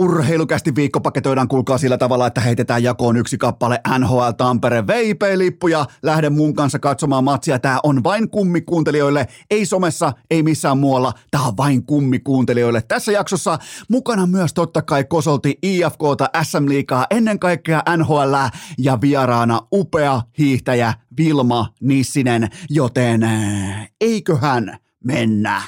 Urheilukästi viikko paketoidaan kuulkaa sillä tavalla, että heitetään jakoon yksi kappale NHL Tampere VIP-lippuja. Lähde mun kanssa katsomaan matsia. Tää on vain kummikuuntelijoille, ei somessa, ei missään muualla. Tää on vain kummikuuntelijoille. Tässä jaksossa mukana myös totta kai kosolti IFKta, SM Liikaa, ennen kaikkea NHL ja vieraana upea hiihtäjä Vilma Nissinen, joten eiköhän mennä.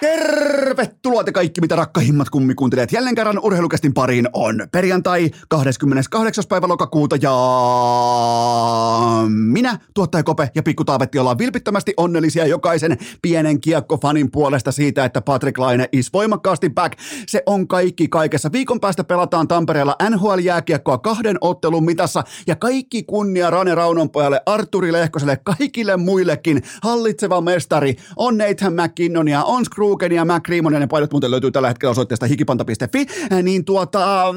Tervetuloa te kaikki, mitä rakkahimmat kummikuuntelijat. Jälleen kerran urheilukästin pariin on perjantai 28. päivä lokakuuta ja minä, tuottaja Kope ja Pikku Taavetti ollaan vilpittömästi onnellisia jokaisen pienen kiekkofanin puolesta siitä, että Patrick Laine is voimakkaasti back. Se on kaikki kaikessa. Viikon päästä pelataan Tampereella NHL-jääkiekkoa kahden ottelun mitassa ja kaikki kunnia Rane Raunonpojalle, Arturi Lehkoselle, kaikille muillekin. Hallitseva mestari on Nathan McKinnonia, on Skrugen ja McCreamonen, ne paidot muuten löytyy tällä hetkellä osoitteesta hikipanta.fi, niin tuota, äh,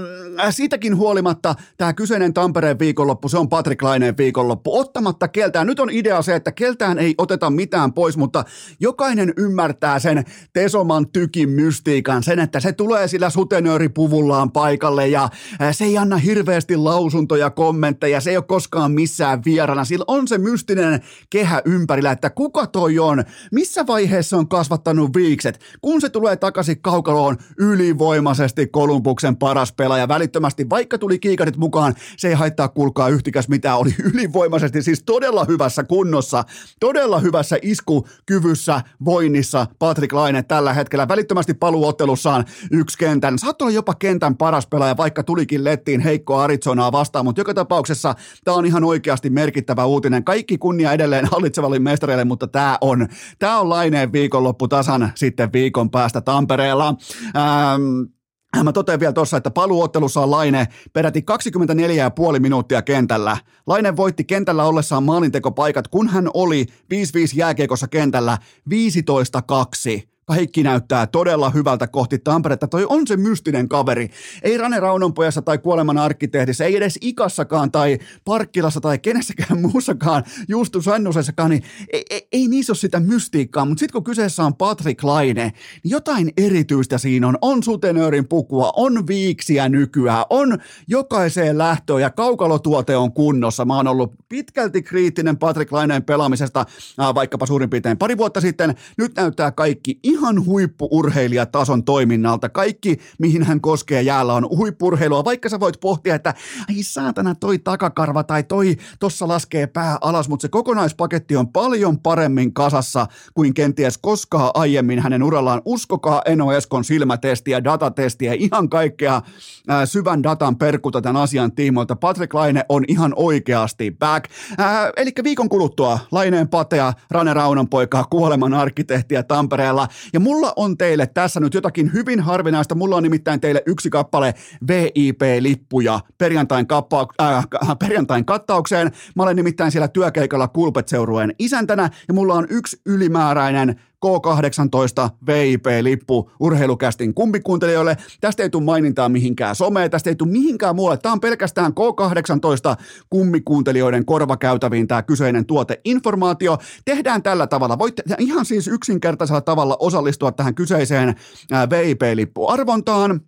siitäkin huolimatta tämä kyseinen Tampereen viikonloppu, se on Patrick Laineen viikonloppu, ottamatta keltään. Nyt on idea se, että keltään ei oteta mitään pois, mutta jokainen ymmärtää sen Tesoman tykin mystiikan, sen, että se tulee sillä sutenööripuvullaan paikalle ja äh, se ei anna hirveästi lausuntoja, kommentteja, se ei ole koskaan missään vierana. Sillä on se mystinen kehä ympärillä, että kuka toi on, missä vaiheessa on kasvattanut viikset, kun se tulee takaisin kaukaloon ylivoimaisesti Kolumbuksen paras pelaaja välittömästi, vaikka tuli kiikarit mukaan, se ei haittaa kuulkaa yhtikäs mitään, oli ylivoimaisesti siis todella hyvässä kunnossa, todella hyvässä iskukyvyssä, voinnissa Patrick Laine tällä hetkellä välittömästi paluottelussaan yksi kentän, saattoi jopa kentän paras pelaaja, vaikka tulikin lettiin heikkoa Arizonaa vastaan, mutta joka tapauksessa tämä on ihan oikeasti merkittävä uutinen. Kaikki kunnia edelleen hallitsevalle mestareille, mutta tämä on, tämä on Laineen viikonloppu tasan sitten viikon päästä Tampereella. Ähm, Mä totean vielä tuossa, että paluottelussa on Laine peräti 24,5 minuuttia kentällä. Laine voitti kentällä ollessaan maalintekopaikat, kun hän oli 5-5 jääkiekossa kentällä 15-2 kaikki näyttää todella hyvältä kohti Tamperetta. Toi on se mystinen kaveri. Ei Rane Raunonpojassa tai Kuoleman arkkitehdissä, ei edes Ikassakaan tai Parkkilassa tai kenessäkään muussakaan, Justu Sannusessakaan, niin ei, ei, ei niissä ole sitä mystiikkaa. Mutta sitten kun kyseessä on Patrick Laine, niin jotain erityistä siinä on. On sutenöörin pukua, on viiksiä nykyään, on jokaiseen lähtöön ja kaukalotuote on kunnossa. Mä oon ollut pitkälti kriittinen Patrick Laineen pelaamisesta, vaikkapa suurin piirtein pari vuotta sitten. Nyt näyttää kaikki ihan huippuurheilijatason toiminnalta. Kaikki, mihin hän koskee jäällä, on huippurheilua, vaikka sä voit pohtia, että ai saatana toi takakarva tai toi tossa laskee pää alas, mutta se kokonaispaketti on paljon paremmin kasassa kuin kenties koskaan aiemmin hänen urallaan. Uskokaa Eno Eskon silmätestiä, datatestiä, ihan kaikkea ää, syvän datan perkuta tämän asian tiimoilta. Patrick Laine on ihan oikeasti back. Eli viikon kuluttua Laineen Patea, Rane Raunan poikaa, kuoleman arkkitehtiä Tampereella. Ja mulla on teille tässä nyt jotakin hyvin harvinaista. Mulla on nimittäin teille yksi kappale VIP-lippuja perjantain, kappa, äh, perjantain kattaukseen. Mä olen nimittäin siellä työkeikalla Kulpetseurueen isäntänä ja mulla on yksi ylimääräinen K18 VIP-lippu urheilukästin kumpikuuntelijoille. Tästä ei tule mainintaa mihinkään someen, tästä ei tule mihinkään muualle. Tämä on pelkästään K18 kummikuuntelijoiden korvakäytäviin tämä kyseinen tuoteinformaatio. Tehdään tällä tavalla. Voitte ihan siis yksinkertaisella tavalla osallistua tähän kyseiseen VIP-lippuarvontaan.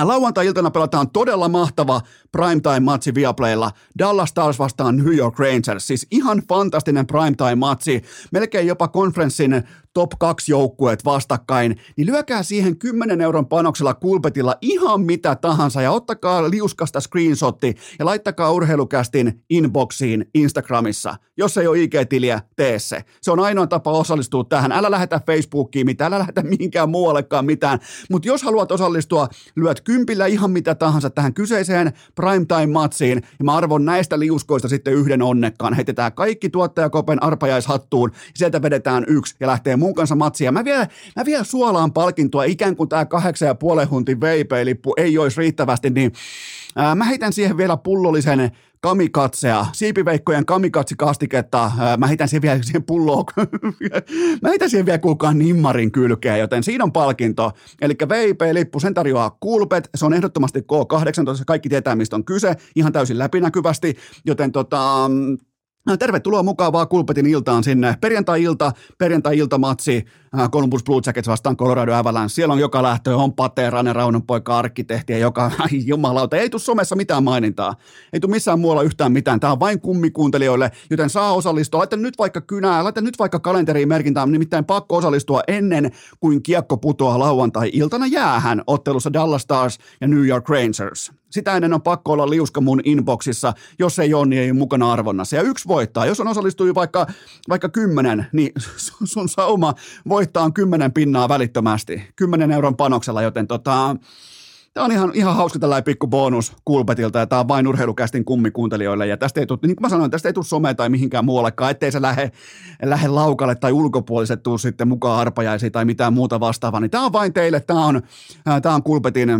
Lauantai-iltana pelataan todella mahtava primetime-matsi Viaplaylla. Dallas Stars vastaan New York Rangers. Siis ihan fantastinen primetime-matsi. Melkein jopa konferenssin top 2 joukkueet vastakkain. Niin lyökää siihen 10 euron panoksella kulpetilla ihan mitä tahansa ja ottakaa liuskasta screenshotti ja laittakaa urheilukästin inboxiin Instagramissa. Jos ei ole IG-tiliä, tee se. Se on ainoa tapa osallistua tähän. Älä lähetä Facebookiin mitään, älä lähetä mihinkään muuallekaan mitään. Mutta jos haluat osallistua, lyöt kympillä ihan mitä tahansa tähän kyseiseen primetime-matsiin, ja mä arvon näistä liuskoista sitten yhden onnekkaan. Heitetään kaikki tuottajakopen arpajaishattuun, ja sieltä vedetään yksi ja lähtee mun kanssa matsia. Mä vielä, mä vielä suolaan palkintoa, ikään kuin tämä kahdeksan ja puolen huntin VIP-lippu ei olisi riittävästi, niin ää, mä heitän siihen vielä pullollisen kamikatsea, siipiveikkojen kamikatsikastiketta. Mä heitän siihen vielä siihen pulloon, mä heitän siihen vielä kuulkaan nimmarin kylkeen, joten siinä on palkinto. Eli VIP-lippu, sen tarjoaa Kulpet, se on ehdottomasti K18, kaikki tietää mistä on kyse, ihan täysin läpinäkyvästi, joten tota, No, tervetuloa mukaan vaan Kulpetin iltaan sinne. Perjantai-ilta, perjantai-iltamatsi, äh, Columbus Blue Jackets vastaan Colorado Avalanche. Siellä on joka lähtö, on Pate, Rane, Raunon poika, arkkitehti ja joka, jumalauta, ei tule somessa mitään mainintaa. Ei tule missään muualla yhtään mitään. Tämä on vain kummikuuntelijoille, joten saa osallistua. Laita nyt vaikka kynää, laita nyt vaikka kalenteriin merkintää, nimittäin pakko osallistua ennen kuin kiekko putoaa lauantai-iltana jäähän ottelussa Dallas Stars ja New York Rangers. Sitä ennen on pakko olla liuska mun inboxissa, jos ei ole, niin ei ole mukana arvonnassa. Ja yksi voittaa. Jos on osallistui vaikka, vaikka kymmenen, niin sun sauma voittaa on kymmenen pinnaa välittömästi. Kymmenen euron panoksella, joten tota, Tämä on ihan, ihan hauska tällainen pikku bonus Kulpetilta ja tämä on vain urheilukästin kummikuuntelijoille ja tästä ei tule, niin kuin mä sanoin, tästä ei tule somea tai mihinkään muuallekaan, ettei se lähde, lähde laukalle tai ulkopuoliset tuu sitten mukaan arpajaisiin tai mitään muuta vastaavaa, niin tämä on vain teille, tämä on, tämä on Kulpetin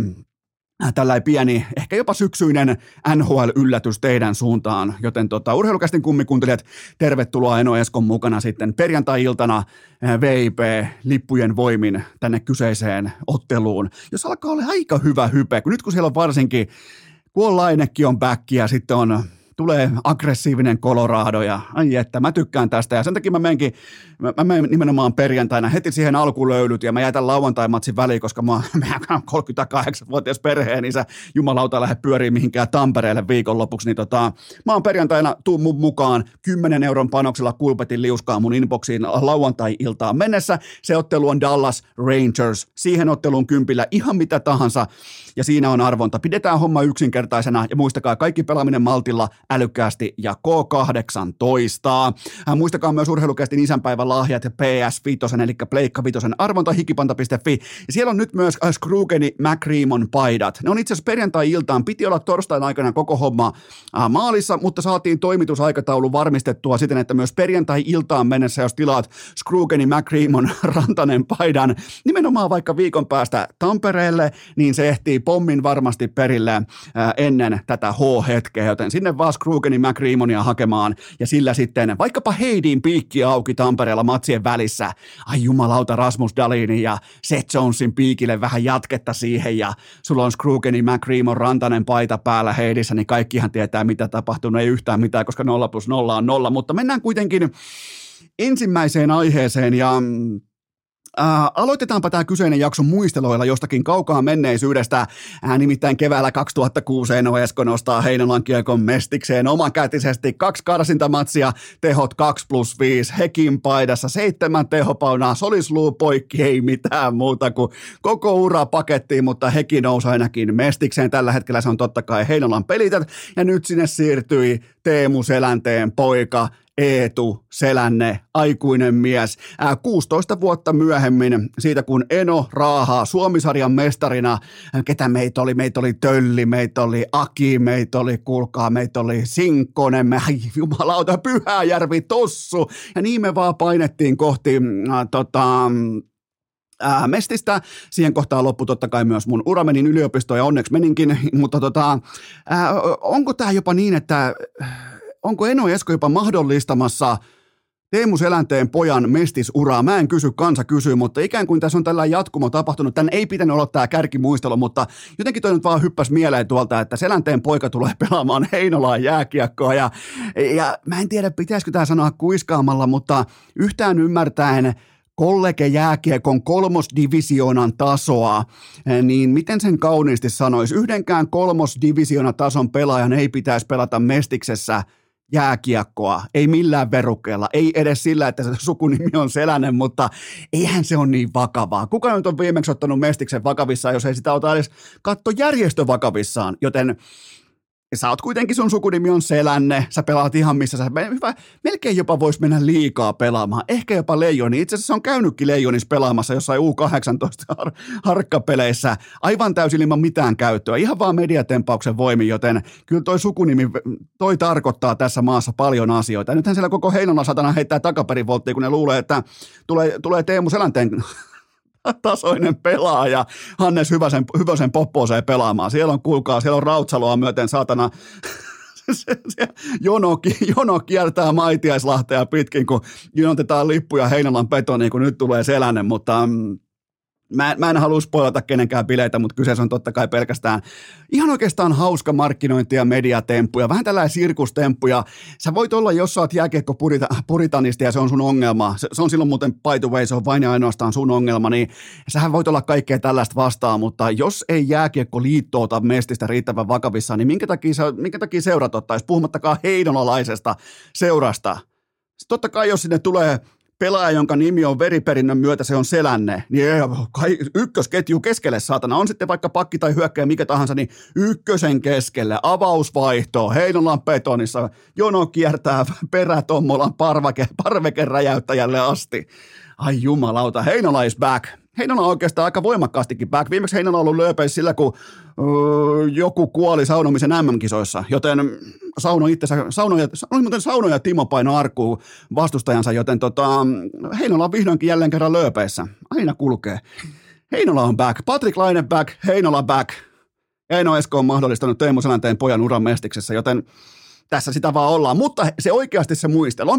tällainen pieni, ehkä jopa syksyinen NHL-yllätys teidän suuntaan, joten tota, urheilukästin kummikuuntelijat, tervetuloa Eno Eskon mukana sitten perjantai-iltana äh, VIP-lippujen voimin tänne kyseiseen otteluun, jos alkaa olla aika hyvä hype, kun nyt kun siellä on varsinkin, kun on Lainekin on back ja sitten on tulee aggressiivinen Colorado ja ai että mä tykkään tästä. Ja sen takia mä menenkin, mä, mä menen nimenomaan perjantaina heti siihen alkulöylyt ja mä jätän lauantai-matsin väliin, koska mä, mä 38-vuotias perheen isä, jumalauta lähde pyörii mihinkään Tampereelle viikonlopuksi, niin tota, mä oon perjantaina, tuu mun mukaan 10 euron panoksella kulpetin liuskaa mun inboxiin lauantai-iltaan mennessä. Se ottelu on Dallas Rangers, siihen otteluun kympillä ihan mitä tahansa ja siinä on arvonta. Pidetään homma yksinkertaisena ja muistakaa kaikki pelaaminen maltilla, älykkäästi ja K18. Äh, muistakaa myös urheilukästin isänpäivän lahjat ja PS5, eli Pleikka Vitosen arvonta hikipanta.fi. Ja siellä on nyt myös äh, Skrugeni McReamon paidat. Ne on itse asiassa perjantai-iltaan, piti olla torstain aikana koko homma maalissa, mutta saatiin toimitusaikataulu varmistettua siten, että myös perjantai-iltaan mennessä, jos tilaat Skrugeni McReamon rantanen paidan, nimenomaan vaikka viikon päästä Tampereelle, niin se ehtii pommin varmasti perille ennen tätä H-hetkeä, joten sinne vaan Krugenin McReamonia hakemaan ja sillä sitten vaikkapa Heidin piikki auki Tampereella matsien välissä. Ai jumalauta Rasmus Dalinin ja Seth Jonesin piikille vähän jatketta siihen ja sulla on Krugenin McReamon rantainen paita päällä Heidissä, niin kaikkihan tietää mitä tapahtuu. Ei yhtään mitään, koska 0 plus 0 on 0, mutta mennään kuitenkin ensimmäiseen aiheeseen ja mm, Äh, aloitetaanpa tämä kyseinen jakso muisteloilla jostakin kaukaa menneisyydestä. Äh, nimittäin keväällä 2006 Eno Esko nostaa Heinolan kiekon mestikseen omakätisesti kaksi karsintamatsia, tehot 2 plus 5, Hekin paidassa, seitsemän tehopaunaa, solisluu poikki, ei mitään muuta kuin koko ura pakettiin, mutta Heki nousi ainakin mestikseen. Tällä hetkellä se on totta kai Heinolan pelität, ja nyt sinne siirtyi Teemu Selänteen poika, Eetu Selänne, aikuinen mies. Ää, 16 vuotta myöhemmin siitä, kun Eno raahaa Suomisarjan mestarina, ketä meitä oli, meitä oli Tölli, meitä oli Aki, meitä oli, kuulkaa, meitä oli Sinkkonen, me, ai, jumalauta, Pyhäjärvi, Tossu, ja niin me vaan painettiin kohti äh, tota, ää, mestistä. Siihen kohtaan loppu totta kai myös mun ura menin yliopistoon ja onneksi meninkin, mutta tota, ää, onko tämä jopa niin, että onko Eno Esko jopa mahdollistamassa Teemu Selänteen pojan mestisuraa. Mä en kysy, kansa kysyy, mutta ikään kuin tässä on tällä jatkumo tapahtunut. Tän ei pitänyt olla tämä kärkimuistelu, mutta jotenkin toi nyt vaan hyppäs mieleen tuolta, että Selänteen poika tulee pelaamaan Heinolaan jääkiekkoa. Ja, ja mä en tiedä, pitäisikö tämä sanoa kuiskaamalla, mutta yhtään ymmärtäen – kollege jääkiekon kolmosdivisioonan tasoa, niin miten sen kauniisti sanoisi, yhdenkään kolmosdivisioonan tason pelaajan ei pitäisi pelata mestiksessä – jääkiekkoa, ei millään verukkeella, ei edes sillä, että se sukunimi on Selänen, mutta eihän se ole niin vakavaa. Kuka nyt on viimeksi ottanut Mestiksen vakavissaan, jos ei sitä ota edes kattojärjestö vakavissaan, joten sä oot kuitenkin, sun sukunimi on Selänne, sä pelaat ihan missä sä, hyvä, melkein jopa vois mennä liikaa pelaamaan, ehkä jopa Leijoni, itse asiassa on käynytkin Leijonissa pelaamassa jossain U18 har- harkkapeleissä, aivan täysin ilman mitään käyttöä, ihan vaan mediatempauksen voimin, joten kyllä toi sukunimi, toi tarkoittaa tässä maassa paljon asioita. Ja nythän siellä koko Heinola satana heittää takaperin volttia, kun ne luulee, että tulee, tulee Teemu Selänteen tasoinen pelaaja Hannes Hyväsen, Hyväsen poppooseen pelaamaan. Siellä on, kuulkaa, siellä on Rautsaloa myöten saatana se, se, jono, jono kiertää Maitiaislahtea pitkin, kun jonotetaan lippuja Heinolan betoniin, kun nyt tulee selänen, mutta mm, Mä, mä en halua spoilata kenenkään bileitä, mutta kyseessä on totta kai pelkästään ihan oikeastaan hauska markkinointi- ja mediatemppu ja vähän tällainen sirkustemppu. Ja sä voit olla, jos sä oot jääkiekko purita, puritanisti ja se on sun ongelma, se, se, on silloin muuten by the way, se on vain ja ainoastaan sun ongelma, niin sähän voit olla kaikkea tällaista vastaan, mutta jos ei jääkiekko liitto ota mestistä riittävän vakavissaan, niin minkä takia, minkä takia seurat ottaisi, puhumattakaan heidonalaisesta seurasta. Totta kai jos sinne tulee pelaaja, jonka nimi on veriperinnön myötä, se on selänne, niin ykkösketju keskelle saatana, on sitten vaikka pakki tai hyökkäjä mikä tahansa, niin ykkösen keskelle, avausvaihto, Heinolan betonissa, jono kiertää perätommolan parveke, räjäyttäjälle asti. Ai jumalauta, Heinola is back. Heinola on oikeastaan aika voimakkaastikin back. Viimeksi Heinola on ollut lööpeissä sillä, kun öö, joku kuoli saunomisen MM-kisoissa, joten sauno itsensä, saunoja, oli muuten saunoja Timo paino arkuu vastustajansa, joten tota, Heinola on vihdoinkin jälleen kerran lööpeissä. Aina kulkee. Heinola on back. Patrick Laine back. Heinola back. Eino Esko on mahdollistanut Teemu Selänteen pojan uran mestiksessä, joten tässä sitä vaan ollaan. Mutta se oikeasti se muistelu,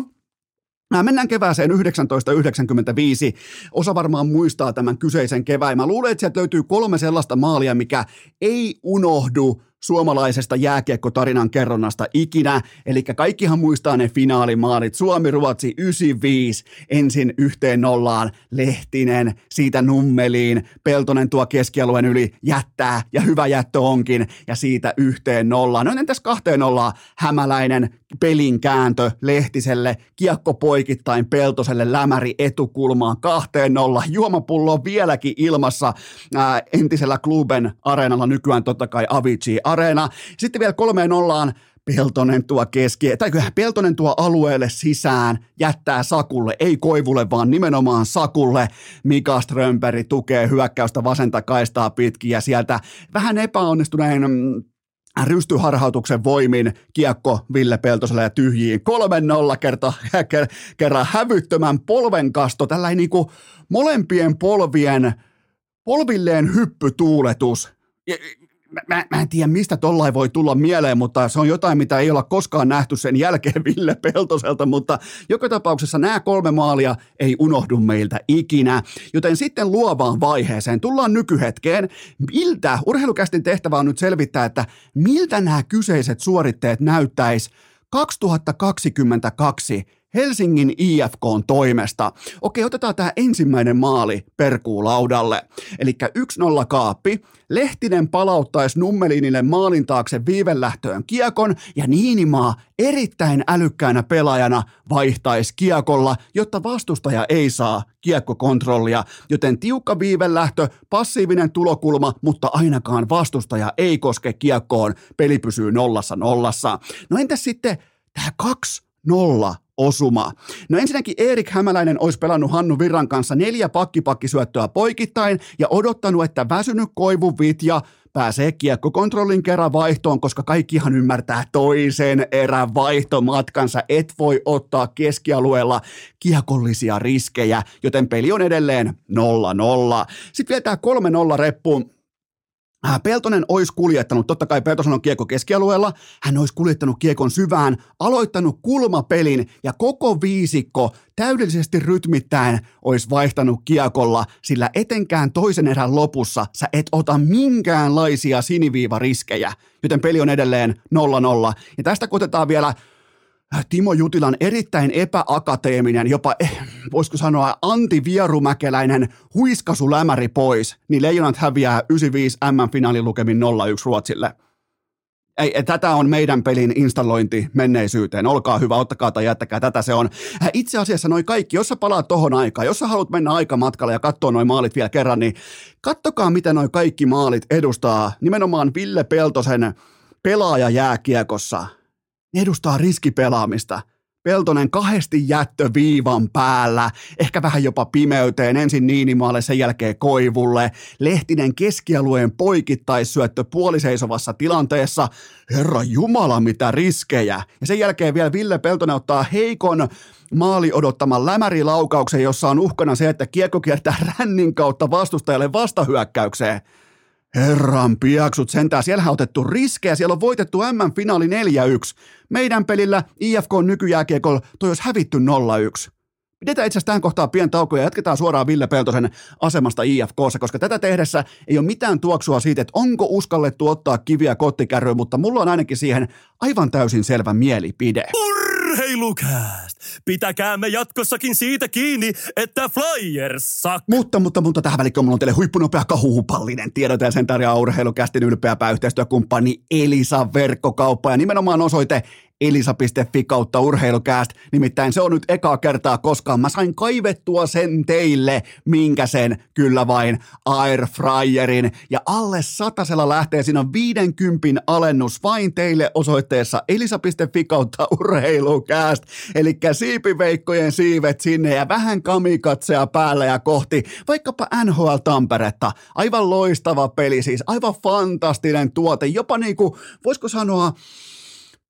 Mennään kevääseen 1995. Osa varmaan muistaa tämän kyseisen kevään. Mä luulen, että sieltä löytyy kolme sellaista maalia, mikä ei unohdu suomalaisesta jääkiekkotarinan kerronnasta ikinä. Eli kaikkihan muistaa ne finaalimaalit. Suomi-Ruotsi 95, ensin yhteen nollaan, Lehtinen siitä nummeliin, Peltonen tuo keskialueen yli jättää ja hyvä jättö onkin ja siitä yhteen nollaan. No entäs kahteen nollaan Hämäläinen pelin kääntö Lehtiselle, kiekko poikittain Peltoselle, lämäri etukulmaan kahteen nolla, juomapullo vieläkin ilmassa ää, entisellä Kluben areenalla, nykyään totta kai Avicii Areena. Sitten vielä kolmeen nollaan Peltonen tuo keski, tai kyllä Peltonen tuo alueelle sisään, jättää Sakulle, ei Koivulle, vaan nimenomaan Sakulle. Mika Strömperi tukee hyökkäystä vasenta kaistaa pitkin ja sieltä vähän epäonnistuneen mm, rystyharhautuksen voimin kiekko Ville Peltoselle ja tyhjiin. 3-0 kerta, kerran hävyttömän polvenkasto, tällainen niin molempien polvien, polvilleen hyppytuuletus mä, mä en tiedä, mistä tollain voi tulla mieleen, mutta se on jotain, mitä ei olla koskaan nähty sen jälkeen Ville Peltoselta, mutta joka tapauksessa nämä kolme maalia ei unohdu meiltä ikinä. Joten sitten luovaan vaiheeseen tullaan nykyhetkeen. Miltä, urheilukästin tehtävä on nyt selvittää, että miltä nämä kyseiset suoritteet näyttäisi 2022 Helsingin IFK toimesta. Okei, otetaan tämä ensimmäinen maali perkuulaudalle. Eli 1-0 kaappi. Lehtinen palauttaisi Nummelinille maalin taakse viivelähtöön kiekon ja Niinimaa erittäin älykkäänä pelaajana vaihtaisi kiekolla, jotta vastustaja ei saa kiekkokontrollia, joten tiukka viivelähtö, passiivinen tulokulma, mutta ainakaan vastustaja ei koske kiekkoon, peli pysyy nollassa nollassa. No entäs sitten tämä 2-0 osuma. No ensinnäkin Erik Hämäläinen olisi pelannut Hannu Virran kanssa neljä pakkipakkisyöttöä poikittain ja odottanut, että väsynyt koivu Vitja pääsee kiekkokontrollin kerran vaihtoon, koska kaikkihan ymmärtää toisen erän vaihtomatkansa. Et voi ottaa keskialueella kiekollisia riskejä, joten peli on edelleen 0-0. Sitten vielä tämä 3-0 reppu Peltonen olisi kuljettanut, totta kai Peltosen on kiekko keskialueella, hän olisi kuljettanut kiekon syvään, aloittanut kulmapelin ja koko viisikko täydellisesti rytmittäen olisi vaihtanut kiekolla, sillä etenkään toisen erän lopussa sä et ota minkäänlaisia siniviivariskejä, joten peli on edelleen 0-0. Ja tästä kun otetaan vielä Timo Jutilan erittäin epäakateeminen, jopa eh, voisiko sanoa antivierumäkeläinen huiskasulämäri pois, niin Leijonat häviää 95 M-finaalin lukemin 0-1 Ruotsille. Ei, tätä on meidän pelin installointi menneisyyteen. Olkaa hyvä, ottakaa tai jättäkää, tätä se on. Äh, itse asiassa noi kaikki, jos sä palaat tohon aikaan, jos sä haluat mennä aikamatkalle ja katsoa noi maalit vielä kerran, niin kattokaa, miten noi kaikki maalit edustaa nimenomaan Ville Peltosen pelaaja jääkiekossa – edustaa riskipelaamista. Peltonen kahdesti jättö viivan päällä, ehkä vähän jopa pimeyteen, ensin Niinimaalle, sen jälkeen Koivulle. Lehtinen keskialueen poikittaissyöttö puoliseisovassa tilanteessa. Herra Jumala, mitä riskejä. Ja sen jälkeen vielä Ville Peltonen ottaa heikon maali odottaman lämärilaukauksen, jossa on uhkana se, että kiekko kiertää rännin kautta vastustajalle vastahyökkäykseen. Herran piaksut sentään. Siellä on otettu riskejä. Siellä on voitettu M-finaali 4-1. Meidän pelillä IFK nykyjääkiekolla toi olisi hävitty 0-1. Pidetään itse asiassa tähän kohtaan pien tauko ja jatketaan suoraan Ville Peltosen asemasta IFKssa, koska tätä tehdessä ei ole mitään tuoksua siitä, että onko uskallettu ottaa kiviä kottikärryyn, mutta mulla on ainakin siihen aivan täysin selvä mielipide. Urheilukääst! Pitäkäämme jatkossakin siitä kiinni, että Flyers sak... Mutta, mutta, mutta tähän välikköön mulla on teille huippunopea kahuupallinen tiedote ja sen tarjoaa urheilukästin ylpeä yhteistyökumppani Elisa Verkkokauppa. Ja nimenomaan osoite elisa.fi kautta urheilukääst. Nimittäin se on nyt eka kertaa koskaan. Mä sain kaivettua sen teille, minkä sen kyllä vain Airfryerin. Ja alle satasella lähtee, siinä on 50 alennus vain teille osoitteessa elisa.fi kautta urheilukääst. Eli siipiveikkojen siivet sinne ja vähän kamikatsea päällä ja kohti vaikkapa NHL Tamperetta. Aivan loistava peli siis, aivan fantastinen tuote, jopa niinku, voisiko sanoa,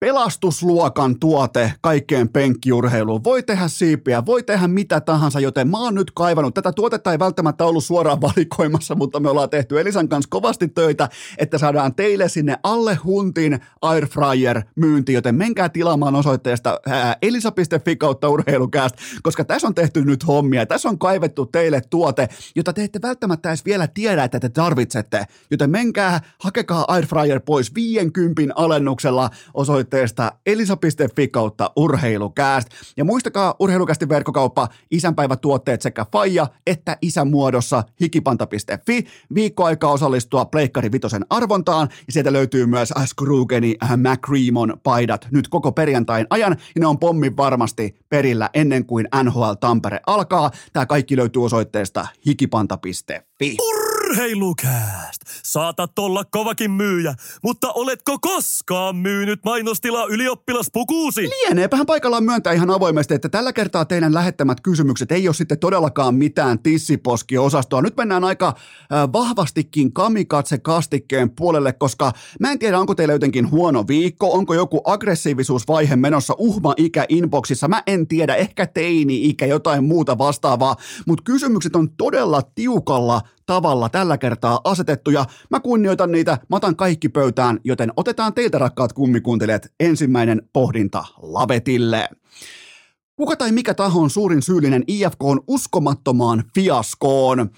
pelastusluokan tuote kaikkeen penkkiurheiluun. Voi tehdä siipiä, voi tehdä mitä tahansa, joten mä oon nyt kaivannut. Tätä tuotetta ei välttämättä ollut suoraan valikoimassa, mutta me ollaan tehty Elisan kanssa kovasti töitä, että saadaan teille sinne alle huntin airfryer myynti, joten menkää tilaamaan osoitteesta elisa.fi kautta urheilukääst, koska tässä on tehty nyt hommia. Tässä on kaivettu teille tuote, jota te ette välttämättä edes vielä tiedä, että te tarvitsette. Joten menkää, hakekaa airfryer pois 50 alennuksella osoitteesta osoitteesta elisa.fi kautta urheilukääst. Ja muistakaa urheilukästi verkkokauppa, isänpäivätuotteet sekä faija että isän muodossa hikipanta.fi. Viikkoaikaa osallistua Pleikkari Vitosen arvontaan ja sieltä löytyy myös Skrugeni äh, McReamon paidat nyt koko perjantain ajan ja ne on pommin varmasti perillä ennen kuin NHL Tampere alkaa. Tämä kaikki löytyy osoitteesta hikipanta.fi. Urheilukääst! Saatat olla kovakin myyjä, mutta oletko koskaan myynyt mainostila ylioppilaspukuusi? Lieneepähän paikallaan myöntää ihan avoimesti, että tällä kertaa teidän lähettämät kysymykset ei ole sitten todellakaan mitään tissiposki-osastoa. Nyt mennään aika äh, vahvastikin kamikatse-kastikkeen puolelle, koska mä en tiedä, onko teillä jotenkin huono viikko, onko joku aggressiivisuusvaihe menossa uhma-ikä inboxissa, mä en tiedä, ehkä teini-ikä, jotain muuta vastaavaa, mutta kysymykset on todella tiukalla tavalla tällä kertaa asetettu ja mä kunnioitan niitä, mä otan kaikki pöytään, joten otetaan teiltä rakkaat kummikuuntelijat ensimmäinen pohdinta lavetille. Kuka tai mikä taho on suurin syyllinen IFK on uskomattomaan fiaskoon?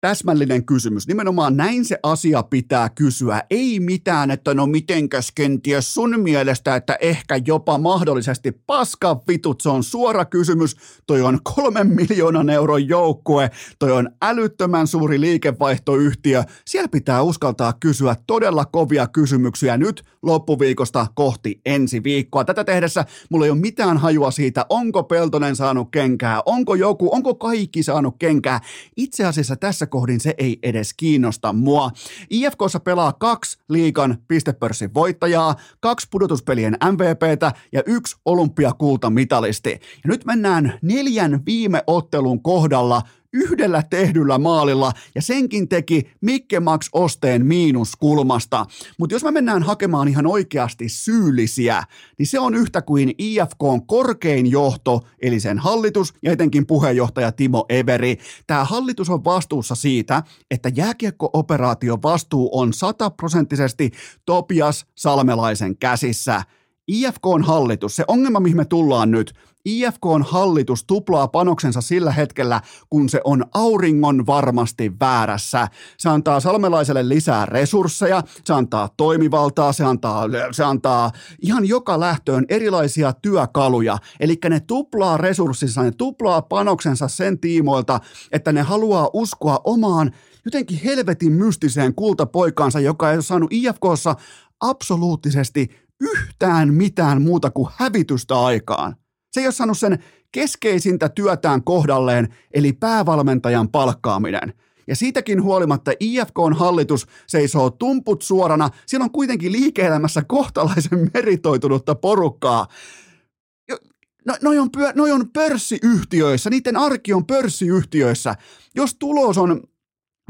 Täsmällinen kysymys. Nimenomaan näin se asia pitää kysyä. Ei mitään, että no mitenkäs kenties sun mielestä, että ehkä jopa mahdollisesti paska vitut. Se on suora kysymys. Toi on kolmen miljoonan euron joukkue. Toi on älyttömän suuri liikevaihtoyhtiö. Siellä pitää uskaltaa kysyä todella kovia kysymyksiä nyt loppuviikosta kohti ensi viikkoa. Tätä tehdessä mulla ei ole mitään hajua siitä, onko Peltonen saanut kenkää, onko joku, onko kaikki saanut kenkää. Itse asiassa tässä kohdin se ei edes kiinnosta mua. IFKssa pelaa kaksi liikan pistepörssin voittajaa, kaksi pudotuspelien MVPtä ja yksi olympiakultamitalisti. Ja nyt mennään neljän viime ottelun kohdalla yhdellä tehdyllä maalilla ja senkin teki Mikke Max Osteen miinuskulmasta. Mutta jos me mennään hakemaan ihan oikeasti syyllisiä, niin se on yhtä kuin IFK on korkein johto, eli sen hallitus ja etenkin puheenjohtaja Timo Everi. Tämä hallitus on vastuussa siitä, että jääkiekko-operaatio vastuu on sataprosenttisesti Topias Salmelaisen käsissä. IFK on hallitus, se ongelma, mihin me tullaan nyt, IFK on hallitus tuplaa panoksensa sillä hetkellä, kun se on auringon varmasti väärässä. Se antaa salmelaiselle lisää resursseja, se antaa toimivaltaa, se antaa, se antaa ihan joka lähtöön erilaisia työkaluja. Eli ne tuplaa resurssinsa, ne tuplaa panoksensa sen tiimoilta, että ne haluaa uskoa omaan jotenkin helvetin mystiseen kultapoikaansa, joka ei ole saanut IFKssa absoluuttisesti yhtään mitään muuta kuin hävitystä aikaan. Se ei ole saanut sen keskeisintä työtään kohdalleen, eli päävalmentajan palkkaaminen. Ja siitäkin huolimatta IFKn hallitus seisoo tumput suorana. Siellä on kuitenkin liike-elämässä kohtalaisen meritoitunutta porukkaa. No, noi, on, noi on pörssiyhtiöissä, niiden arki on pörssiyhtiöissä. Jos tulos on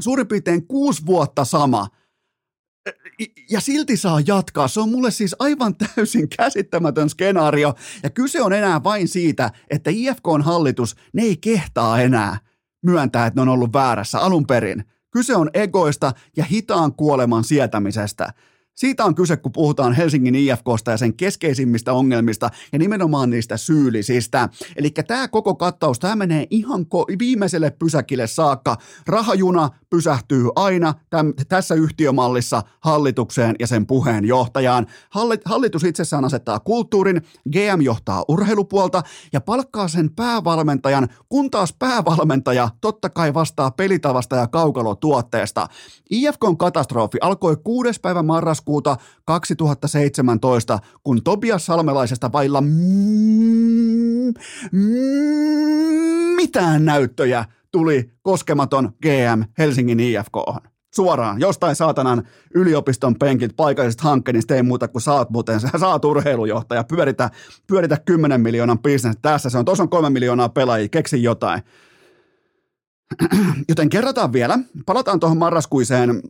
suurin piirtein kuusi vuotta sama – ja silti saa jatkaa. Se on mulle siis aivan täysin käsittämätön skenaario. Ja kyse on enää vain siitä, että IFK on hallitus, ne ei kehtaa enää myöntää, että ne on ollut väärässä alun perin. Kyse on egoista ja hitaan kuoleman sietämisestä. Siitä on kyse, kun puhutaan Helsingin IFKsta ja sen keskeisimmistä ongelmista ja nimenomaan niistä syyllisistä. Eli tämä koko kattaus, tämä menee ihan ko- viimeiselle pysäkille saakka. Rahajuna pysähtyy aina täm- tässä yhtiömallissa hallitukseen ja sen puheenjohtajaan. Hallit- hallitus itsessään asettaa kulttuurin, GM johtaa urheilupuolta ja palkkaa sen päävalmentajan, kun taas päävalmentaja totta kai vastaa pelitavasta ja kaukalotuotteesta. IFKn katastrofi alkoi 6. päivä marraskuuta marraskuuta 2017, kun Tobias Salmelaisesta vailla mm, mitään näyttöjä tuli koskematon GM Helsingin IFK. Suoraan, jostain saatanan yliopiston penkit paikallisesta hankkeesta ei muuta kuin saat muuten, sä saat urheilujohtaja, pyöritä, pyöritä 10 miljoonan bisnes tässä, se on, tuossa on 3 miljoonaa pelaajia, keksi jotain. Joten kerrataan vielä, palataan tuohon marraskuiseen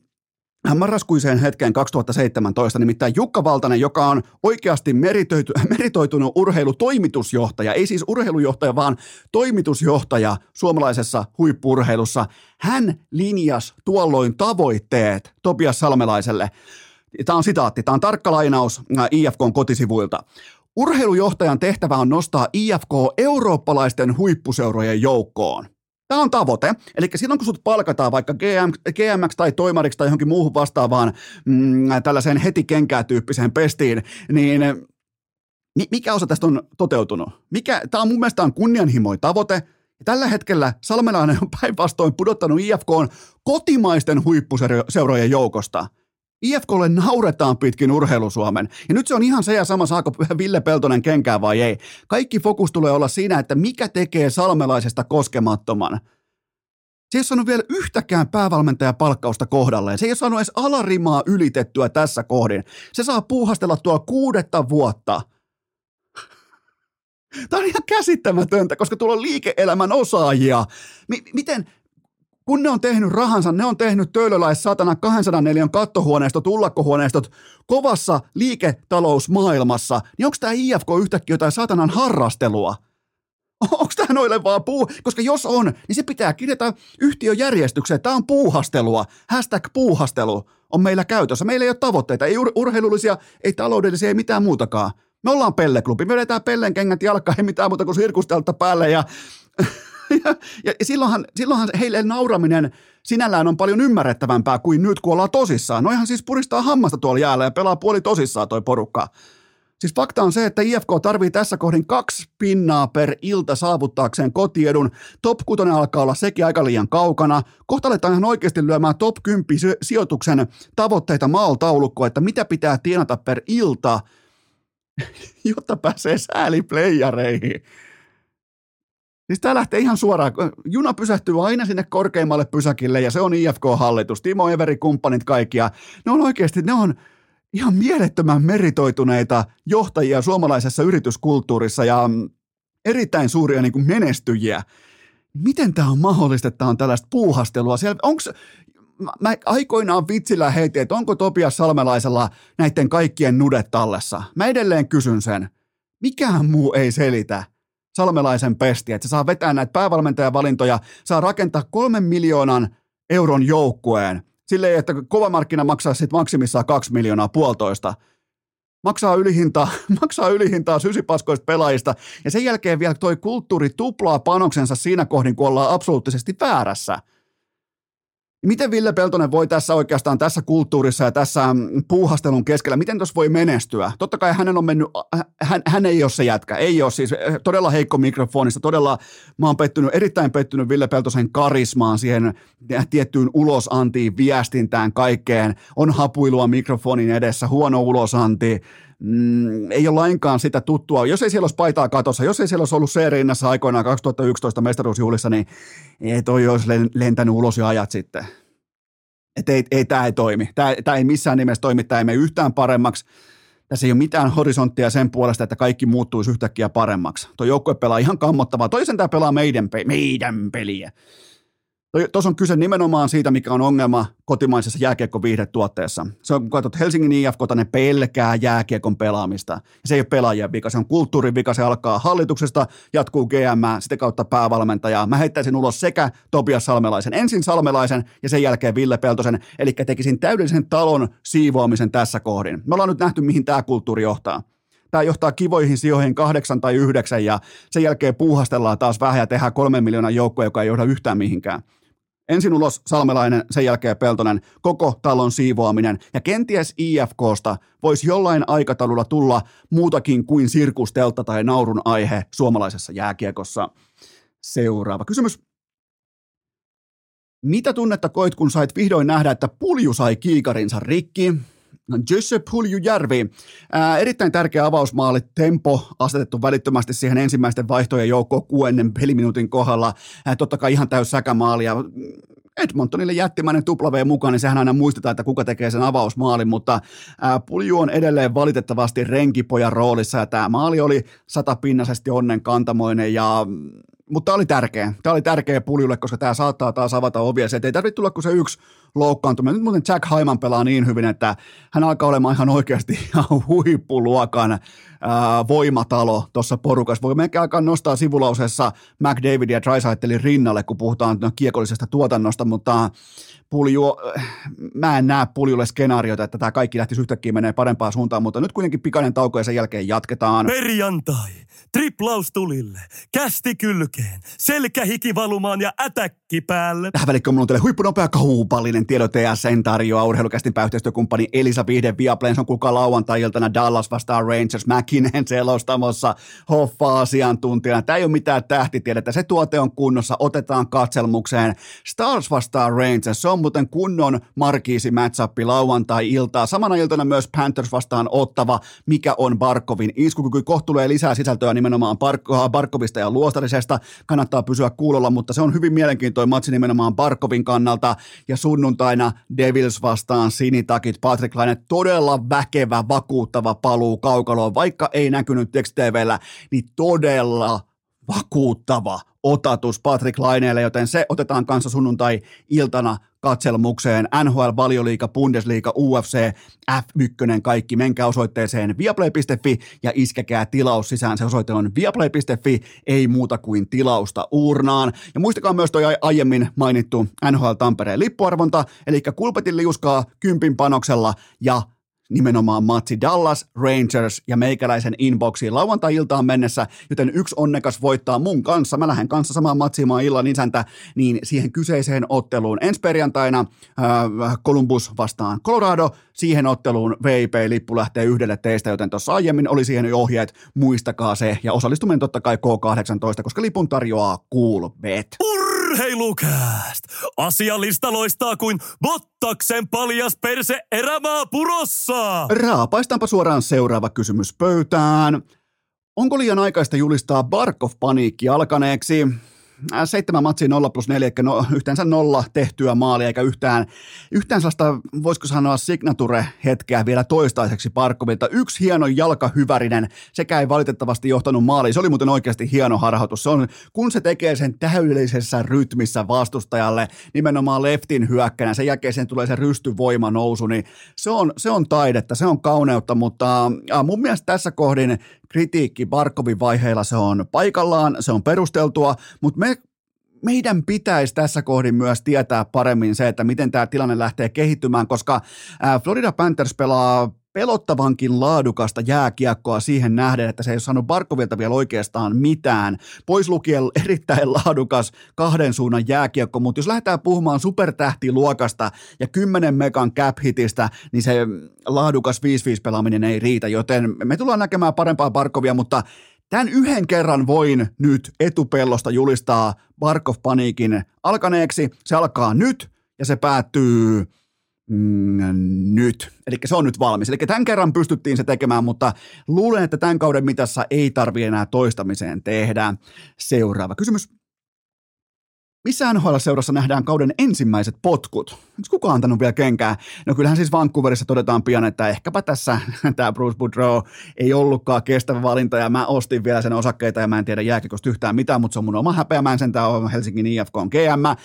marraskuiseen hetkeen 2017, nimittäin Jukka Valtanen, joka on oikeasti meritoitu, meritoitunut urheilutoimitusjohtaja, ei siis urheilujohtaja, vaan toimitusjohtaja suomalaisessa huippurheilussa. Hän linjas tuolloin tavoitteet Topias Salmelaiselle. Tämä on sitaatti, tämä on tarkka lainaus äh, IFKn kotisivuilta. Urheilujohtajan tehtävä on nostaa IFK eurooppalaisten huippuseurojen joukkoon. Tämä on tavoite. Eli silloin kun sut palkataan vaikka GM, GMX tai toimariksi tai johonkin muuhun vastaavaan mm, tällaiseen heti kenkää tyyppiseen pestiin, niin mikä osa tästä on toteutunut? Mikä, tämä on mun mielestä on kunnianhimoin tavoite. Tällä hetkellä Salmelainen on päinvastoin pudottanut IFK kotimaisten huippuseurojen joukosta – IFKlle nauretaan pitkin urheilusuomen. Ja nyt se on ihan se ja sama, saako Ville Peltonen kenkää vai ei. Kaikki fokus tulee olla siinä, että mikä tekee salmelaisesta koskemattoman. Se ei ole saanut vielä yhtäkään päävalmentajapalkkausta kohdalleen. Se ei ole saanut edes alarimaa ylitettyä tässä kohdin. Se saa puuhastella tuo kuudetta vuotta. Tämä on ihan käsittämätöntä, koska tuolla on liike-elämän osaajia. M- miten, kun ne on tehnyt rahansa, ne on tehnyt töölöläis satana 204 kattohuoneistot, ullakkohuoneistot kovassa liiketalousmaailmassa, niin onko tämä IFK yhtäkkiä jotain satanan harrastelua? Onko tämä noille vaan puu? Koska jos on, niin se pitää kirjata yhtiöjärjestykseen. Tämä on puuhastelua. Hashtag puuhastelu on meillä käytössä. Meillä ei ole tavoitteita, ei ur- urheilullisia, ei taloudellisia, ei mitään muutakaan. Me ollaan pelleklubi, me vedetään pellen kengät jalkaan, ei mitään muuta kuin sirkustelta päälle ja ja, ja silloinhan, silloinhan heille nauraminen sinällään on paljon ymmärrettävämpää kuin nyt, kun ollaan tosissaan. Noihan siis puristaa hammasta tuolla jäällä ja pelaa puoli tosissaan toi porukka. Siis fakta on se, että IFK tarvii tässä kohdin kaksi pinnaa per ilta saavuttaakseen kotiedun. Top 6 alkaa olla sekin aika liian kaukana. Kohta aletaan ihan oikeasti lyömään top 10 sijoituksen tavoitteita maaltaulukkoa, että mitä pitää tienata per ilta, jotta pääsee sääliplayereihin. Siis tämä lähtee ihan suoraan. Juna pysähtyy aina sinne korkeimmalle pysäkille ja se on IFK-hallitus. Timo Everi, kumppanit kaikki. Ja ne on oikeasti, ne on ihan mielettömän meritoituneita johtajia suomalaisessa yrityskulttuurissa ja mm, erittäin suuria niin kuin menestyjiä. Miten tämä on mahdollista, että tämä on tällaista puuhastelua? Siellä, onks, mä aikoinaan vitsillä heitin, että onko Topias Salmelaisella näiden kaikkien nudet tallessa. Mä edelleen kysyn sen. Mikään muu ei selitä salmelaisen pesti, että se saa vetää näitä päävalmentajavalintoja, saa rakentaa kolmen miljoonan euron joukkueen, silleen, että kova markkina maksaa sitten maksimissaan kaksi miljoonaa puolitoista, maksaa ylihintaa, maksaa ylihintaa sysipaskoista pelaajista, ja sen jälkeen vielä toi kulttuuri tuplaa panoksensa siinä kohdin, kun ollaan absoluuttisesti väärässä – Miten Ville Peltonen voi tässä oikeastaan tässä kulttuurissa ja tässä mm, puuhastelun keskellä, miten tuossa voi menestyä? Totta kai hänen on mennyt, hän, hän ei ole se jätkä, ei ole siis eh, todella heikko mikrofonista, todella mä oon pettynyt, erittäin pettynyt Ville Peltosen karismaan siihen tiettyyn ulosantiin, viestintään, kaikkeen. On hapuilua mikrofonin edessä, huono ulosanti, mm, ei ole lainkaan sitä tuttua. Jos ei siellä olisi paitaa katossa, jos ei siellä olisi ollut C-rinnassa aikoinaan 2011 mestaruusjuhlissa, niin ei toi olisi lentänyt ulos jo ajat sitten. Että ei, ei tämä ei toimi. Tämä ei missään nimessä toimi, tämä ei mene yhtään paremmaksi. Tässä ei ole mitään horisonttia sen puolesta, että kaikki muuttuisi yhtäkkiä paremmaksi. Tuo joukkue pelaa ihan kammottavaa. Toisen tämä pelaa meidän, pe- meidän peliä. Tuossa on kyse nimenomaan siitä, mikä on ongelma kotimaisessa jääkiekkoviihdetuotteessa. Se on, kun katsot Helsingin IFK, ne pelkää jääkiekon pelaamista. Se ei ole pelaajien vika, se on kulttuurin vika, se alkaa hallituksesta, jatkuu GM, sitä kautta päävalmentajaa. Mä heittäisin ulos sekä Tobias Salmelaisen, ensin Salmelaisen ja sen jälkeen Ville Peltosen, eli tekisin täydellisen talon siivoamisen tässä kohdin. Me ollaan nyt nähty, mihin tämä kulttuuri johtaa tämä johtaa kivoihin sijoihin kahdeksan tai yhdeksän ja sen jälkeen puuhastellaan taas vähän ja tehdään kolmen miljoonan joukkoa, joka ei johda yhtään mihinkään. Ensin ulos Salmelainen, sen jälkeen Peltonen, koko talon siivoaminen ja kenties IFKsta voisi jollain aikataululla tulla muutakin kuin sirkustelta tai naurun aihe suomalaisessa jääkiekossa. Seuraava kysymys. Mitä tunnetta koit, kun sait vihdoin nähdä, että pulju sai kiikarinsa rikki? No, Jesse Puljujärvi. Ää, erittäin tärkeä avausmaali, tempo asetettu välittömästi siihen ensimmäisten vaihtojen joukkoon kuuennen peliminuutin kohdalla. Ää, totta kai ihan täys säkämaali ja Edmontonille jättimäinen W mukaan, niin sehän aina muistetaan, että kuka tekee sen avausmaalin, mutta ää, Pulju on edelleen valitettavasti renkipojan roolissa ja tämä maali oli satapinnaisesti onnen kantamoinen ja mutta tämä oli tärkeä. Tämä oli tärkeä puljulle, koska tämä saattaa taas avata ovia. Se ei tarvitse tulla kuin se yksi loukkaantuminen. Nyt muuten Jack Haiman pelaa niin hyvin, että hän alkaa olemaan ihan oikeasti ihan huippuluokan ää, voimatalo tuossa porukassa. Voi melkein alkaa nostaa sivulauseessa McDavid ja Drysaitelin rinnalle, kun puhutaan no, kiekollisesta tuotannosta, mutta pulju, mä en näe puljulle skenaariota, että tämä kaikki lähtisi yhtäkkiä menee parempaan suuntaan, mutta nyt kuitenkin pikainen tauko ja sen jälkeen jatketaan. Perjantai. Triplaus tulille, kästi kylkeen, selkähiki valumaan ja ätäkki päälle. Tähän välikköön mulla on teille huippunopea kaupallinen tiedote ja sen tarjoaa urheilukästin pääyhteistyökumppani Elisa Vihde Viaplayn. Se on kuka lauantai-iltana Dallas vastaan Rangers Mäkinen selostamossa Hoffa-asiantuntijana. Tämä ei ole mitään tähtitiedettä. Se tuote on kunnossa. Otetaan katselmukseen. Stars vastaan Rangers. Se on muuten kunnon markiisi matchup lauantai-iltaa. Samana iltana myös Panthers vastaan ottava, mikä on Barkovin iskukyky. Kohtuulee lisää sisältöä nimenomaan Barkovista ja Luostarisesta. Kannattaa pysyä kuulolla, mutta se on hyvin mielenkiintoinen matsi nimenomaan Barkovin kannalta. Ja sunnuntaina Devils vastaan Sinitakit. Patrick Laine todella väkevä, vakuuttava paluu kaukaloon, vaikka ei näkynyt TVllä, niin todella vakuuttava otatus Patrick Laineelle, joten se otetaan kanssa sunnuntai-iltana katselmukseen. NHL, Valioliiga, Bundesliga, UFC, F1, kaikki. Menkää osoitteeseen viaplay.fi ja iskekää tilaus sisään. Se osoite on viaplay.fi, ei muuta kuin tilausta urnaan. Ja muistakaa myös toi aiemmin mainittu NHL Tampereen lippuarvonta, eli kulpetin liuskaa kympin panoksella ja nimenomaan matsi Dallas, Rangers ja meikäläisen inboxiin lauantai-iltaan mennessä, joten yksi onnekas voittaa mun kanssa. Mä lähden kanssa samaan matsimaan illan isäntä, niin siihen kyseiseen otteluun ensi perjantaina äh, Columbus vastaan Colorado, siihen otteluun VIP-lippu lähtee yhdelle teistä, joten tuossa aiemmin oli siihen jo ohjeet, muistakaa se, ja osallistuminen totta kai K18, koska lipun tarjoaa Coolbet. Urheilukääst! Asialista loistaa kuin Bottaksen paljas perse erämaa purossa! Raapaistaanpa suoraan seuraava kysymys pöytään. Onko liian aikaista julistaa Barkov-paniikki alkaneeksi? Äh, seitsemän matsia 0 plus 4, eli no, yhteensä nolla tehtyä maalia, eikä yhtään, yhtään sellaista, voisiko sanoa, signature-hetkeä vielä toistaiseksi Parkkovilta. Yksi hieno jalkahyvärinen, sekä ei valitettavasti johtanut maaliin. Se oli muuten oikeasti hieno harhautus. Se on, kun se tekee sen täydellisessä rytmissä vastustajalle, nimenomaan leftin hyökkänä, sen jälkeen sen tulee se rystyvoima nousu, niin se on, se on taidetta, se on kauneutta, mutta äh, mun mielestä tässä kohdin kritiikki Barkovin vaiheilla se on paikallaan, se on perusteltua, mutta me meidän pitäisi tässä kohdin myös tietää paremmin se, että miten tämä tilanne lähtee kehittymään, koska Florida Panthers pelaa pelottavankin laadukasta jääkiekkoa siihen nähden, että se ei ole saanut Barkovilta vielä oikeastaan mitään. Pois lukien erittäin laadukas kahden suunnan jääkiekko, mutta jos lähdetään puhumaan supertähtiluokasta ja 10 megan cap hitistä, niin se laadukas 5-5 pelaaminen ei riitä, joten me tullaan näkemään parempaa Barkovia, mutta Tämän yhden kerran voin nyt etupellosta julistaa Barkov-paniikin alkaneeksi. Se alkaa nyt ja se päättyy mm, nyt. Eli se on nyt valmis. Eli tämän kerran pystyttiin se tekemään, mutta luulen, että tämän kauden mitassa ei tarvi enää toistamiseen tehdä. Seuraava kysymys. missä NHL-seurassa nähdään kauden ensimmäiset potkut? Kukaan antanut vielä kenkää? No kyllähän siis Vancouverissa todetaan pian, että ehkäpä tässä tämä Bruce Boudreau ei ollutkaan kestävä valinta ja mä ostin vielä sen osakkeita ja mä en tiedä jääkikosta yhtään mitään, mutta se on mun oma häpeä, mä en sentään ole Helsingin IFK on GM.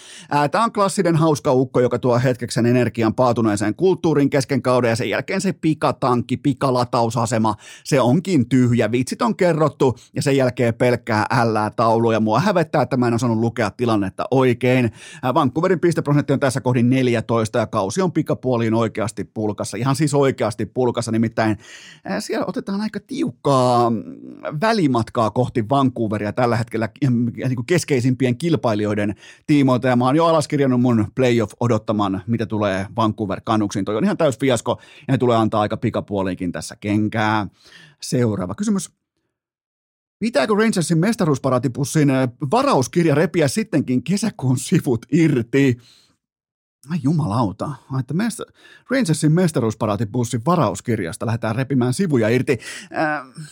Tämä on klassinen hauska ukko, joka tuo hetkeksen energian paatuneeseen kulttuurin kesken kauden ja sen jälkeen se pikatankki, pikalatausasema, se onkin tyhjä. Vitsit on kerrottu ja sen jälkeen pelkkää ällää taulu ja mua hävettää, että mä en osannut lukea tilannetta oikein. Vancouverin pisteprosentti on tässä kohdin 14 ja kausi on pikapuoliin oikeasti pulkassa. Ihan siis oikeasti pulkassa, nimittäin siellä otetaan aika tiukkaa mm, välimatkaa kohti Vancouveria tällä hetkellä niin kuin keskeisimpien kilpailijoiden tiimoilta ja mä oon jo alaskirjannut mun playoff odottaman, mitä tulee Vancouver Canucksiin. Toi on ihan täys fiasko ja ne tulee antaa aika pikapuoliinkin tässä kenkää. Seuraava kysymys. Pitääkö Rangersin mestaruusparatipussin varauskirja repiä sittenkin kesäkuun sivut irti? Ai jumalauta, että mesta, Rangersin mestaruusparatipussin varauskirjasta lähdetään repimään sivuja irti. Äh,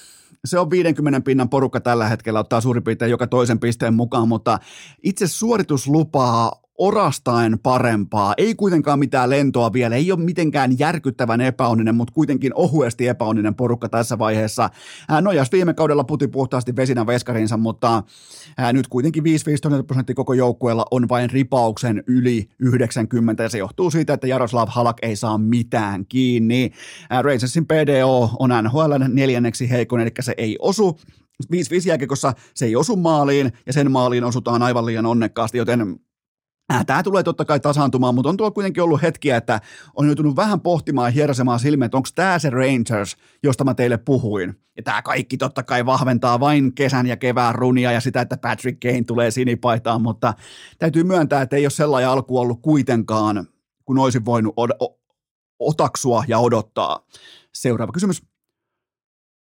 se on 50 pinnan porukka tällä hetkellä, ottaa suurin piirtein joka toisen pisteen mukaan, mutta itse suorituslupaa orastaen parempaa. Ei kuitenkaan mitään lentoa vielä, ei ole mitenkään järkyttävän epäonninen, mutta kuitenkin ohuesti epäonninen porukka tässä vaiheessa. Ää, Nojas viime kaudella puti puhtaasti vesinä veskarinsa, mutta nyt kuitenkin 5-15 prosenttia koko joukkueella on vain ripauksen yli 90 ja se johtuu siitä, että Jaroslav Halak ei saa mitään kiinni. Rangersin PDO on NHL neljänneksi heikon, eli se ei osu 5-5 jääkiekossa se ei osu maaliin ja sen maaliin osutaan aivan liian onnekkaasti, joten Tämä tulee totta kai tasaantumaan, mutta on tuolla kuitenkin ollut hetkiä, että on joutunut vähän pohtimaan ja hierasemaan silmiä, että onko tämä se Rangers, josta mä teille puhuin. Ja tämä kaikki totta kai vahventaa vain kesän ja kevään runia ja sitä, että Patrick Kane tulee sinipaitaan, mutta täytyy myöntää, että ei ole sellainen alku ollut kuitenkaan, kun olisin voinut od- otaksua ja odottaa. Seuraava kysymys.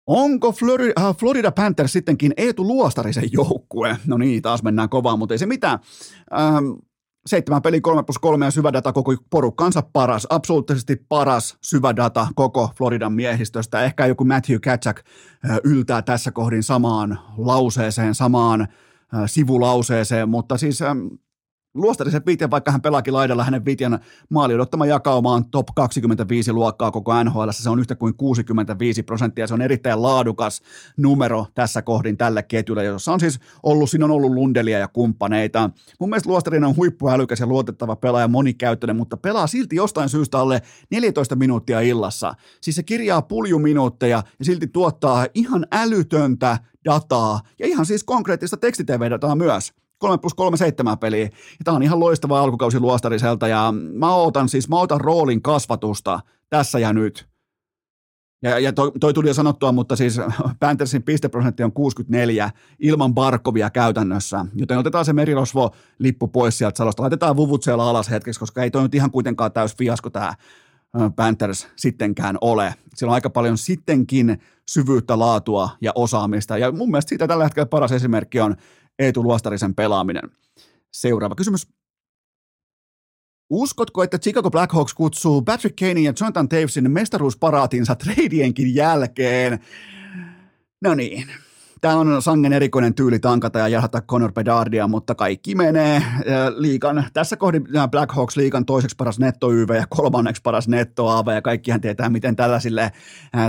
Onko Florida, äh, Florida Panthers sittenkin Eetu Luostarisen joukkue? No niin, taas mennään kovaa, mutta ei se mitään. Ähm, seitsemän peli, kolme plus kolme ja syvädata koko porukkansa paras, absoluuttisesti paras syvädata koko Floridan miehistöstä. Ehkä joku Matthew Katchak yltää tässä kohdin samaan lauseeseen, samaan sivulauseeseen, mutta siis Luostarisen Vitjan, vaikka hän pelaakin laidalla, hänen Vitjan maali odottama jakauma on top 25 luokkaa koko NHL. Se on yhtä kuin 65 prosenttia. Se on erittäin laadukas numero tässä kohdin tälle ketjulle, jossa on siis ollut, siinä on ollut Lundelia ja kumppaneita. Mun mielestä Luostarinen on huippuälykäs ja luotettava pelaaja, monikäyttöinen, mutta pelaa silti jostain syystä alle 14 minuuttia illassa. Siis se kirjaa puljuminuutteja ja silti tuottaa ihan älytöntä dataa ja ihan siis konkreettista tekstitv-dataa myös. 3 plus 3 7 peliä. Ja tämä on ihan loistava alkukausi Luostariselta ja mä otan siis, mä otan roolin kasvatusta tässä ja nyt. Ja, ja toi, toi tuli jo sanottua, mutta siis Panthersin pisteprosentti on 64 ilman Barkovia käytännössä, joten otetaan se merirosvo-lippu pois sieltä salosta. Laitetaan vuvut siellä alas hetkeksi, koska ei toi nyt ihan kuitenkaan täys fiasko tämä Panthers sittenkään ole. Siellä on aika paljon sittenkin syvyyttä, laatua ja osaamista. Ja mun mielestä siitä tällä hetkellä paras esimerkki on Eetu Luostarisen pelaaminen. Seuraava kysymys. Uskotko, että Chicago Blackhawks kutsuu Patrick Kane ja Jonathan Tavesin mestaruusparaatinsa treidienkin jälkeen? No niin, Tämä on sangen erikoinen tyyli tankata ja jahata Conor Bedardia, mutta kaikki menee liikan, tässä kohdin Black Hawks liikan toiseksi paras netto ja kolmanneksi paras netto AV ja kaikkihan tietää, miten tällaisille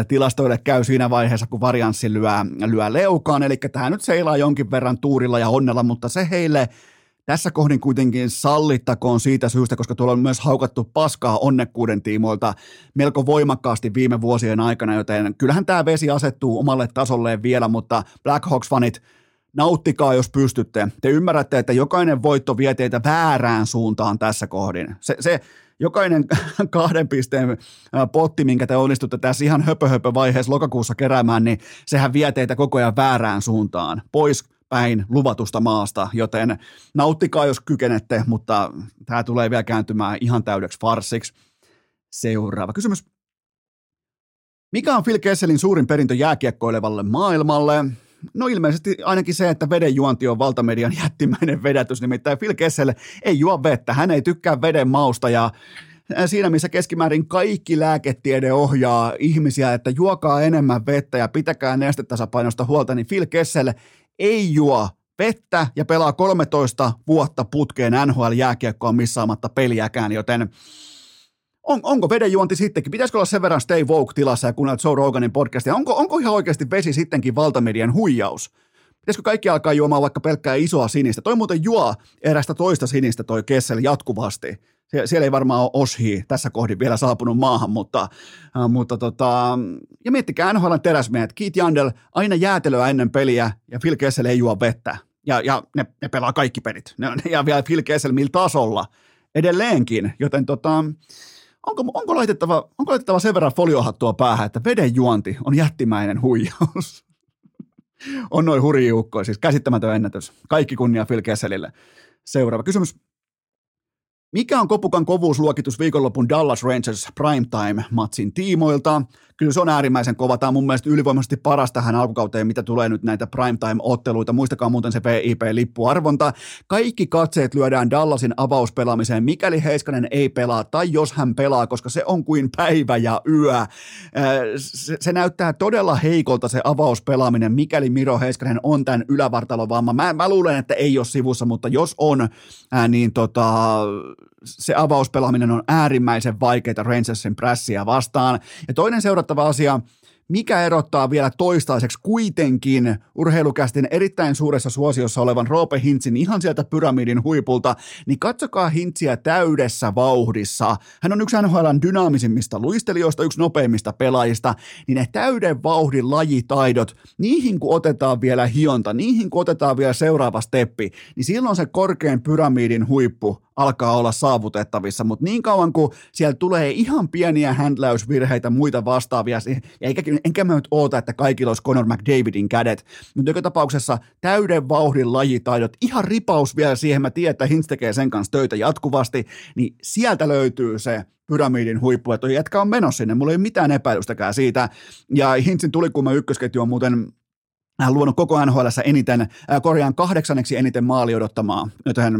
tilastoille käy siinä vaiheessa, kun varianssi lyö, lyö leukaan, eli tämä nyt seilaa jonkin verran tuurilla ja onnella, mutta se heille tässä kohdin kuitenkin sallittakoon siitä syystä, koska tuolla on myös haukattu paskaa onnekkuuden tiimoilta melko voimakkaasti viime vuosien aikana, joten kyllähän tämä vesi asettuu omalle tasolleen vielä, mutta Black Hawks-fanit, nauttikaa, jos pystytte. Te ymmärrätte, että jokainen voitto vie teitä väärään suuntaan tässä kohdin. Se, se jokainen kahden pisteen potti, minkä te onnistutte tässä ihan höpö, höpö vaiheessa lokakuussa keräämään, niin sehän vie teitä koko ajan väärään suuntaan. Pois päin luvatusta maasta, joten nauttikaa, jos kykenette, mutta tämä tulee vielä kääntymään ihan täydeksi farsiksi. Seuraava kysymys. Mikä on Phil Kesselin suurin perintö jääkiekkoilevalle maailmalle? No ilmeisesti ainakin se, että veden juonti on valtamedian jättimäinen vedätys, nimittäin Phil Kessel ei juo vettä, hän ei tykkää veden mausta ja siinä, missä keskimäärin kaikki lääketiede ohjaa ihmisiä, että juokaa enemmän vettä ja pitäkää nestetasapainosta huolta, niin Phil Kessel ei juo vettä ja pelaa 13 vuotta putkeen NHL-jääkiekkoa missaamatta peliäkään, joten on, onko vedenjuonti sittenkin? Pitäisikö olla sen verran Stay Woke-tilassa ja kuunnella Joe Roganin podcastia? Onko, onko ihan oikeasti vesi sittenkin valtamedian huijaus? Pitäisikö kaikki alkaa juomaan vaikka pelkkää isoa sinistä? Toi muuten juo erästä toista sinistä toi Kessel jatkuvasti. Sie- siellä ei varmaan ole Oshi tässä kohdin vielä saapunut maahan, mutta, äh, mutta tota, ja miettikää NHL teräsmiehet. Keith Jandel aina jäätelöä ennen peliä ja Phil Kessel ei juo vettä. Ja, ja ne, ne, pelaa kaikki pelit. Ne, ja vielä Phil Kessel millä tasolla edelleenkin. Joten tota, onko, onko, laitettava, onko laitettava sen verran foliohattua päähän, että veden juonti on jättimäinen huijaus? on noin hurjiukkoja, siis käsittämätön ennätys. Kaikki kunnia Phil Kesselille. Seuraava kysymys. Mikä on Kopukan kovuusluokitus viikonlopun Dallas Rangers Primetime-matsin tiimoilta? Kyllä se on äärimmäisen kova. Tämä on mun mielestä ylivoimaisesti paras tähän alkukauteen, mitä tulee nyt näitä Primetime-otteluita. Muistakaa muuten se VIP-lippuarvonta. Kaikki katseet lyödään Dallasin avauspelaamiseen, mikäli Heiskanen ei pelaa, tai jos hän pelaa, koska se on kuin päivä ja yö. Äh, se, se näyttää todella heikolta se avauspelaaminen, mikäli Miro Heiskanen on tämän ylävartalovamma. Mä, mä luulen, että ei ole sivussa, mutta jos on, äh, niin tota, se avauspelaaminen on äärimmäisen vaikeaa Rangersin prässiä vastaan. Ja toinen seurattava asia, mikä erottaa vielä toistaiseksi kuitenkin urheilukästin erittäin suuressa suosiossa olevan Roope Hintsin ihan sieltä pyramidin huipulta, niin katsokaa Hintsiä täydessä vauhdissa. Hän on yksi NHLn dynaamisimmista luistelijoista, yksi nopeimmista pelaajista, niin ne täyden vauhdin lajitaidot, niihin kun otetaan vielä hionta, niihin kun otetaan vielä seuraava steppi, niin silloin se korkean pyramidin huippu alkaa olla saavutettavissa, mutta niin kauan kuin siellä tulee ihan pieniä händläysvirheitä, muita vastaavia, eikä, enkä mä nyt oota, että kaikilla olisi Conor McDavidin kädet, mutta joka tapauksessa täyden vauhdin lajitaidot, ihan ripaus vielä siihen, mä tiedän, että Hintz tekee sen kanssa töitä jatkuvasti, niin sieltä löytyy se pyramidin huippu, että jätkä on menossa sinne, mulla ei ole mitään epäilystäkään siitä, ja Hintzin tuli, kun mä ykkösketju on muuten hän luonut koko NHL eniten, äh, korjaan kahdeksanneksi eniten maali odottamaa, joten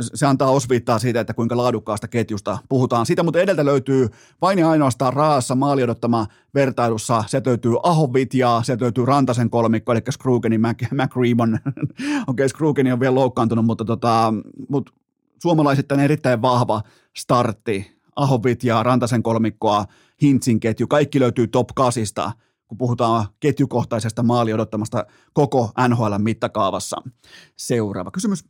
se antaa osviittaa siitä, että kuinka laadukkaasta ketjusta puhutaan. Siitä mutta edeltä löytyy vain ja ainoastaan raassa maali odottama vertailussa. Se löytyy Ahovit ja se löytyy Rantasen kolmikko, eli Skrugenin McReamon. Okei, okay, Skrugeni on vielä loukkaantunut, mutta, tota, mutta suomalaiset on erittäin vahva startti. Ahovit ja Rantasen kolmikkoa, Hintsin ketju, kaikki löytyy top 8 kun puhutaan ketjukohtaisesta maali odottamasta koko NHL mittakaavassa. Seuraava kysymys.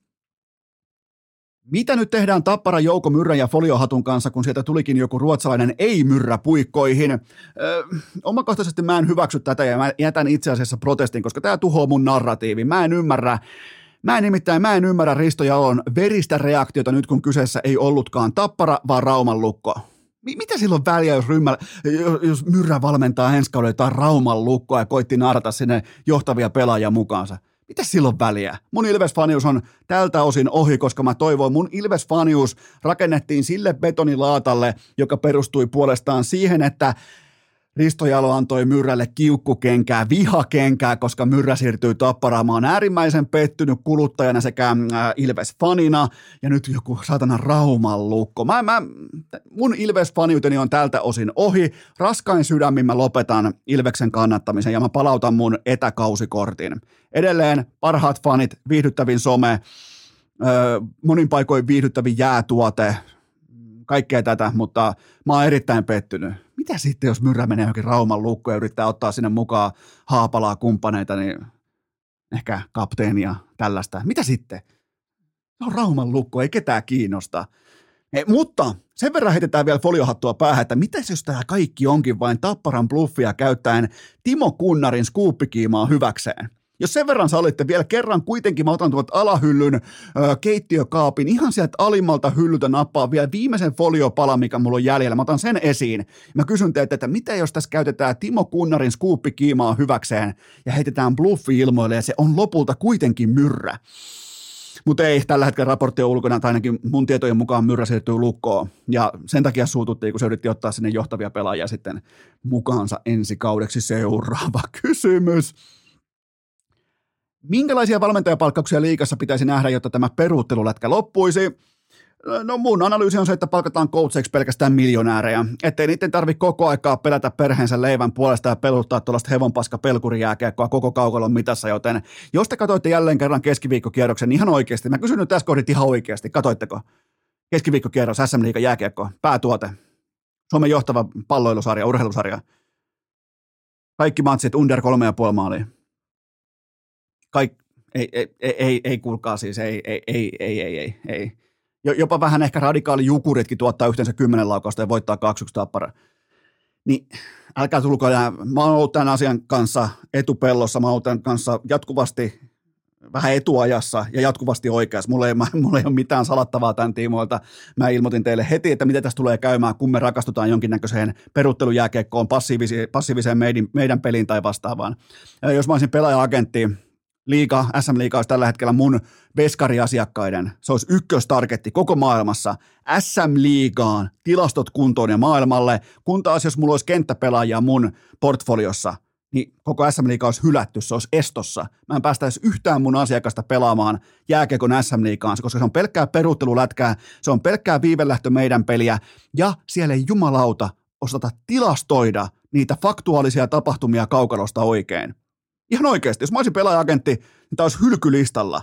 Mitä nyt tehdään Tappara Jouko Myrrän ja Foliohatun kanssa, kun sieltä tulikin joku ruotsalainen ei-myrrä puikkoihin? Öö, omakohtaisesti mä en hyväksy tätä ja mä jätän itse asiassa protestin, koska tämä tuhoaa mun narratiivi. Mä en ymmärrä, Mä en nimittäin, mä en ymmärrä Risto Jalon veristä reaktiota nyt, kun kyseessä ei ollutkaan Tappara, vaan Rauman lukko. Mitä silloin väliä, jos, rymmä, jos Myrrä valmentaa ensi kaudella jotain Rauman lukkoa ja koitti narata sinne johtavia pelaajia mukaansa? Mitä silloin väliä? Mun Ilves-fanius on tältä osin ohi, koska mä toivoin, mun Ilves-fanius rakennettiin sille betonilaatalle, joka perustui puolestaan siihen, että Risto Jalo antoi Myrrälle kiukkukenkää, vihakenkää, koska Myrrä siirtyy tapparaan. Mä oon äärimmäisen pettynyt kuluttajana sekä äh, Ilves-fanina ja nyt joku saatana Rauman lukko. Mä, mä, mun Ilves-faniuteni on tältä osin ohi. Raskain sydämin mä lopetan Ilveksen kannattamisen ja mä palautan mun etäkausikortin. Edelleen parhaat fanit, viihdyttävin some, monin paikoin viihdyttävin jäätuote, kaikkea tätä, mutta mä oon erittäin pettynyt. Mitä sitten, jos Myrrä menee johonkin Rauman lukkoon ja yrittää ottaa sinne mukaan Haapalaa kumppaneita, niin ehkä kapteenia tällaista. Mitä sitten? On Rauman lukko, ei ketään kiinnosta. He, mutta sen verran heitetään vielä foliohattua päähän, että mitä jos tämä kaikki onkin vain Tapparan bluffia käyttäen Timo Kunnarin skuuppikiimaa hyväkseen – jos sen verran sallitte vielä kerran, kuitenkin mä otan tuolta alahyllyn ö, keittiökaapin, ihan sieltä alimmalta hyllyltä nappaa vielä viimeisen foliopala, mikä mulla on jäljellä. Mä otan sen esiin. Mä kysyn teiltä, että mitä jos tässä käytetään Timo Kunnarin skuuppikiimaa hyväkseen ja heitetään bluffi ilmoille ja se on lopulta kuitenkin myrrä. Mutta ei, tällä hetkellä raportti on ulkona, tai ainakin mun tietojen mukaan Myrrä siirtyy lukkoon. Ja sen takia suututtiin, kun se yritti ottaa sinne johtavia pelaajia sitten mukaansa ensi kaudeksi. Seuraava kysymys. Minkälaisia valmentajapalkkauksia liikassa pitäisi nähdä, jotta tämä peruuttelulätkä loppuisi? No mun analyysi on se, että palkataan coachiksi pelkästään miljonäärejä, ettei niiden tarvi koko aikaa pelätä perheensä leivän puolesta ja peluttaa tuollaista hevonpaska pelkurijääkiekkoa koko kaukalon mitassa, joten jos te katsoitte jälleen kerran keskiviikkokierroksen niin ihan oikeasti, mä kysyn nyt tässä kohdit ihan oikeasti, katoitteko? Keskiviikkokierros, SM Liiga jääkiekko, päätuote, Suomen johtava palloilusarja, urheilusarja. Kaikki matsit under kolme ja puoli maalia. Kaik, ei, ei, ei, ei, kuulkaa siis, ei, ei, ei, ei, ei, ei, ei. Jopa vähän ehkä radikaali jukuritkin tuottaa yhteensä kymmenen laukausta ja voittaa 2 tappara. Niin älkää tulko enää, mä oon ollut tämän asian kanssa etupellossa, mä oon tämän kanssa jatkuvasti vähän etuajassa ja jatkuvasti oikeassa. Mulla ei, mulla ei ole mitään salattavaa tämän tiimoilta. Mä ilmoitin teille heti, että mitä tästä tulee käymään, kun me rakastutaan jonkinnäköiseen peruttelujääkeekkoon, passiiviseen, passiiviseen meidän, meidän peliin tai vastaavaan. Ja jos mä olisin pelaaja-agentti, liiga, SM Liiga olisi tällä hetkellä mun veskariasiakkaiden. Se olisi ykköstargetti koko maailmassa. SM Liigaan, tilastot kuntoon ja maailmalle, kun taas jos mulla olisi kenttäpelaajia mun portfoliossa – niin koko SM Liiga olisi hylätty, se olisi estossa. Mä en päästäisi yhtään mun asiakasta pelaamaan jääkiekon SM Liigaan, koska se on pelkkää peruuttelulätkää, se on pelkkää viivelähtö meidän peliä, ja siellä ei jumalauta osata tilastoida niitä faktuaalisia tapahtumia kaukalosta oikein. Ihan oikeasti, jos mä olisin pelaaja-agentti, niin tämä olisi hylkylistalla.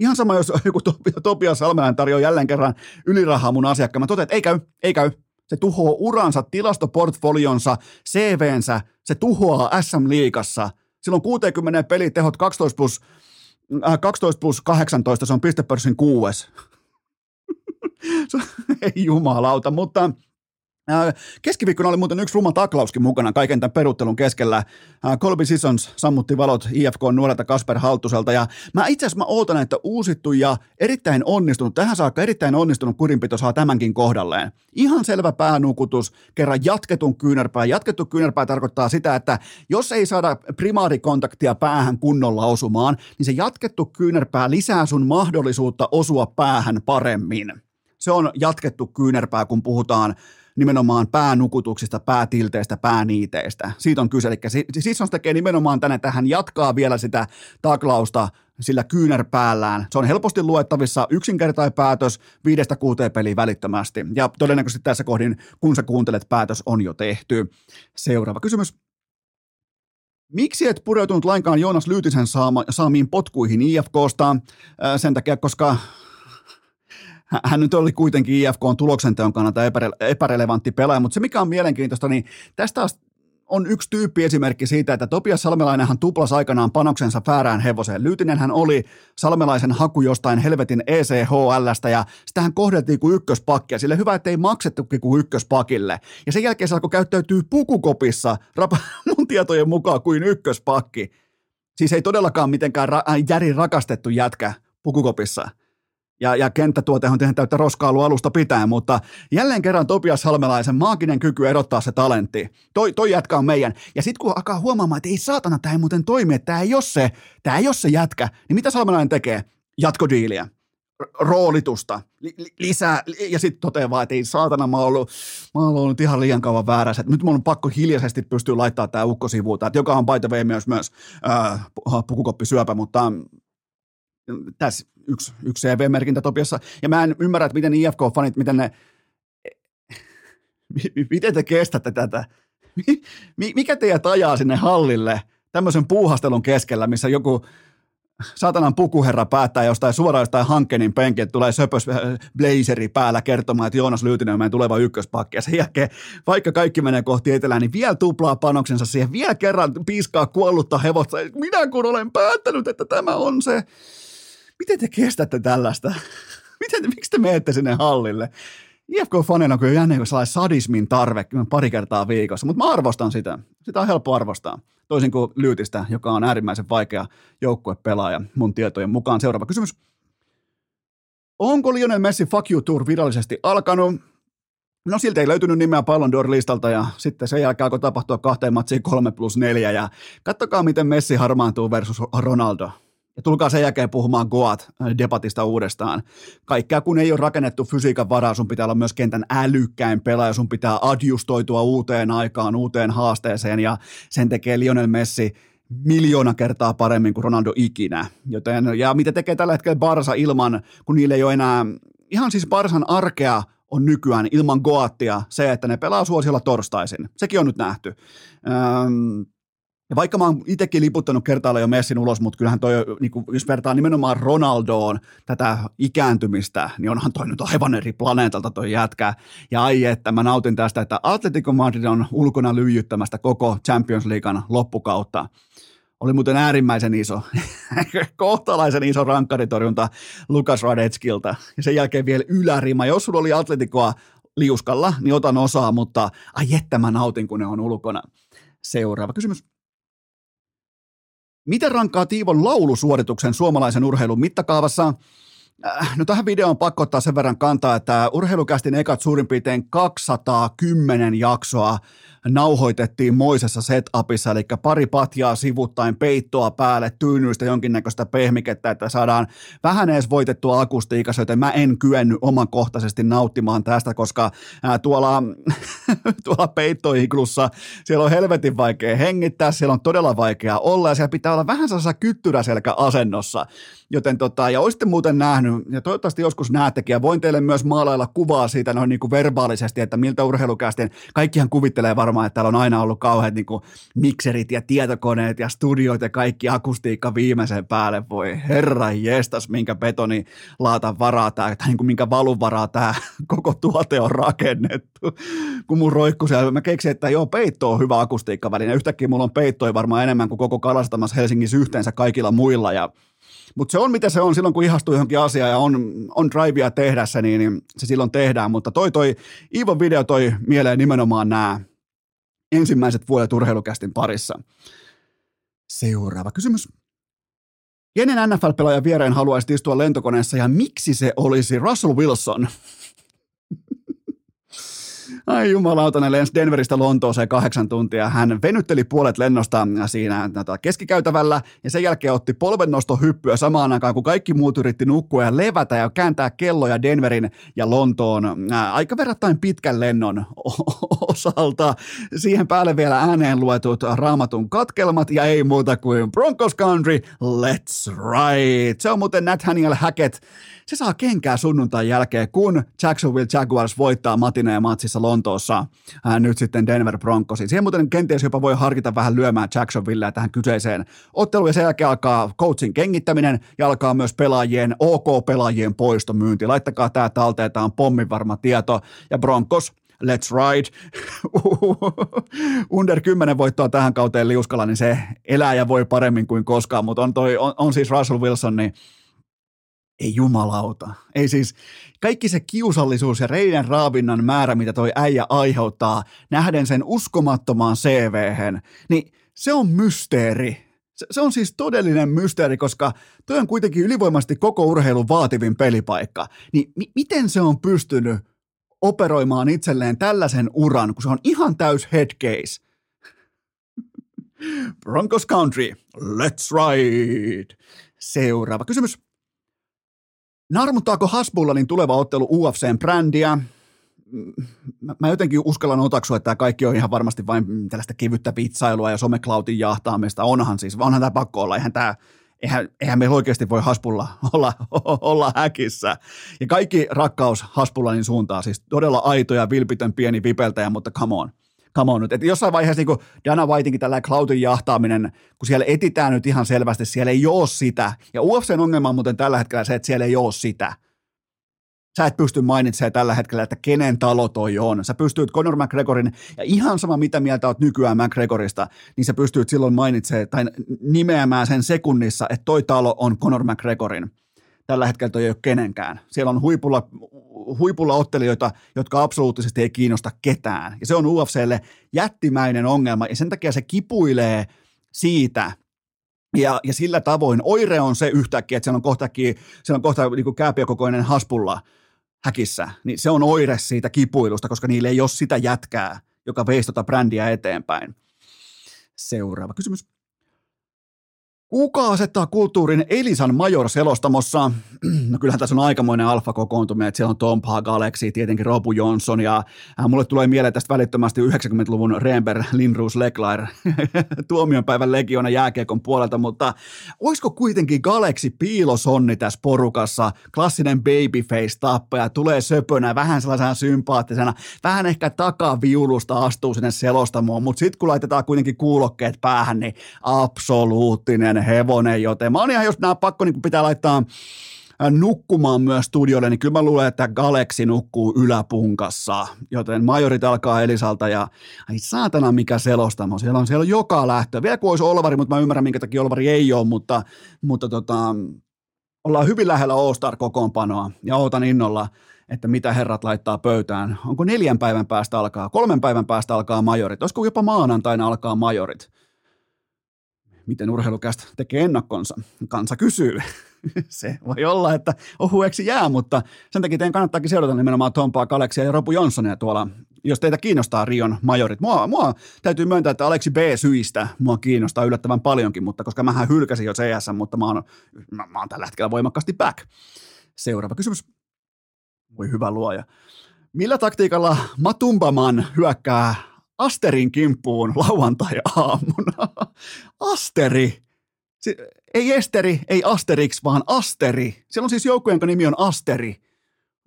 Ihan sama, jos joku Topias Salmelainen tarjoaa jälleen kerran ylirahaa mun asiakkaan. Mä totean, että ei käy, ei käy, se tuhoaa uransa, tilastoportfolionsa, CVnsä, se tuhoaa SM-liigassa. Silloin 60 pelitehot 12 plus, äh, 12 plus 18, se on pistepörssin kuues. ei jumalauta, mutta Keskiviikkona oli muuten yksi ruma taklauskin mukana kaiken tämän peruttelun keskellä. Colby Sissons sammutti valot IFK nuorelta Kasper Haltuselta ja mä itse asiassa mä ootan, että uusittu ja erittäin onnistunut, tähän saakka erittäin onnistunut kurinpito saa tämänkin kohdalleen. Ihan selvä päänukutus, kerran jatketun kyynärpää. Jatkettu kyynärpää tarkoittaa sitä, että jos ei saada primaarikontaktia päähän kunnolla osumaan, niin se jatkettu kyynärpää lisää sun mahdollisuutta osua päähän paremmin. Se on jatkettu kyynärpää, kun puhutaan nimenomaan päänukutuksista, päätilteistä, pääniiteistä. Siitä on kyse. Eli Sissons tekee nimenomaan tänne, että hän jatkaa vielä sitä taklausta sillä kyynärpäällään. Se on helposti luettavissa, yksinkertainen päätös, viidestä kuuteen peliä välittömästi. Ja todennäköisesti tässä kohdin, kun sä kuuntelet, päätös on jo tehty. Seuraava kysymys. Miksi et pureutunut lainkaan Joonas Lyytisen saama, saamiin potkuihin IFKsta? Sen takia, koska hän nyt oli kuitenkin IFK on tuloksenteon kannalta epärele- epärelevantti pelaaja, mutta se mikä on mielenkiintoista, niin tästä on yksi tyyppi esimerkki siitä, että Topias Salmelainenhan tuplas aikanaan panoksensa väärään hevoseen. Lyytinen hän oli Salmelaisen haku jostain helvetin ECHLstä ja sitä hän kohdeltiin kuin ykköspakkia. Sille hyvä, ettei maksettukin kuin ykköspakille. Ja sen jälkeen se alkoi käyttäytyy pukukopissa rapa, mun tietojen mukaan kuin ykköspakki. Siis ei todellakaan mitenkään ra- järin rakastettu jätkä pukukopissa ja, ja kenttätuote on tehnyt täyttä roskaa alusta pitää, mutta jälleen kerran Topias Halmelaisen maaginen kyky erottaa se talentti. Toi, toi jätkä on meidän. Ja sitten kun alkaa huomaamaan, että ei saatana, tämä ei muuten toimi, että tämä ei ole se, tämä ei ole se jätkä, niin mitä Salmelainen tekee? Jatkodiiliä roolitusta, li, li, lisää, ja sitten toteaa vaan, että ei saatana, mä oon ollut, mä oon ollut ihan liian kauan väärässä, nyt mun on pakko hiljaisesti pystyä laittaa tämä ukko joka on by the way myös, myös äh, pukukoppisyöpä, mutta tässä yksi, yksi CV-merkintä Topiassa. Ja mä en ymmärrä, että miten IFK-fanit, miten ne, miten te kestätte tätä? Mikä teidät ajaa sinne hallille tämmöisen puuhastelun keskellä, missä joku saatanan pukuherra päättää jostain suoraan jostain Hankkenin penki, että tulee söpös äh, blazeri päällä kertomaan, että Joonas Lyytinen on meidän tuleva ykköspakki. Ja sen jälkeen, vaikka kaikki menee kohti etelään, niin vielä tuplaa panoksensa siihen, vielä kerran piiskaa kuollutta hevosta. Minä kun olen päättänyt, että tämä on se miten te kestätte tällaista? miten, miksi te menette sinne hallille? IFK-fanina on kyllä jäänyt sellainen sadismin tarve pari kertaa viikossa, mutta mä arvostan sitä. Sitä on helppo arvostaa. Toisin kuin Lyytistä, joka on äärimmäisen vaikea joukkuepelaaja mun tietojen mukaan. Seuraava kysymys. Onko Lionel Messi Fuck You Tour virallisesti alkanut? No siltä ei löytynyt nimeä Ballon d'Or-listalta ja sitten sen jälkeen alkoi tapahtua kahteen matsiin kolme plus neljä ja kattokaa miten Messi harmaantuu versus Ronaldo. Ja tulkaa sen jälkeen puhumaan Goat-debatista uudestaan. Kaikkea kun ei ole rakennettu fysiikan varaa, sun pitää olla myös kentän älykkäin pelaaja, sun pitää adjustoitua uuteen aikaan, uuteen haasteeseen ja sen tekee Lionel Messi miljoona kertaa paremmin kuin Ronaldo ikinä. Joten, ja mitä tekee tällä hetkellä Barsa ilman, kun niillä ei ole enää ihan siis Barsan arkea on nykyään ilman Goattia se, että ne pelaa suosiolla torstaisin. Sekin on nyt nähty. Öm, ja vaikka mä oon itsekin liputtanut kertaalleen jo Messin ulos, mutta kyllähän toi, niin kuin, jos vertaa nimenomaan Ronaldoon tätä ikääntymistä, niin onhan toi nyt aivan eri planeetalta toi jätkä. Ja ai että mä nautin tästä, että Atletico Madrid on ulkona lyijyttämästä koko Champions Leaguean loppukautta. Oli muuten äärimmäisen iso, kohtalaisen iso rankkaritorjunta Lukas Radetskilta. Ja sen jälkeen vielä ylärima. Jos sulla oli Atleticoa liuskalla, niin otan osaa, mutta ai että mä nautin, kun ne on ulkona. Seuraava kysymys. Miten rankkaa Tiivon laulusuorituksen suomalaisen urheilun mittakaavassa? Äh, no tähän videoon on pakko ottaa sen verran kantaa, että urheilukästin ekat suurin piirtein 210 jaksoa nauhoitettiin moisessa setupissa, eli pari patjaa sivuttain, peittoa päälle, tyynyistä jonkinnäköistä pehmikettä, että saadaan vähän edes voitettua akustiikassa, joten mä en kyennyt omakohtaisesti nauttimaan tästä, koska ää, tuolla, tuolla peittoiklussa siellä on helvetin vaikea hengittää, siellä on todella vaikea olla ja siellä pitää olla vähän sellaisessa kyttyräselkä asennossa, joten tota, ja olisitte muuten nähnyt, ja toivottavasti joskus näettekin, ja voin teille myös maalailla kuvaa siitä noin niin kuin verbaalisesti, että miltä urheilukästin, kaikkihan kuvittelee varmaan, että täällä on aina ollut kauheat niin kuin mikserit ja tietokoneet ja studioit ja kaikki akustiikka viimeisen päälle. Voi herra jestas, minkä betoni laata varaa tämä, tai niin kuin minkä valuvaraa tämä koko tuote on rakennettu. Kun mun roikku siellä, mä keksin, että joo, peitto on hyvä akustiikkaväline. Yhtäkkiä mulla on peittoi varmaan enemmän kuin koko kalastamassa Helsingissä yhteensä kaikilla muilla ja mutta se on mitä se on silloin, kun ihastuu johonkin asiaan ja on, on drivea tehdä se, niin, niin se silloin tehdään. Mutta toi toi Iivon video toi mieleen nimenomaan nämä ensimmäiset vuodet urheilukästin parissa. Seuraava kysymys. Kenen NFL-pelaajan viereen haluaisit istua lentokoneessa ja miksi se olisi Russell Wilson? Ai jumalauta, ne lensi Denveristä Lontooseen kahdeksan tuntia. Hän venytteli puolet lennosta siinä tätä keskikäytävällä ja sen jälkeen otti hyppyä samaan aikaan, kun kaikki muut yritti nukkua ja levätä ja kääntää kelloja Denverin ja Lontoon ää, aika verrattain pitkän lennon osalta. Siihen päälle vielä ääneen luetut raamatun katkelmat ja ei muuta kuin Broncos Country, let's ride. Se on muuten Nathaniel Hackett se saa kenkää sunnuntain jälkeen, kun Jacksonville Jaguars voittaa matineen matsissa Lontoossa ää, nyt sitten Denver Broncosin. Siihen muuten kenties jopa voi harkita vähän lyömään Jacksonvillea tähän kyseiseen otteluun ja sen jälkeen alkaa coachin kengittäminen ja alkaa myös pelaajien, OK-pelaajien poistomyynti. Laittakaa tämä talteen, tämä on pommin varma tieto ja Broncos let's ride. Under 10 voittoa tähän kauteen liuskalla, niin se elää ja voi paremmin kuin koskaan, mutta on, toi, on, on siis Russell Wilson, niin ei jumalauta. Ei siis, kaikki se kiusallisuus ja reiden raavinnan määrä, mitä toi äijä aiheuttaa, nähden sen uskomattomaan cv niin se on mysteeri. Se, se on siis todellinen mysteeri, koska toi on kuitenkin ylivoimaisesti koko urheilun vaativin pelipaikka. Niin mi- miten se on pystynyt operoimaan itselleen tällaisen uran, kun se on ihan täys head case? Broncos Country, let's ride! Seuraava kysymys. Narmuttaako Hasbullanin tuleva ottelu UFCn brändiä? Mä, jotenkin uskallan otaksua, että tämä kaikki on ihan varmasti vain tällaista kivyttä vitsailua ja someklautin jahtaamista. Onhan siis, onhan tämä pakko olla. Eihän tämä, eihän, eihän meillä oikeasti voi Haspulla olla, olla häkissä. Ja kaikki rakkaus Haspullanin suuntaan, siis todella aito ja vilpitön pieni vipeltäjä, mutta come on – come on nyt. Että jossain vaiheessa niin Dana Whitingin tällä Cloudin jahtaaminen, kun siellä etitään nyt ihan selvästi, siellä ei ole sitä. Ja UFCn ongelma on muuten tällä hetkellä se, että siellä ei ole sitä. Sä et pysty mainitsemaan tällä hetkellä, että kenen talo toi on. Sä pystyt Conor McGregorin, ja ihan sama mitä mieltä oot nykyään McGregorista, niin sä pystyt silloin mainitsemaan tai nimeämään sen sekunnissa, että toi talo on Conor McGregorin tällä hetkellä toi ei ole kenenkään. Siellä on huipulla, huipulla ottelijoita, jotka absoluuttisesti ei kiinnosta ketään. Ja se on UFClle jättimäinen ongelma, ja sen takia se kipuilee siitä, ja, ja sillä tavoin oire on se yhtäkkiä, että siellä on kohtakin, siellä on kohta niin kääpiökokoinen haspulla häkissä, niin se on oire siitä kipuilusta, koska niille ei ole sitä jätkää, joka veisi tota brändiä eteenpäin. Seuraava kysymys. Kuka asettaa kulttuurin Elisan Major-selostamossa? No kyllähän tässä on aikamoinen alfa-kokoontuminen, että siellä on Tom Galaxy, tietenkin Robu Johnson ja äh, mulle tulee mieleen tästä välittömästi 90-luvun Rember Lindruus Leclair tuomionpäivän legiona jääkiekon puolelta, mutta olisiko kuitenkin Galaxy piilosonni tässä porukassa, klassinen babyface-tappaja, tulee söpönä, vähän sellaisena sympaattisena, vähän ehkä takaviulusta astuu sinne selostamoon, mutta sitten kun laitetaan kuitenkin kuulokkeet päähän, niin absoluuttinen hevonen, joten mä oon ihan just nämä pakko niin pitää laittaa äh, nukkumaan myös studiolle, niin kyllä mä luulen, että Galaxy nukkuu yläpunkassa, joten majorit alkaa Elisalta ja ai saatana mikä selostamo, siellä on, siellä on joka lähtö, vielä kuin olisi Olvari, mutta mä ymmärrän minkä takia Olvari ei ole, mutta, mutta tota, ollaan hyvin lähellä All-Star kokoonpanoa ja ootan innolla, että mitä herrat laittaa pöytään. Onko neljän päivän päästä alkaa, kolmen päivän päästä alkaa majorit, olisiko jopa maanantaina alkaa majorit? Miten urheilukästä tekee ennakkonsa. Kansa kysyy. Se voi olla, että ohueksi jää, mutta sen takia teidän kannattaakin seurata nimenomaan Tompaa, Kaleksia ja Robu Jonssonia tuolla, jos teitä kiinnostaa Rion majorit. Mua, mua täytyy myöntää, että Aleksi B-syistä mua kiinnostaa yllättävän paljonkin, mutta koska mä hylkäsin jo CS, mutta mä oon, mä, mä oon tällä hetkellä voimakkaasti back. Seuraava kysymys. Voi hyvä luoja. Millä taktiikalla Matumbaman hyökkää Asterin kimppuun lauantai-aamuna. Asteri. Ei Esteri, ei Asterix, vaan Asteri. Siellä on siis joukko, jonka nimi on Asteri.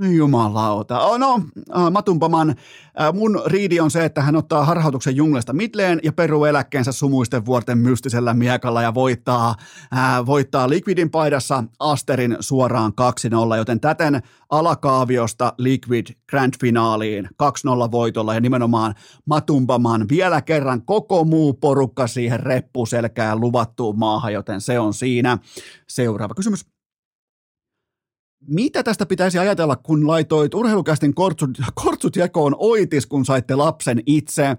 Jumalauta. Oh, no, äh, Matumpaman, äh, mun riidi on se, että hän ottaa harhautuksen junglesta mitleen ja peruu eläkkeensä sumuisten vuorten mystisellä miekalla ja voittaa, äh, voittaa Liquidin paidassa Asterin suoraan 2-0, joten täten alakaaviosta Liquid Grand Finaaliin 2-0 voitolla ja nimenomaan Matumpaman vielä kerran koko muu porukka siihen reppuselkään luvattuun maahan, joten se on siinä. Seuraava kysymys mitä tästä pitäisi ajatella, kun laitoit urheilukästin kortsut, kortsut jakoon oitis, kun saitte lapsen itse?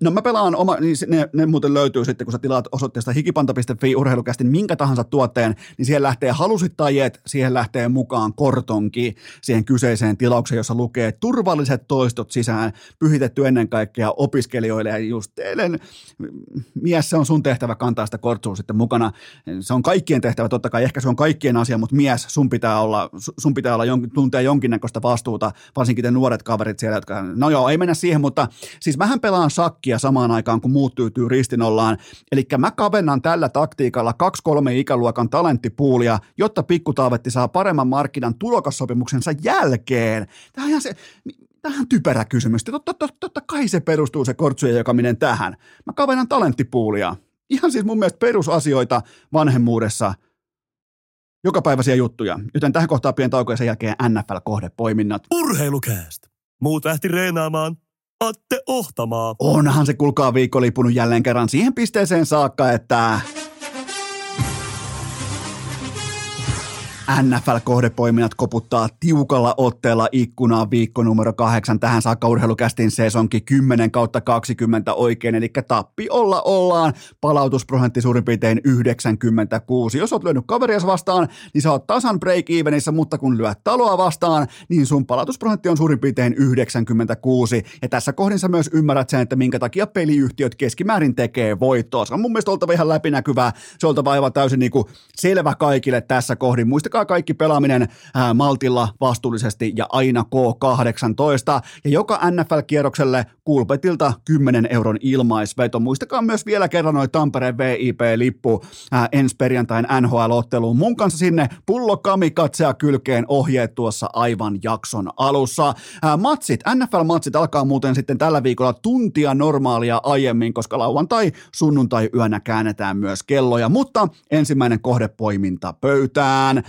No mä pelaan oma, niin ne, ne muuten löytyy sitten, kun sä tilaat osoitteesta hikipanta.fi urheilukästin minkä tahansa tuotteen, niin siihen lähtee halusit tai et, siihen lähtee mukaan kortonki siihen kyseiseen tilaukseen, jossa lukee turvalliset toistot sisään, pyhitetty ennen kaikkea opiskelijoille ja just teille, mies se on sun tehtävä kantaa sitä kortsua sitten mukana. Se on kaikkien tehtävä totta kai, ehkä se on kaikkien asia, mutta mies sun pitää olla, sun pitää olla jon, tuntea jonkinnäköistä vastuuta, varsinkin te nuoret kaverit siellä, jotka, no joo, ei mennä siihen, mutta siis mähän pelaan pelaan sakkia samaan aikaan, kun muut tyytyy ristinollaan. Eli mä kavennan tällä taktiikalla 2-3 ikäluokan talenttipuulia, jotta pikkutaavetti saa paremman markkinan tulokassopimuksensa jälkeen. Tämä on ihan se, tähän typerä kysymys. Totta, totta, totta kai se perustuu se kortsujen jakaminen tähän. Mä kavennan talenttipuulia. Ihan siis mun mielestä perusasioita vanhemmuudessa – jokapäiväisiä juttuja. Joten tähän kohtaan pieni tauko ja sen jälkeen NFL-kohdepoiminnat. Urheilukäästä. Muut lähti reenaamaan. Atte Ohtamaa. Onhan se kulkaa viikko lipunut jälleen kerran siihen pisteeseen saakka, että NFL-kohdepoiminnat koputtaa tiukalla otteella ikkunaan viikko numero kahdeksan. Tähän saakka urheilukästin sesonki 10 kautta 20 oikein, eli tappi olla ollaan. Palautusprosentti suurin piirtein 96. Jos oot lyönyt kaverias vastaan, niin sä oot tasan break-evenissä, mutta kun lyöt taloa vastaan, niin sun palautusprosentti on suurin piirtein 96. Ja tässä kohdin myös ymmärrät sen, että minkä takia peliyhtiöt keskimäärin tekee voittoa. Se on mun mielestä oltava ihan läpinäkyvää. Se on oltava aivan täysin niin kuin selvä kaikille tässä kohdin. Muistakaa Muistakaa kaikki pelaaminen ää, maltilla, vastuullisesti ja aina K18. Ja joka NFL-kierrokselle Kulpetilta 10 euron ilmaisveto. Muistakaa myös vielä kerran noin Tampereen VIP-lippu ää, ensi perjantain NHL-otteluun. Mun kanssa sinne pullo katsea kylkeen ohjeet tuossa aivan jakson alussa. Ää, matsit, NFL-matsit alkaa muuten sitten tällä viikolla tuntia normaalia aiemmin, koska lauantai, sunnuntai yönä käännetään myös kelloja, mutta ensimmäinen kohdepoiminta pöytään.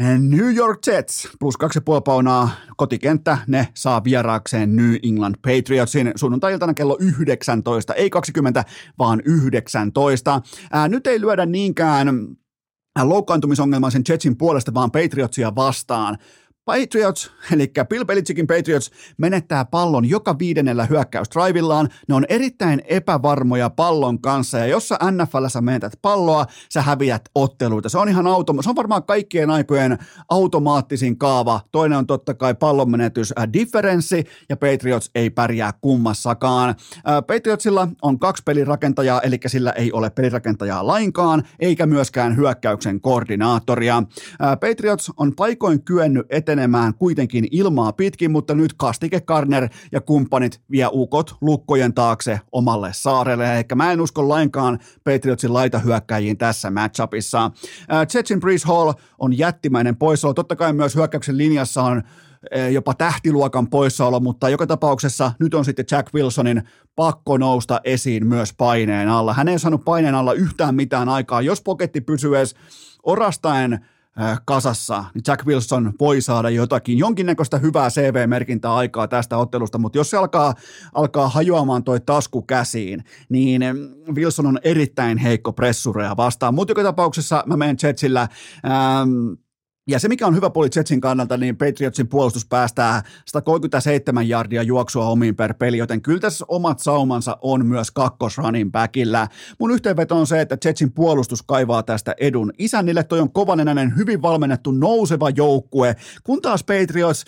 New York Jets plus kaksi ja puoli paunaa kotikenttä, ne saa vieraakseen New England Patriotsin sunnuntai-iltana kello 19, ei 20, vaan 19. Ää, nyt ei lyödä niinkään loukkaantumisongelmaisen Jetsin puolesta, vaan Patriotsia vastaan. Patriots, eli Bill Belichickin Patriots, menettää pallon joka viidennellä hyökkäysdrivillaan. Ne on erittäin epävarmoja pallon kanssa, ja jos sä NFLssä menetät palloa, sä häviät otteluita. Se on ihan auto, se on varmaan kaikkien aikojen automaattisin kaava. Toinen on totta kai pallon menetys äh, differenssi, ja Patriots ei pärjää kummassakaan. Äh, Patriotsilla on kaksi pelirakentajaa, eli sillä ei ole pelirakentajaa lainkaan, eikä myöskään hyökkäyksen koordinaattoria. Äh, Patriots on paikoin kyennyt eteen etenemään kuitenkin ilmaa pitkin, mutta nyt Kastike Karner ja kumppanit vie ukot lukkojen taakse omalle saarelle. Ehkä mä en usko lainkaan Patriotsin laitahyökkäjiin tässä matchupissa. Jetsin Breeze Hall on jättimäinen poissaolo. Totta kai myös hyökkäyksen linjassa on jopa tähtiluokan poissaolo, mutta joka tapauksessa nyt on sitten Jack Wilsonin pakko nousta esiin myös paineen alla. Hän ei saanut paineen alla yhtään mitään aikaa. Jos poketti pysyy edes orastaen Äh, kasassa, niin Jack Wilson voi saada jotakin, jonkinnäköistä hyvää CV-merkintää aikaa tästä ottelusta, mutta jos se alkaa, alkaa hajoamaan toi tasku käsiin, niin Wilson on erittäin heikko pressureja vastaan, mutta joka tapauksessa mä menen Jetsillä, ähm, ja se, mikä on hyvä puoli Jetsin kannalta, niin Patriotsin puolustus päästää 137 jardia juoksua omiin per peli, joten kyllä tässä omat saumansa on myös kakkosranin backillä. Mun yhteenveto on se, että Jetsin puolustus kaivaa tästä edun. Isännille toi on kovanenäinen, hyvin valmennettu, nouseva joukkue, kun taas Patriots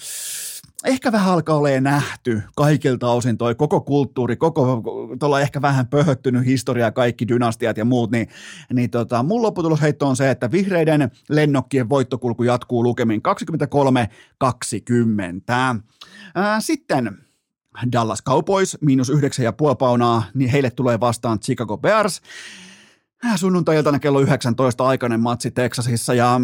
ehkä vähän alkaa olla nähty kaikilta osin toi koko kulttuuri, koko tuolla ehkä vähän pöhöttynyt historia, kaikki dynastiat ja muut, niin, niin tota, mun lopputulosheitto on se, että vihreiden lennokkien voittokulku jatkuu lukemin 23-20. sitten Dallas Cowboys, miinus yhdeksän ja puoli paunaa, niin heille tulee vastaan Chicago Bears. Sunnuntai-iltana kello 19 aikainen matsi Texasissa ja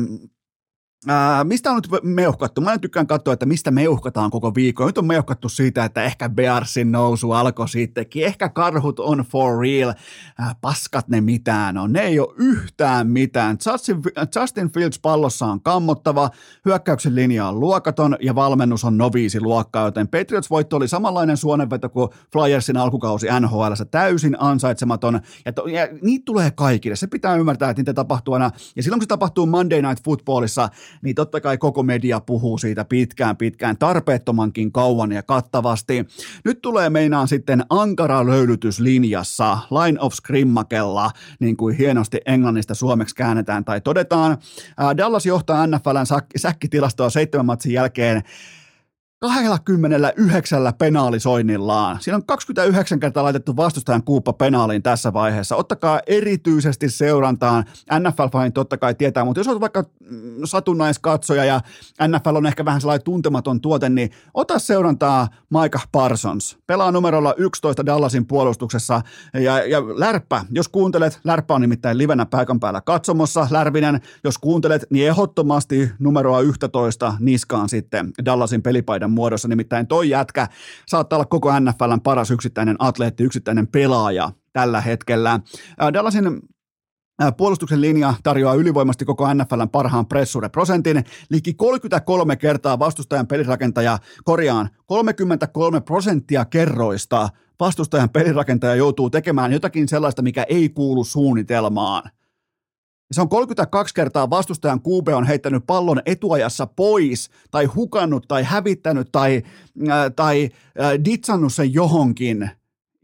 Ää, mistä on nyt meuhkattu? Mä tykkään katsoa, että mistä meuhkataan koko viikko. Nyt on meuhkattu siitä, että ehkä Bearsin nousu alkoi sittenkin. Ehkä karhut on for real. Ää, paskat ne mitään on. Ne ei ole yhtään mitään. Justin, Justin Fields pallossa on kammottava, hyökkäyksen linja on luokaton ja valmennus on noviisi luokkaa, joten Patriots voitto oli samanlainen suonenveto kuin Flyersin alkukausi NHL. Täysin ansaitsematon. Ja, to, ja niitä tulee kaikille. Se pitää ymmärtää, että niitä tapahtuu aina. Ja silloin kun se tapahtuu Monday Night Footballissa, niin totta kai koko media puhuu siitä pitkään pitkään, tarpeettomankin kauan ja kattavasti. Nyt tulee meinaan sitten ankara löylytyslinjassa, line of scrimmakella, niin kuin hienosti englannista suomeksi käännetään tai todetaan. Dallas johtaa NFLn säkkitilastoa seitsemän matsin jälkeen 29 penaalisoinnillaan. Siinä on 29 kertaa laitettu vastustajan kuuppa penaaliin tässä vaiheessa. Ottakaa erityisesti seurantaan. NFL-fanit totta kai tietää, mutta jos olet vaikka mm, satunnaiskatsoja ja NFL on ehkä vähän sellainen tuntematon tuote, niin ota seurantaa Micah Parsons. Pelaa numerolla 11 Dallasin puolustuksessa ja, ja Lärppä, jos kuuntelet, Lärppä on nimittäin livenä paikan päällä katsomossa, Lärvinen, jos kuuntelet, niin ehdottomasti numeroa 11 niskaan sitten Dallasin pelipaidan pelaajan muodossa, nimittäin toi jätkä saattaa olla koko NFLn paras yksittäinen atleetti, yksittäinen pelaaja tällä hetkellä. Dallasin Puolustuksen linja tarjoaa ylivoimasti koko NFLn parhaan pressureprosentin. Liki 33 kertaa vastustajan pelirakentaja, korjaan 33 prosenttia kerroista vastustajan pelirakentaja joutuu tekemään jotakin sellaista, mikä ei kuulu suunnitelmaan. Se on 32 kertaa vastustajan QB on heittänyt pallon etuajassa pois tai hukannut tai hävittänyt tai, äh, tai äh, ditsannut sen johonkin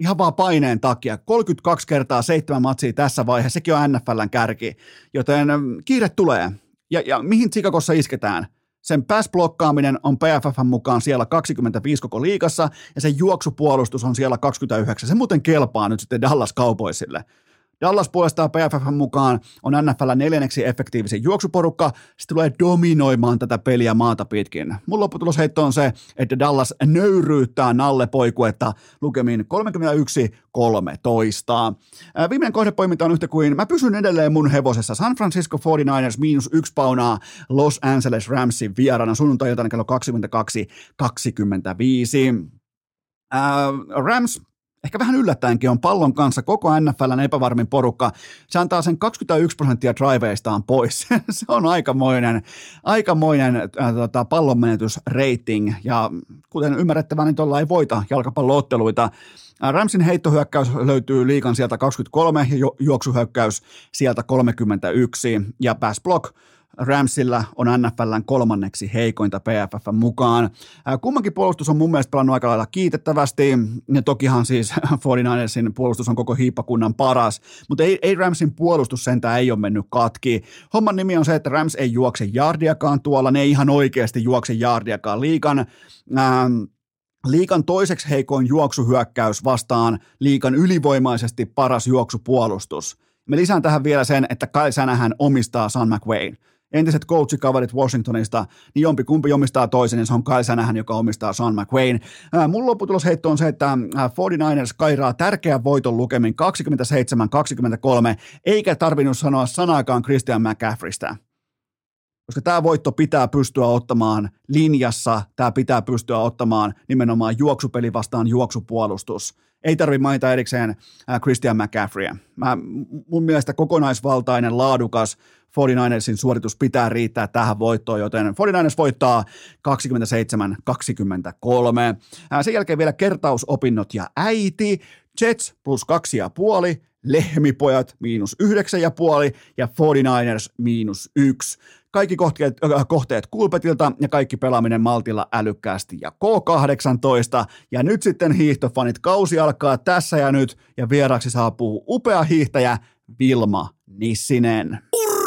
ihan vaan paineen takia. 32 kertaa seitsemän matsia tässä vaiheessa, sekin on NFLn kärki, joten ähm, kiire tulee. Ja, ja mihin Chicagossa isketään? Sen pass-blokkaaminen on PFFn mukaan siellä 25 koko liikassa ja sen juoksupuolustus on siellä 29. Se muuten kelpaa nyt sitten Dallas Cowboysille. Dallas puolestaan PFFn mukaan on NFL neljänneksi efektiivisin juoksuporukka. Se tulee dominoimaan tätä peliä maata pitkin. Mun lopputulosheitto on se, että Dallas nöyryyttää Nalle Poikuetta lukemin 31-13. Viimeinen kohdepoiminta on yhtä kuin, mä pysyn edelleen mun hevosessa. San Francisco 49ers miinus yksi paunaa Los Angeles Ramsin vierana sunnuntai-iltana kello 22.25. Rams ehkä vähän yllättäenkin on pallon kanssa koko NFLn epävarmin porukka. Se antaa sen 21 prosenttia driveistaan pois. se on aikamoinen, aikamoinen äh, tota, pallonmenetysrating ja kuten ymmärrettävää, niin tuolla ei voita jalkapallootteluita. Äh, Ramsin heittohyökkäys löytyy liikan sieltä 23 ja juoksuhyökkäys sieltä 31 ja pass block Ramsilla on NFLn kolmanneksi heikointa PFF mukaan. Kummankin puolustus on mun mielestä pelannut aika lailla kiitettävästi, ja tokihan siis 49ersin puolustus on koko hiippakunnan paras, mutta ei, ei Ramsin puolustus sentään ei ole mennyt katki. Homman nimi on se, että Rams ei juokse jardiakaan tuolla, ne ei ihan oikeasti juokse jardiakaan liikan. Ähm, liikan toiseksi heikoin juoksuhyökkäys vastaan liikan ylivoimaisesti paras juoksupuolustus. Me lisään tähän vielä sen, että Kyle Sänähän omistaa San McWayne entiset coachikaverit Washingtonista, niin jompi kumpi omistaa toisen, niin se on Kyle Sänähän, joka omistaa Sean McWayne. Ää, mun lopputulosheitto on se, että 49ers kairaa tärkeän voiton lukemin 27-23, eikä tarvinnut sanoa sanaakaan Christian McCaffreystä koska tämä voitto pitää pystyä ottamaan linjassa, tämä pitää pystyä ottamaan nimenomaan juoksupeli vastaan juoksupuolustus. Ei tarvitse mainita erikseen Christian McCaffreyä. Mä, mun mielestä kokonaisvaltainen, laadukas 49ersin suoritus pitää riittää tähän voittoon, joten 49ers voittaa 27-23. Sen jälkeen vielä kertausopinnot ja äiti, Jets plus kaksi ja puoli, Lehmipojat miinus yhdeksän ja puoli ja 49ers miinus yksi. Kaikki kohteet, äh, kohteet Kulpetilta ja kaikki pelaaminen maltilla älykkäästi ja K18. Ja nyt sitten hiihtofanit, kausi alkaa tässä ja nyt ja vieraksi saapuu upea hiihtäjä Vilma Nissinen.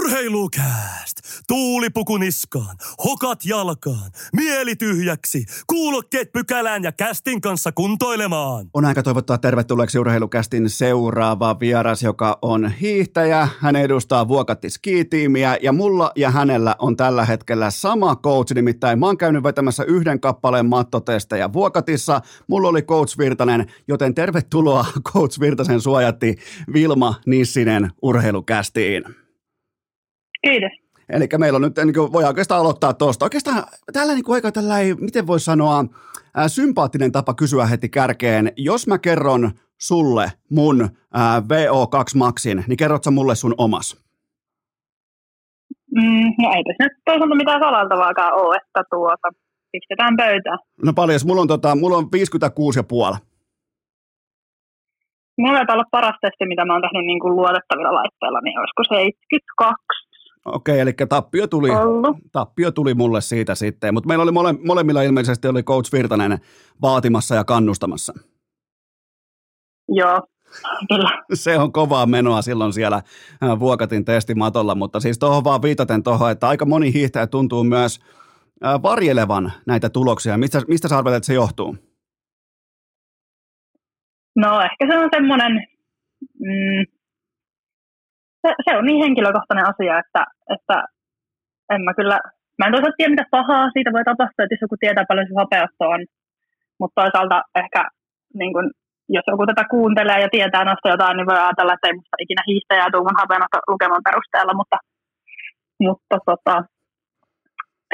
Urheilukääst! Tuulipuku niskaan, hokat jalkaan, mieli tyhjäksi, kuulokkeet pykälään ja kästin kanssa kuntoilemaan. On aika toivottaa tervetulleeksi urheilukästin seuraava vieras, joka on hiihtäjä. Hän edustaa Vuokatti Ski-tiimiä ja mulla ja hänellä on tällä hetkellä sama coach, nimittäin mä oon käynyt vetämässä yhden kappaleen mattotestejä Vuokatissa. Mulla oli coach Virtanen, joten tervetuloa coach Virtasen suojatti Vilma Nissinen urheilukästiin. Kiitos. Eli meillä on nyt, niin kuin, voi oikeastaan aloittaa tuosta. Oikeastaan tällä niin kuin aika tällainen, miten voi sanoa, ää, sympaattinen tapa kysyä heti kärkeen. Jos mä kerron sulle mun ää, VO2 Maxin, niin kerrot sä mulle sun omas? Mm, no eipä nyt toisaalta mitään salaltavaakaan ole, että tuota, pistetään pöytään. No paljon, mulla on, tota, mulla on 56,5. Mulla taitaa olla paras testi, mitä mä oon tehnyt niin kuin luotettavilla laitteilla, niin olisiko 72 Okei, eli tappio tuli, tappio tuli mulle siitä sitten, mutta meillä oli mole, molemmilla ilmeisesti oli Coach Virtanen vaatimassa ja kannustamassa. Joo, kyllä. Se on kovaa menoa silloin siellä äh, Vuokatin testimatolla, mutta siis tuohon vaan viitaten tuohon, että aika moni hiihtäjä tuntuu myös äh, varjelevan näitä tuloksia. Mistä, mistä sä arvelet, että se johtuu? No ehkä se on semmoinen, mm, se, se on niin henkilökohtainen asia, että, että en mä kyllä, mä en toisaalta tiedä mitä pahaa siitä voi tapahtua, että jos joku tietää paljon se hapeutto on, mutta toisaalta ehkä niin kun, jos joku tätä kuuntelee ja tietää noista jotain, niin voi ajatella, että ei musta ikinä hiihtäjää tuu mun hapenotto lukeman perusteella, mutta, mutta tota,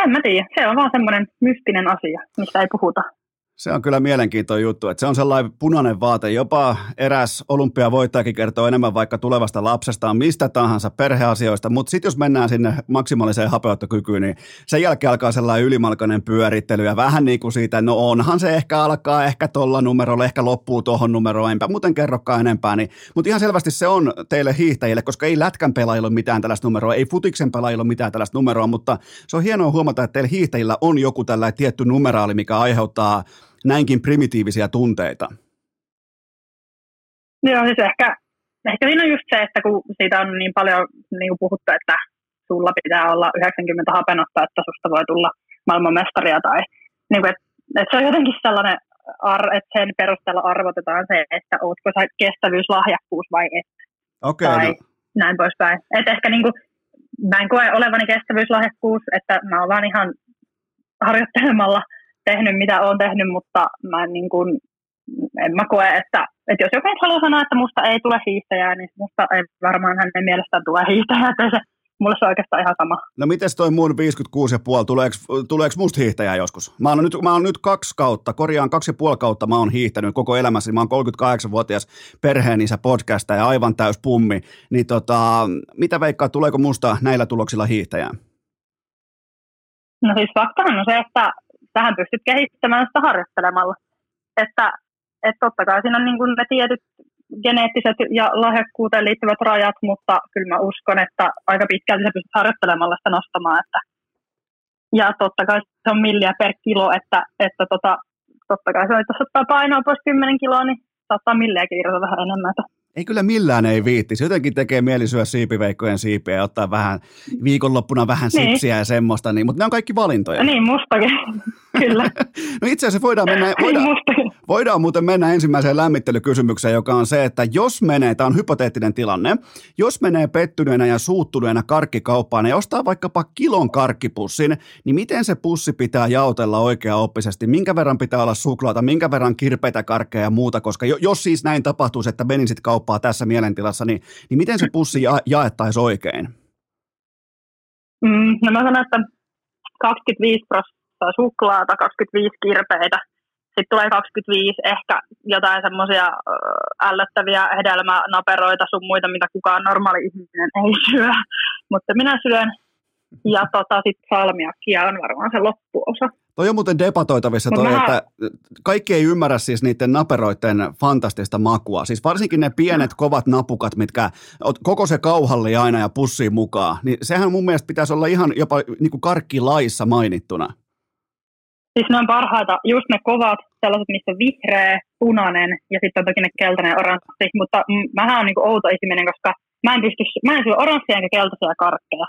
en mä tiedä, se on vaan semmoinen mystinen asia, mistä ei puhuta. Se on kyllä mielenkiintoinen juttu, että se on sellainen punainen vaate. Jopa eräs olympiavoittajakin kertoo enemmän vaikka tulevasta lapsestaan, mistä tahansa perheasioista, mutta sitten jos mennään sinne maksimaaliseen hapeuttokykyyn, niin sen jälkeen alkaa sellainen ylimalkainen pyörittely ja vähän niin kuin siitä, no onhan se ehkä alkaa ehkä tuolla numerolla, ehkä loppuu tuohon numeroon, enpä muuten kerrokaan enempää, niin, mutta ihan selvästi se on teille hiihtäjille, koska ei lätkän pelaajilla ole mitään tällaista numeroa, ei futiksen pelaajilla ole mitään tällaista numeroa, mutta se on hienoa huomata, että teillä hiihtäjillä on joku tällainen tietty numeraali, mikä aiheuttaa näinkin primitiivisiä tunteita? Joo, siis ehkä, ehkä siinä on just se, että kun siitä on niin paljon niin kuin puhuttu, että sulla pitää olla 90 hapenotta, että susta voi tulla maailmanmestaria tai niin kuin, että, että se on jotenkin sellainen, että sen perusteella arvotetaan se, että ootko sä kestävyyslahjakkuus vai et. Okay, tai no. näin poispäin. Että ehkä niin kuin, mä en koe olevani kestävyyslahjakkuus, että mä oon vaan ihan harjoittelemalla tehnyt, mitä olen tehnyt, mutta mä en, niin kuin, en mä koe, että, että jos joku haluaa sanoa, että musta ei tule hiihtäjää, niin musta ei varmaan hänen mielestään tule hiihtäjää, että se, mulle se on oikeastaan ihan sama. No miten toi mun 56,5, tuleeko, tuleeko musta hiihtäjää joskus? Mä oon, nyt, mä oon nyt kaksi kautta, korjaan kaksi ja puoli kautta mä oon hiihtänyt koko elämässä, mä oon 38-vuotias perheenisä podcaster ja aivan täys pummi, niin tota, mitä veikkaa, tuleeko musta näillä tuloksilla hiihtäjää? No siis faktahan on se, että tähän pystyt kehittämään sitä harjoittelemalla. Että, että totta kai siinä on niin ne tietyt geneettiset ja lahjakkuuteen liittyvät rajat, mutta kyllä mä uskon, että aika pitkälti sä pystyt harjoittelemalla sitä nostamaan. Että, ja totta kai se on milliä per kilo, että, että tota, totta kai se on, että jos ottaa painoa pois 10 kiloa, niin saattaa milliäkin irrota vähän enemmän. Ei kyllä millään ei viittisi. Jotenkin tekee mieli syödä siipiveikkojen siipiä ja ottaa vähän viikonloppuna vähän niin. sipsiä ja semmoista, niin, mutta ne on kaikki valintoja. Niin, mustakin. kyllä. no itse asiassa voidaan mennä, niin, voidaan, voidaan muuten mennä ensimmäiseen lämmittelykysymykseen, joka on se, että jos menee, tämä on hypoteettinen tilanne, jos menee pettyneenä ja suuttuneena karkkikauppaan ja ostaa vaikkapa kilon karkkipussin, niin miten se pussi pitää jaotella oikea-oppisesti? Minkä verran pitää olla suklaata, minkä verran kirpeitä karkkeja ja muuta, koska jos siis näin tapahtuisi, että menisit kauppaa tässä mielentilassa, niin, niin miten se pussi ja, jaettaisiin oikein? Mm, no mä sanon, että 25 prosenttia suklaata, 25 kirpeitä, sitten tulee 25 ehkä jotain semmoisia ällöttäviä hedelmänaperoita sun muita, mitä kukaan normaali ihminen ei syö, mutta minä syön. Ja tota, sitten salmiakkia on varmaan se loppuosa. Toi on muuten debatoitavissa toi, mä... että kaikki ei ymmärrä siis niiden naperoiden fantastista makua. Siis varsinkin ne pienet kovat napukat, mitkä koko se kauhalli aina ja pussiin mukaan. Niin sehän mun mielestä pitäisi olla ihan jopa niin kuin karkkilaissa mainittuna. Siis ne on parhaita, just ne kovat, sellaiset, missä on vihreä, punainen ja sitten on toki ne keltainen oranssi. Mutta mähän on niin kuin outo ihminen, koska mä en pysty, mä en syö oranssia enkä keltaisia karkkeja.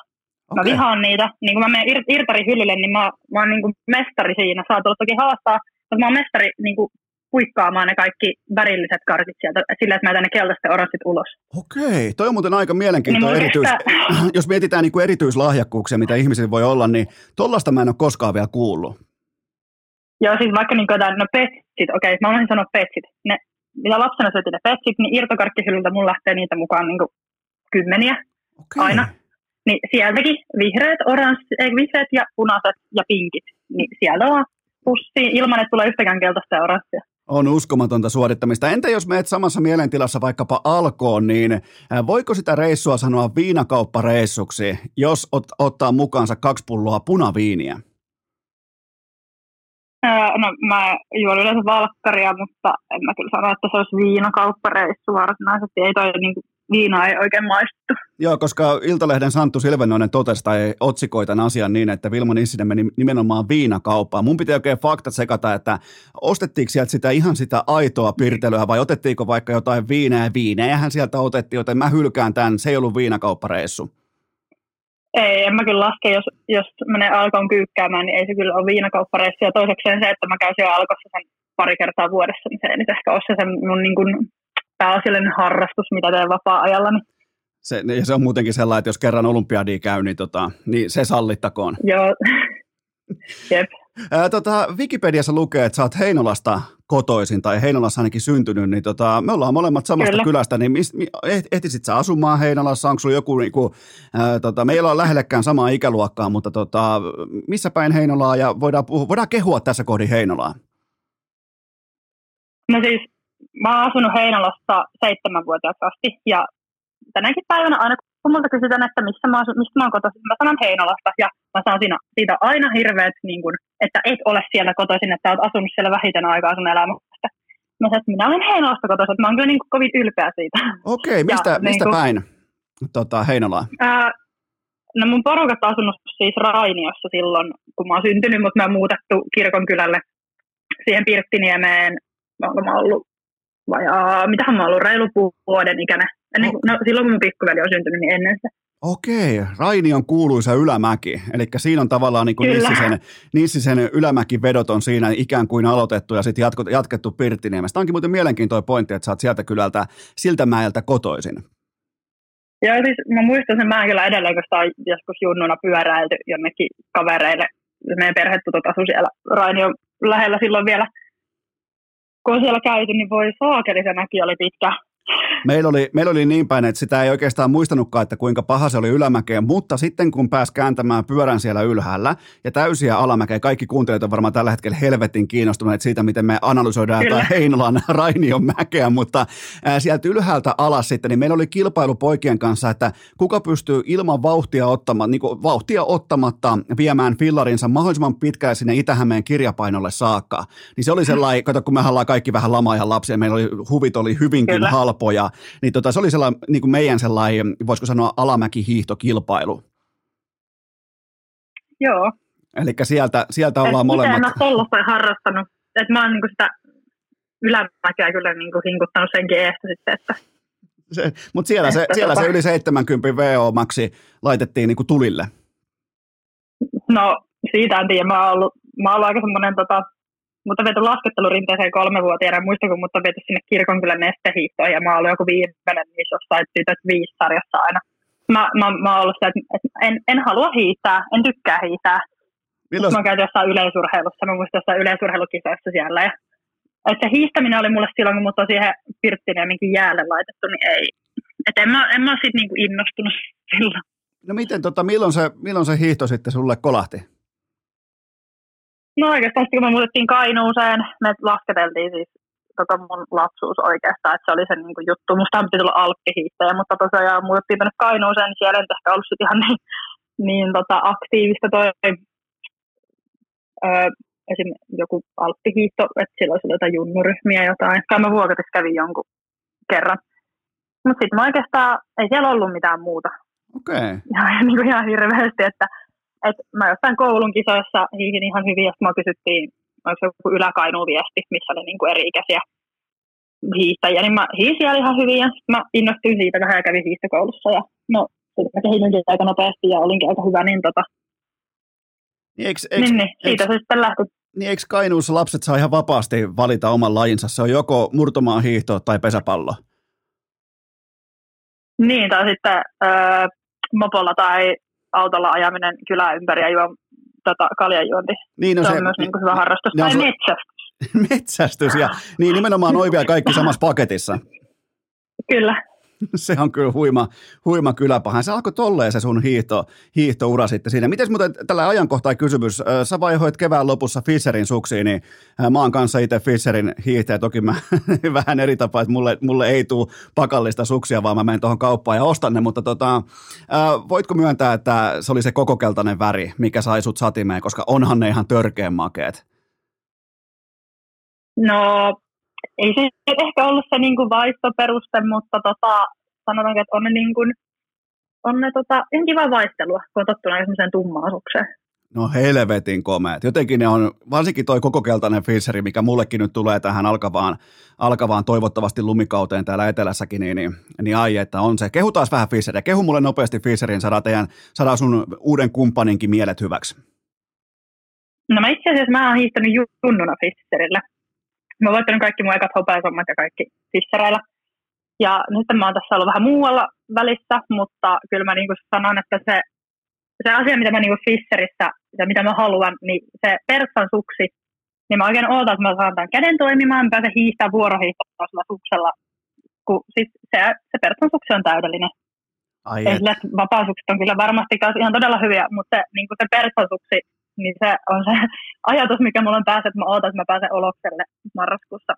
Okay. Mä vihaan niitä. Niin kun mä menen ir- irtarihyllylle, niin mä, mä oon niin kuin mestari siinä. Saa tulla toki haastaa, mutta mä oon mestari niin kuin puikkaamaan ne kaikki värilliset karkit sieltä sillä, että mä ne keltaiset oranssit ulos. Okei, toi on muuten aika mielenkiintoinen niin erityis... Että... Jos mietitään niin kuin erityislahjakkuuksia, mitä ihmisillä voi olla, niin tollasta mä en ole koskaan vielä kuullut. Joo, siis vaikka niin kuin, no petsit, okei, mä voisin sanoa petsit. Ne, mitä lapsena syötiin ne petsit, niin irtokarkkihyllyltä mun lähtee niitä mukaan niin kymmeniä okay. aina. Niin sieltäkin vihreät, oranssi, ei, vihreät ja punaiset ja pinkit. Niin sieltä on pussi ilman, että tulee yhtäkään keltaista ja oranssia. On uskomatonta suorittamista. Entä jos meet samassa mielentilassa vaikkapa alkoon, niin voiko sitä reissua sanoa viinakauppareissuksi, jos ot, ottaa mukaansa kaksi pulloa punaviiniä? No mä juon yleensä valkkaria, mutta en mä kyllä sano, että se olisi viinakauppareissu varsinaisesti. Ei toi niin kuin viina ei oikein maistu. Joo, koska Iltalehden Santtu Silvenoinen totesi tai otsikoi tämän asian niin, että Vilma Nissinen meni nimenomaan viinakauppaan. Mun piti oikein faktat sekata, että ostettiinko sieltä sitä ihan sitä aitoa pirtelyä vai otettiinko vaikka jotain viinää viinejähän sieltä otettiin, joten mä hylkään tämän, se ei ollut viinakauppareissu. Ei, en mä kyllä laske, jos, jos menee alkoon kyykkäämään, niin ei se kyllä ole viinakauppareissu. Ja toisekseen se, että mä käyn siellä alkossa sen pari kertaa vuodessa, niin se ei nyt ehkä ole se mun niin kuin pääasiallinen harrastus, mitä teen vapaa-ajalla. Se, ja se on muutenkin sellainen, että jos kerran olympiadia käy, niin, tota, niin se sallittakoon. Joo, jep. Tota, Wikipediassa lukee, että sä oot Heinolasta kotoisin tai Heinolassa ainakin syntynyt, niin tota, me ollaan molemmat samasta Kyllä. kylästä, niin mis, mi, eh, ehtisit sä asumaan Heinolassa? Onko sulla joku, niinku, ää, tota, meillä on lähellekään samaa ikäluokkaa, mutta tota, missä päin Heinolaa ja voidaan, puhua, voidaan kehua tässä kohdin Heinolaa? No siis mä oon asunut Heinolassa seitsemänvuotiaaksi asti ja tänäkin päivänä aina kun multa kysytään, että missä mä, asun, mistä mä oon kotoisin, mä sanon Heinolasta ja mä saan siinä, siitä aina hirveät, niin kun, että et ole siellä kotoisin, että oot asunut siellä vähiten aikaa sun elämästä. Mä sanoin, että minä olen Heinolasta kotoisin, että mä oon kyllä niin kuin kovin ylpeä siitä. Okei, okay, mistä, ja, mistä niin kuin, päin tota, Heinolaa? Ää, no mun porukat on asunut siis Rainiossa silloin, kun mä oon syntynyt, mutta me on muutettu kirkonkylälle siihen Pirttiniemeen, mä ollut vai aa, mitähän mä oon ollut, reilu vuoden ikäinen. Ennen, no. no, silloin kun mun pikkuveli on syntynyt, niin ennen sitä. Okei, Raini on kuuluisa ylämäki, eli siinä on tavallaan niin Nissisen, Nissisen ylämäkivedot on siinä ikään kuin aloitettu ja sitten jatkettu, jatkettu Pirttiniemestä. Tämä onkin muuten mielenkiintoinen pointti, että sä oot sieltä kylältä, siltä mäeltä kotoisin. Joo, siis mä muistan sen mäen kyllä edelleen, kun sitä on joskus junnuna pyöräilty jonnekin kavereille. Meidän perhetutot asui siellä Rainion lähellä silloin vielä – kun on siellä käyty, niin voi saakeli, se näki oli pitkä. Meillä oli, meillä oli niin päin, että sitä ei oikeastaan muistanutkaan, että kuinka paha se oli ylämäkeen, mutta sitten kun pääsi kääntämään pyörän siellä ylhäällä ja täysiä alamäkeä, kaikki kuuntelijat on varmaan tällä hetkellä helvetin kiinnostuneet siitä, miten me analysoidaan Kyllä. jotain Heinolan Rainion mäkeä, mutta ää, sieltä ylhäältä alas sitten, niin meillä oli kilpailu poikien kanssa, että kuka pystyy ilman vauhtia, ottama, niin kuin vauhtia ottamatta viemään fillarinsa mahdollisimman pitkälle sinne Itä-Hämeen kirjapainolle saakka. Niin se oli sellainen, kato kun me ollaan kaikki vähän lamaajan lapsia, meillä oli, huvit oli hyvinkin Kyllä. Halpoja, niin tota, se oli sellainen niin kuin meidän sellainen, voisiko sanoa alamäki-hiihtokilpailu. Joo. Eli sieltä, sieltä ollaan Et molemmat. Itse en ole tollaista harrastanut. Et mä oon niinku sitä ylämäkeä kyllä niinku hinkuttanut senkin eestä sitten, että Se, mutta siellä se, siellä se tota- yli 70 VO-maksi laitettiin niin kuin tulille. no siitä en tiedä, mä oon ollut, mä oon ollut aika semmoinen tota, mutta viety laskettelurinteeseen kolmevuotiaana, muistan kun mut on viety sinne kirkonkylän nestehiihtoon ja mä oon ollut joku viimeinen niissä jossain tytöt viisi sarjassa aina. Mä, mä, mä oon ollut sitä, että että en, en halua hiihtää, en tykkää hiihtää. Milloin, Mä oon käyty jossain yleisurheilussa, mä muistan jossain yleisurheilukisoissa siellä. Ja, että se hiihtäminen oli mulle silloin, kun mut on siihen Pirttiniemenkin jäälle laitettu, niin ei. Et en mä, en mä sit niinku innostunut silloin. no miten, tota, milloin, se, milloin se hiihto sitten sulle kolahti? No oikeastaan kun me muutettiin Kainuuseen, me lasketeltiin siis tota mun lapsuus oikeastaan, että se oli se niinku juttu. Musta piti tulla alppihiihtäjä, mutta tosiaan muutettiin tänne Kainuuseen, niin siellä ei ehkä ollut sit ihan niin, niin tota aktiivista toi öö, esim. joku alppihiihto, että silloin oli jotain junnuryhmiä jotain. Kai mä vuokatis kävin jonkun kerran. Mutta sitten mä oikeastaan, ei siellä ollut mitään muuta Okei. Okay. ihan, niin kuin ihan hirveästi, että, että mä jossain koulun kisoissa hiihin ihan hyvin, ja sitten mua kysyttiin, onko se joku yläkainuun viesti, missä oli niin kuin eri-ikäisiä hiihtäjiä, niin mä siellä ihan hyvin, ja mä innostuin siitä vähän ja kävin hiihtokoulussa, ja no, sitten mä kehitynkin aika nopeasti, ja olinkin aika hyvä, niin tota, Niin eikö, eikö, niin, niin, siitä se sitten lähti. niin eikö Kainuussa lapset saa ihan vapaasti valita oman lajinsa? Se on joko murtomaan hiihto tai pesäpallo. Niin, tai sitten öö, mopolla tai autolla ajaminen kylää ympäri ja juo tota, kaljanjuonti. Niin, no se, se, on myös niin kuin hyvä harrastus. Tai se- metsästys, metsästys ja niin nimenomaan vielä kaikki samassa paketissa. kyllä. Se on kyllä huima, huima kyläpaha. Se alkoi tolleen se sun hiihto, hiihtoura sitten siinä. Miten muuten tällä ajankohtainen kysymys? Sä vaihoit kevään lopussa Fisherin suksiin, niin mä oon kanssa itse Fisherin hiihtäjä. Toki mä vähän eri tapa, että mulle, mulle ei tule pakallista suksia, vaan mä menen tuohon kauppaan ja ostan ne. Mutta tota, voitko myöntää, että se oli se koko keltainen väri, mikä sai sut satimeen, koska onhan ne ihan törkeän makeet. No, ei se nyt ehkä ollut se niin kuin vaistoperuste, mutta tota, sanotaanko, että on ne, niin kuin, on ne tota, ihan kiva vaistelua, kun on tottunut semmoiseen tummaan sukseen. No helvetin komeet. Jotenkin ne on, varsinkin toi koko keltainen Fisheri, mikä mullekin nyt tulee tähän alkavaan, alkavaan toivottavasti lumikauteen täällä etelässäkin, niin, niin, niin ai, että on se. Kehu taas vähän Fisheriä. Kehu mulle nopeasti Fisherin, saadaan, teidän, saadaan sun uuden kumppaninkin mielet hyväksi. No mä itse asiassa mä oon hiihtänyt junnuna Fisserillä. Mä oon voittanut kaikki mun ekat hopeasommat ja kaikki Fissereillä. Ja nyt mä oon tässä ollut vähän muualla välissä, mutta kyllä mä niinku sanon, että se, se asia, mitä mä niinku Fisserissä, ja mitä mä haluan, niin se Perssan suksi, niin mä oikein ootan, että mä saan tämän käden toimimaan, mä pääsen hiihtää vuorohiihtoa sillä suksella, kun siis se, se Perssan suksi on täydellinen. Ai Ei et. sillä, vapaasukset on kyllä varmasti ihan todella hyviä, mutta se, niin se persasuksi, niin se on se ajatus, mikä mulla on päässä, että mä ootan, että mä pääsen Olokselle marraskuussa.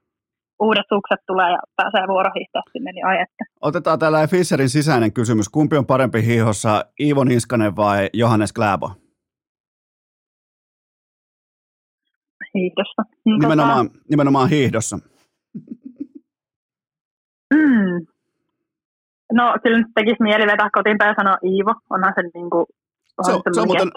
Uudet sukset tulee ja pääsee vuorohiihtoa sinne, niin ai että. Otetaan täällä Fisherin sisäinen kysymys. Kumpi on parempi hiihossa, Iivo Niskanen vai Johannes Kläbo? hiihdossa. Niin Nimenomaan, nimenomaan hiihdossa. mm. No kyllä nyt tekisi mieli vetää kotiin päin ja sanoa Iivo. Onhan se niin kuin, Se on- se on muuten-.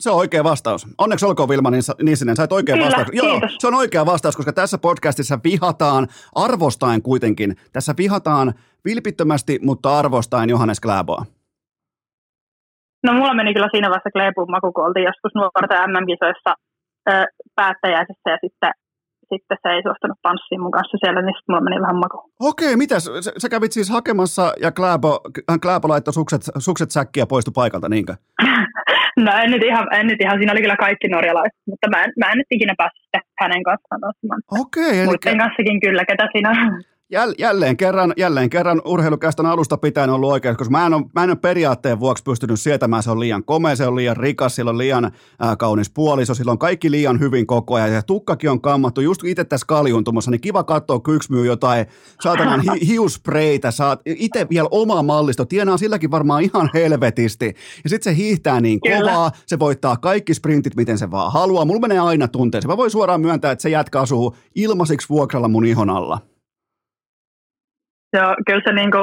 Se on oikea vastaus. Onneksi olkoon Vilma Nis- Nissinen, sait oikea Kyllä, vastaus. Joo, kiitos. se on oikea vastaus, koska tässä podcastissa vihataan, arvostaen kuitenkin, tässä vihataan vilpittömästi, mutta arvostaen Johannes Kläboa. No mulla meni kyllä siinä vaiheessa Kleepun maku, kun oltiin joskus nuorten MM-kisoissa päättäjäisessä ja sitten, sitten se ei suostunut tanssiin mun kanssa siellä, niin sitten mulla meni vähän maku. Okei, mitäs? Sä, sä kävit siis hakemassa ja Kläbo, Kläbo laittoi sukset, sukset säkkiä ja poistui paikalta, niinkö? No en nyt, ihan, en nyt ihan, siinä oli kyllä kaikki norjalaiset, mutta mä en, mä en nyt ikinä päässyt hänen kanssaan tanssimaan. Okei, eli Muiden kanssakin kyllä, ketä siinä jälleen, kerran, jälleen kerran urheilukästön alusta pitäen ollut oikein, koska mä en, ole, mä en ole periaatteen vuoksi pystynyt sietämään, se on liian komea, se on liian rikas, sillä on liian ää, kaunis puoliso, sillä on kaikki liian hyvin koko ajan, ja tukkakin on kammattu, just itse tässä kaljuntumassa, niin kiva katsoa, kun yksi myy jotain saatanan hi, hiuspreitä, saat itse vielä oma mallisto, tienaa silläkin varmaan ihan helvetisti, ja sitten se hiihtää niin kovaa, se voittaa kaikki sprintit, miten se vaan haluaa, mulla menee aina tunteeseen, mä voin suoraan myöntää, että se jätkä asuu ilmaiseksi vuokralla mun ihon alla. Joo, kyllä se, niinku,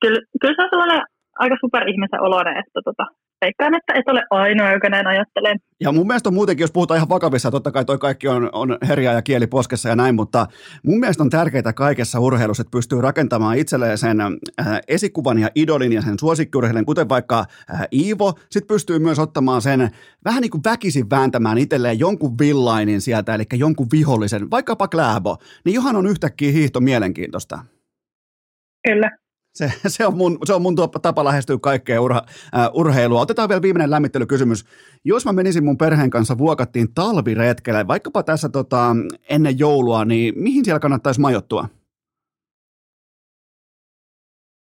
kyllä, kyllä se on sellainen aika superihmisen oloinen, että tota, veikkaan, että et ole ainoa, joka näin ajattelee. Ja mun mielestä on muutenkin, jos puhutaan ihan vakavissa, totta kai toi kaikki on, on herjaa ja kieli poskessa ja näin, mutta mun mielestä on tärkeää kaikessa urheilussa, että pystyy rakentamaan itselleen sen äh, esikuvan ja idolin ja sen suosikkiurheilijan, kuten vaikka äh, Iivo, sitten pystyy myös ottamaan sen vähän niin kuin väkisin vääntämään itselleen jonkun villainin sieltä, eli jonkun vihollisen, vaikkapa Kläbo, niin johan on yhtäkkiä hiihto mielenkiintoista. Kyllä. Se, se, on mun, se on mun tapa lähestyä kaikkea urha, uh, urheilua. Otetaan vielä viimeinen lämmittelykysymys. Jos mä menisin mun perheen kanssa vuokattiin talviretkelle, vaikkapa tässä tota, ennen joulua, niin mihin siellä kannattaisi majoittua?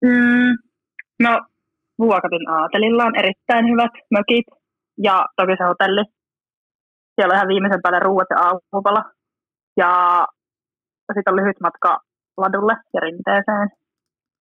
Mm, no, vuokatin aatelilla on erittäin hyvät mökit ja toki se hotelli. Siellä on ihan viimeisen päälle ruuat ja aamupala. Ja sitten on lyhyt matka ladulle ja rinteeseen.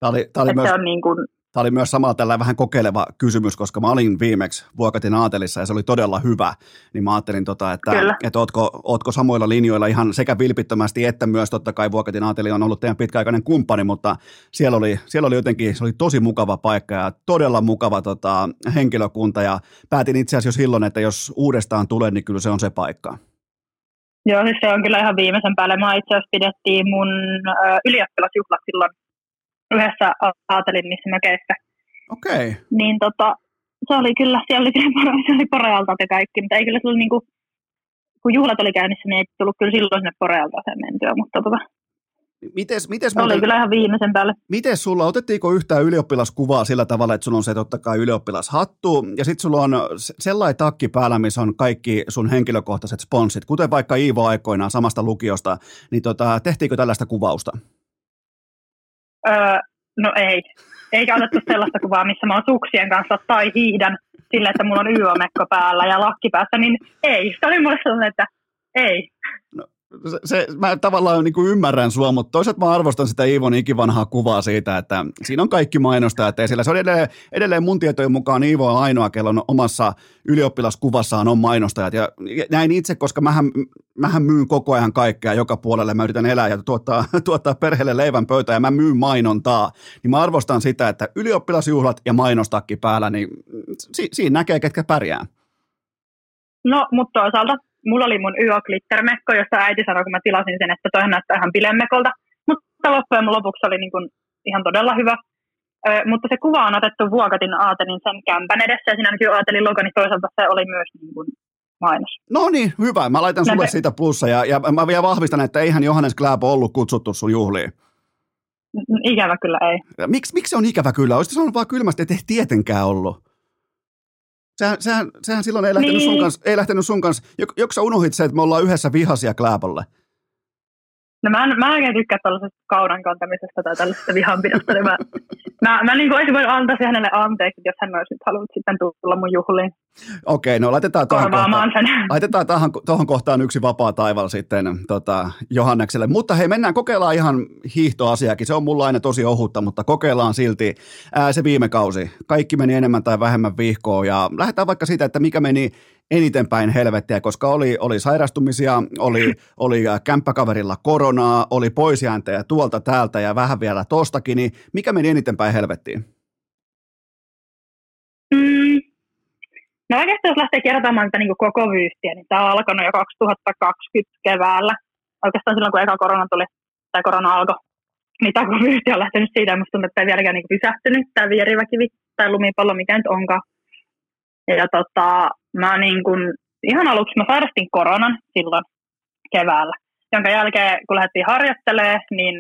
Tämä oli, tämä oli, myös, on niin kuin... tämä oli myös samalla tällä vähän kokeileva kysymys, koska mä olin viimeksi Vuokatin Aatelissa ja se oli todella hyvä, niin mä ajattelin, tota, että, Kyllä. että ootko, ootko samoilla linjoilla ihan sekä vilpittömästi että myös totta kai Vuokatin Aateli on ollut teidän pitkäaikainen kumppani, mutta siellä oli, siellä oli jotenkin, se oli tosi mukava paikka ja todella mukava tota, henkilökunta ja päätin itse asiassa jo silloin, että jos uudestaan tulee, niin kyllä se on se paikka. Joo, siis se on kyllä ihan viimeisen päälle. Mä itse asiassa pidettiin mun ö, ylioppilasjuhlat silloin yhdessä aatelin niissä mökeissä. Okei. Okay. Niin tota, se oli kyllä, siellä oli, se oli porealta ja kaikki, mutta ei kyllä se oli niinku, kun juhlat oli käynnissä, niin ei tullut kyllä silloin sinne porealta sen mentyä, mutta tota, Mites, mites se oli kyllä ihan viimeisen päälle. Miten sulla, otettiinko yhtään ylioppilaskuvaa sillä tavalla, että sulla on se totta kai ylioppilashattu, ja sitten sulla on sellainen takki päällä, missä on kaikki sun henkilökohtaiset sponssit, kuten vaikka Iivo aikoinaan samasta lukiosta, niin tota, tehtiinkö tällaista kuvausta? Öö, no ei. Eikä otettu sellaista kuvaa, missä mä oon suksien kanssa tai hiihdän sillä, että mulla on yömekko päällä ja lakki päässä, niin ei. Se oli mulle sellainen, että ei. No, se, se, mä tavallaan niin kuin ymmärrän sua, mutta toisaalta mä arvostan sitä Iivon ikivanhaa kuvaa siitä, että siinä on kaikki mainostajat esillä. Se on edelleen, edelleen mun tietojen mukaan Iivo on ainoa, kello on omassa ylioppilaskuvassaan on mainostajat. Ja näin itse, koska mähän, mähän myyn koko ajan kaikkea joka puolelle. Mä yritän elää ja tuottaa, tuottaa perheelle leivän pöytä ja mä myyn mainontaa. Niin mä arvostan sitä, että ylioppilasjuhlat ja mainostakki päällä, niin si, siinä näkee, ketkä pärjää. No, mutta toisaalta mulla oli mun yö glittermekko, josta äiti sanoi, kun mä tilasin sen, että toihan näyttää ihan bilemekolta. Mutta loppujen lopuksi oli niin kuin ihan todella hyvä. Ö, mutta se kuva on otettu Vuokatin Aatenin sen kämpän edessä, ja siinä näkyy Aatelin logo, niin toisaalta se oli myös niin kuin mainos. No niin, hyvä. Mä laitan sulle siitä plussa, ja, ja mä vielä vahvistan, että eihän Johannes Kläbo ollut kutsuttu sun juhliin. Ikävä kyllä ei. Miksi, miksi se on ikävä kyllä? Olisi sanonut vaan kylmästi, että ei tietenkään ollut. Sehän, sehän, sehän silloin ei lähtenyt, niin. sun kanssa, ei lähtenyt sun kanssa. Joko sä unohit se, että me ollaan yhdessä vihasia Kläbolle? No mä en, mä en tykkää tällaisesta kaunan kantamisesta tai tällaisesta vihanpidosta, niin mä, mä, mä niin kuin olisin voinut antaa hänelle anteeksi, jos hän olisi halunnut sitten tulla mun juhliin. Okei, no laitetaan tuohon kohtaan, laitetaan tuohon, tuohon kohtaan yksi vapaa taival sitten tota, Johannekselle. Mutta hei, mennään, kokeillaan ihan hiihtoasiakin. Se on mulla aina tosi ohutta, mutta kokeillaan silti ää, se viime kausi. Kaikki meni enemmän tai vähemmän vihkoon ja lähdetään vaikka siitä, että mikä meni eniten päin helvettiä, koska oli, oli sairastumisia, oli, oli äh, kämppäkaverilla koronaa, oli poisjääntejä tuolta täältä ja vähän vielä tostakin, niin mikä meni eniten päin helvettiin? Mm. No oikeastaan jos lähtee kertomaan tätä niin koko vyyhtiä, niin tämä on alkanut jo 2020 keväällä. Oikeastaan silloin, kun eka korona tuli, tai korona alkoi, niin tämä koko vyyhti on lähtenyt siitä, musta tuntuu, että ei vieläkään niin pysähtynyt, tämä vieriväkivi tai lumipallo, mikä nyt onkaan. Ja tota, mä niin kun, ihan aluksi mä sairastin koronan silloin keväällä, jonka jälkeen kun lähdettiin harjoittelemaan, niin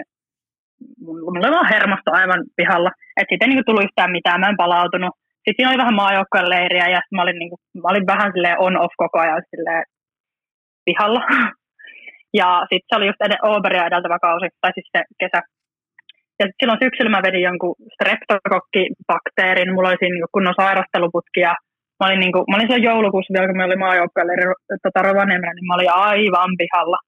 mulla vaan hermosto aivan pihalla. Että sitten ei niin tullut yhtään mitään, mä en palautunut. Sitten oli vähän maajoukkojen leiriä ja mä olin, niin kuin, mä olin vähän on-off koko ajan pihalla. Ja sitten se oli just ennen Oberia edeltävä kausi, tai siis se kesä. Ja sitten silloin syksyllä mä vedin jonkun streptokokkibakteerin, mulla oli siinä niin kunnon sairasteluputki ja mä olin, niin kuin, mä olin siellä joulukuussa vielä, kun me oli maajoukkoille tota, Rovaniemellä, niin mä olin aivan pihalla.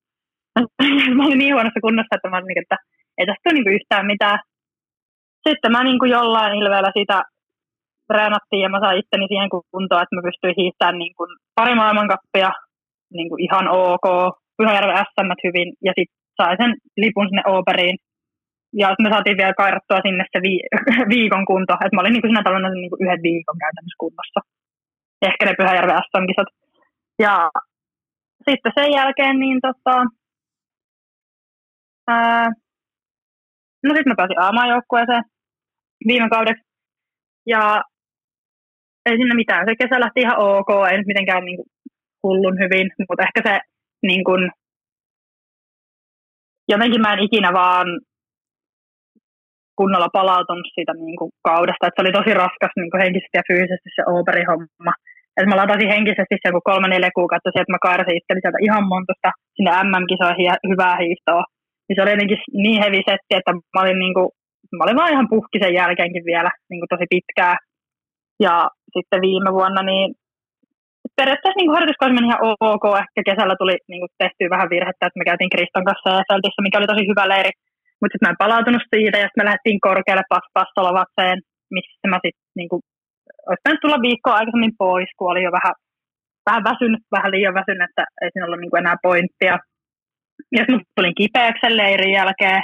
mä olin niin huonossa kunnossa, että mä olin niin, että ei tästä ole niin yhtään mitään. Sitten mä niin kuin jollain ilveellä sitä treenattiin ja mä sain itteni siihen kuntoon, että mä pystyin hiihtämään niin kuin pari maailmankappia niin kuin ihan ok, Pyhäjärven SM hyvin ja sitten sai sen lipun sinne Operiin. Ja me saatiin vielä kairattua sinne se vi- viikon kunto, että mä olin niin kuin sinä talvena niin kuin yhden viikon käytännössä kunnossa. Ehkä ne Pyhäjärven SM-kisat. Ja sitten sen jälkeen niin tota, ää, no sitten mä pääsin aamaajoukkueeseen viime kaudeksi. Ja ei sinne mitään. Se kesä lähti ihan ok, ei nyt mitenkään niin kuin hullun hyvin, mutta ehkä se niin kuin, jotenkin mä en ikinä vaan kunnolla palautunut siitä niin kuin kaudesta. Et se oli tosi raskas niin kuin henkisesti ja fyysisesti se operihomma. Et mä latasin henkisesti se joku kolme neljä kuukautta sieltä, mä kaarsin itseni sieltä ihan montusta sinne MM-kisoihin ja hyvää hiihtoa. Niin se oli jotenkin niin heavy setti, että mä olin, niin kuin, mä olin vaan ihan puhki sen jälkeenkin vielä niin kuin tosi pitkää. Ja sitten viime vuonna niin periaatteessa niin harjoituskausi meni ihan ok. Ehkä kesällä tuli niin kuin tehtyä vähän virhettä, että me käytiin Kriston kanssa ja Seltissä, mikä oli tosi hyvä leiri. Mutta sitten mä en palautunut siitä ja sitten me lähdettiin korkealle Passolovatseen, missä mä sitten niin kuin, olisi pitänyt tulla viikkoa aikaisemmin pois, kun oli jo vähän, vähän väsynyt, vähän liian väsynyt, että ei siinä ollut niin kuin enää pointtia. Ja sitten tulin kipeäksi sen leirin jälkeen.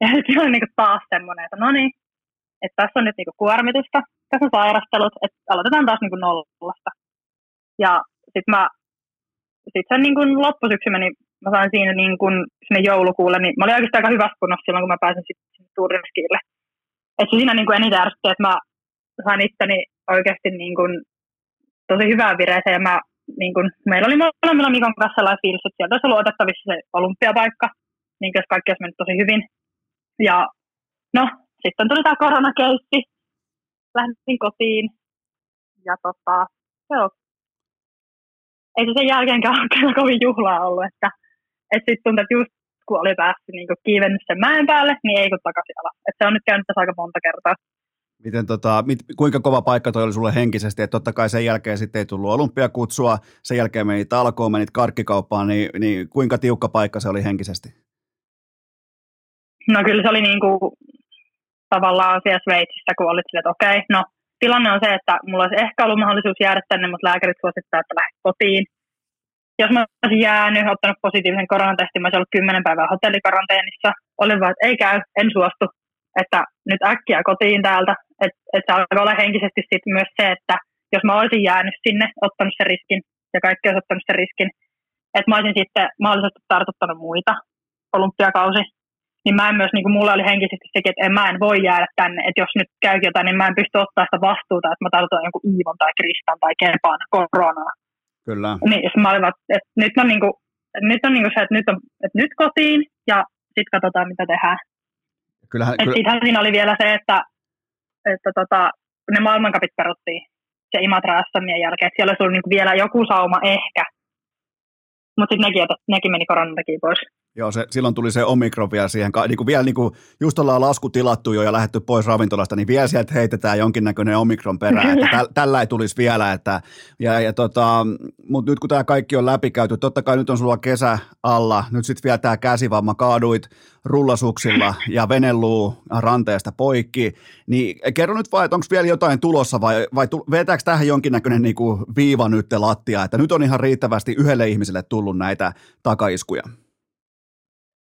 Ja sitten oli niin kuin taas semmoinen, että no niin, että tässä on nyt niin kuin kuormitusta, tässä on sairastelut, että aloitetaan taas niin kuin nollasta. Ja sitten mä, sit sen niin kuin loppusyksy meni, mä sain siinä niin kuin sinne joulukuulle, niin mä olin oikeastaan aika hyvässä kunnossa silloin, kun mä pääsin sitten Turriskille. Että siinä niin kuin eniten ärsytti, että mä sain itteni oikeasti niin kuin tosi hyvää vireeseen ja mä niin kuin, meillä oli molemmilla Mikon kanssa sellainen fiilis, että sieltä olisi ollut otettavissa se olympiapaikka, niin jos kaikki olisi mennyt tosi hyvin. Ja no, sitten tuli tämä koronakeissi, lähdin kotiin ja tota, joo, ei se sen jälkeenkään ole kovin juhlaa ollut, että, että sitten tuntuu, että just kun oli päässyt niin kiivennyt sen mäen päälle, niin ei kun takaisin alas. Että se on nyt käynyt tässä aika monta kertaa. Miten tota, mit, kuinka kova paikka toi oli sulle henkisesti, että totta kai sen jälkeen sitten ei tullut olympiakutsua, sen jälkeen menit alkoon, menit karkkikauppaan, niin, niin kuinka tiukka paikka se oli henkisesti? No kyllä se oli niin kuin, tavallaan siellä Sveitsissä, kun olit sille, että okei, no tilanne on se, että mulla olisi ehkä ollut mahdollisuus jäädä tänne, mutta lääkärit suosittaa, että lähde kotiin. Jos mä olisin jäänyt, ottanut positiivisen koronatestin, mä olisin ollut kymmenen päivää hotellikaranteenissa. Olin vaan, että ei käy, en suostu, että nyt äkkiä kotiin täältä. Että et se alkoi olla henkisesti sit myös se, että jos mä olisin jäänyt sinne, ottanut sen riskin, ja kaikki olisi ottanut sen riskin, että mä olisin sitten mahdollisesti tartuttanut muita olympiakausi niin mä en myös, niin kuin mulla oli henkisesti sekin, että en, mä en voi jäädä tänne, että jos nyt käy jotain, niin mä en pysty ottaa sitä vastuuta, että mä tartutan jonkun Iivon tai Kristan tai Kepaan koronaa. Kyllä. Niin, mä olin, että nyt on, niin kuin, nyt on niin kuin se, että nyt, on, että nyt kotiin ja sitten katsotaan, mitä tehdään. Kyllähän, kyllä. Sittenhän siinä oli vielä se, että, että tota, ne maailmankapit peruttiin se Imatra SMien jälkeen, että siellä olisi ollut niin vielä joku sauma ehkä, mutta sitten nekin, nekin meni koronan takia pois. Joo, se, silloin tuli se omikron vielä siihen, niin kuin vielä niin kuin, just ollaan lasku tilattu jo ja lähetty pois ravintolasta, niin vielä sieltä heitetään jonkinnäköinen omikron perään, että täl, tällä ei tulisi vielä, että, ja, ja tota, mutta nyt kun tämä kaikki on läpikäyty, totta kai nyt on sulla kesä alla, nyt sitten vielä tämä käsivamma, kaaduit rullasuksilla ja venelluu ranteesta poikki, niin kerro nyt vaan, että onko vielä jotain tulossa vai, vai vetääkö tähän jonkinnäköinen niin kuin viiva nyt lattia, että nyt on ihan riittävästi yhdelle ihmiselle tullut näitä takaiskuja?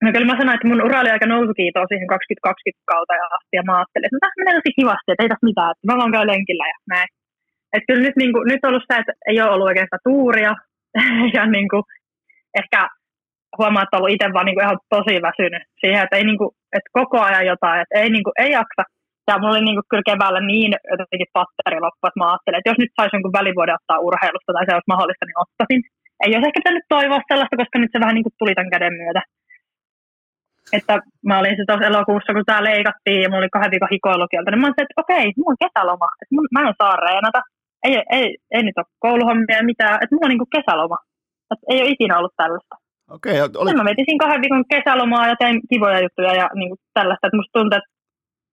No kyllä mä sanoin, että mun ura oli aika nousukiitoa siihen 2020 kautta ja asti ja mä ajattelin, että tässä menee tosi kivasti, että ei tässä mitään, että mä vaan käyn lenkillä ja näin. Että kyllä nyt, niin kuin, nyt on ollut se, että ei ole ollut oikeastaan tuuria ja niin kuin, ehkä huomaa, että on ollut itse vaan niin kuin ihan tosi väsynyt siihen, että, ei, niin kuin, että koko ajan jotain, että ei, niin kuin, ei jaksa. Ja mulla oli niin kuin, kyllä keväällä niin jotenkin patteri loppu, että mä ajattelin, että jos nyt saisi jonkun välivuoden ottaa urheilusta tai se olisi mahdollista, niin ottaisin. Ei olisi ehkä pitänyt toivoa sellaista, koska nyt se vähän niin kuin tuli tämän käden myötä että mä olin se tuossa elokuussa, kun tää leikattiin ja mulla oli kahden viikon hikoilukieltä, niin mä olin, että okei, mulla on kesäloma, että mun, mä en saa reenata, ei, ei, ei nyt ole kouluhommia ja mitään, että mulla on niin kesäloma, että ei ole ikinä ollut tällaista. Okei, okay, oli... Mä vetin kahden viikon kesälomaa ja tein kivoja juttuja ja niin tällaista, että musta tuntuu, että,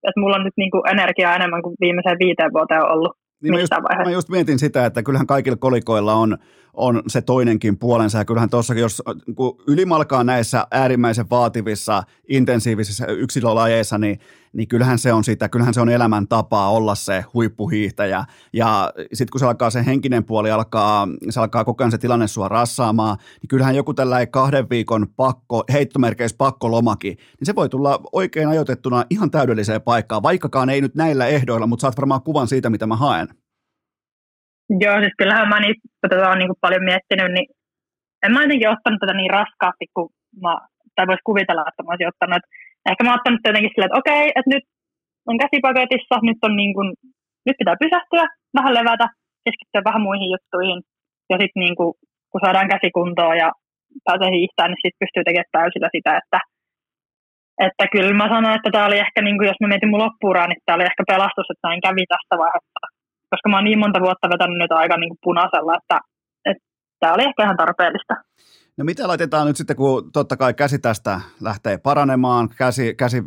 että mulla on nyt niin kuin energiaa enemmän kuin viimeiseen viiteen vuoteen on ollut. Niin mä, just, mä just mietin sitä, että kyllähän kaikilla kolikoilla on, on se toinenkin puolensa, ja kyllähän tuossa, jos kun ylimalkaa näissä äärimmäisen vaativissa, intensiivisissä yksilölajeissa, niin, niin kyllähän se on sitä, kyllähän se on elämäntapaa olla se huippuhiihtäjä, ja sitten kun se alkaa se henkinen puoli, alkaa, se alkaa koko ajan se tilanne sua rassaamaan, niin kyllähän joku tällainen kahden viikon pakko, heittomerkeissä pakkolomakin, niin se voi tulla oikein ajoitettuna ihan täydelliseen paikkaan, vaikkakaan ei nyt näillä ehdoilla, mutta saat varmaan kuvan siitä, mitä mä haen. Joo, siis kyllähän mä niitä, kun tätä on niin kuin paljon miettinyt, niin en mä jotenkin ottanut tätä niin raskaasti, kuin mä, tai voisi kuvitella, että mä olisin ottanut. Että ehkä mä oon ottanut jotenkin silleen, että okei, että nyt on käsipaketissa, nyt, on niin kuin, nyt pitää pysähtyä, vähän levätä, keskittyä vähän muihin juttuihin. Ja sitten niin kuin, kun saadaan käsikuntoa ja pääsee hiihtämään, niin sitten pystyy tekemään täysillä sitä, että, että kyllä mä sanoin, että tämä oli ehkä, niin kuin, jos mä mietin mun loppuuraa, niin tämä oli ehkä pelastus, että näin kävi tästä vaiheessa koska mä oon niin monta vuotta vetänyt nyt aika niin kuin punaisella, että, että tämä oli ehkä ihan tarpeellista. No mitä laitetaan nyt sitten, kun totta kai käsi tästä lähtee paranemaan, käsi, käsi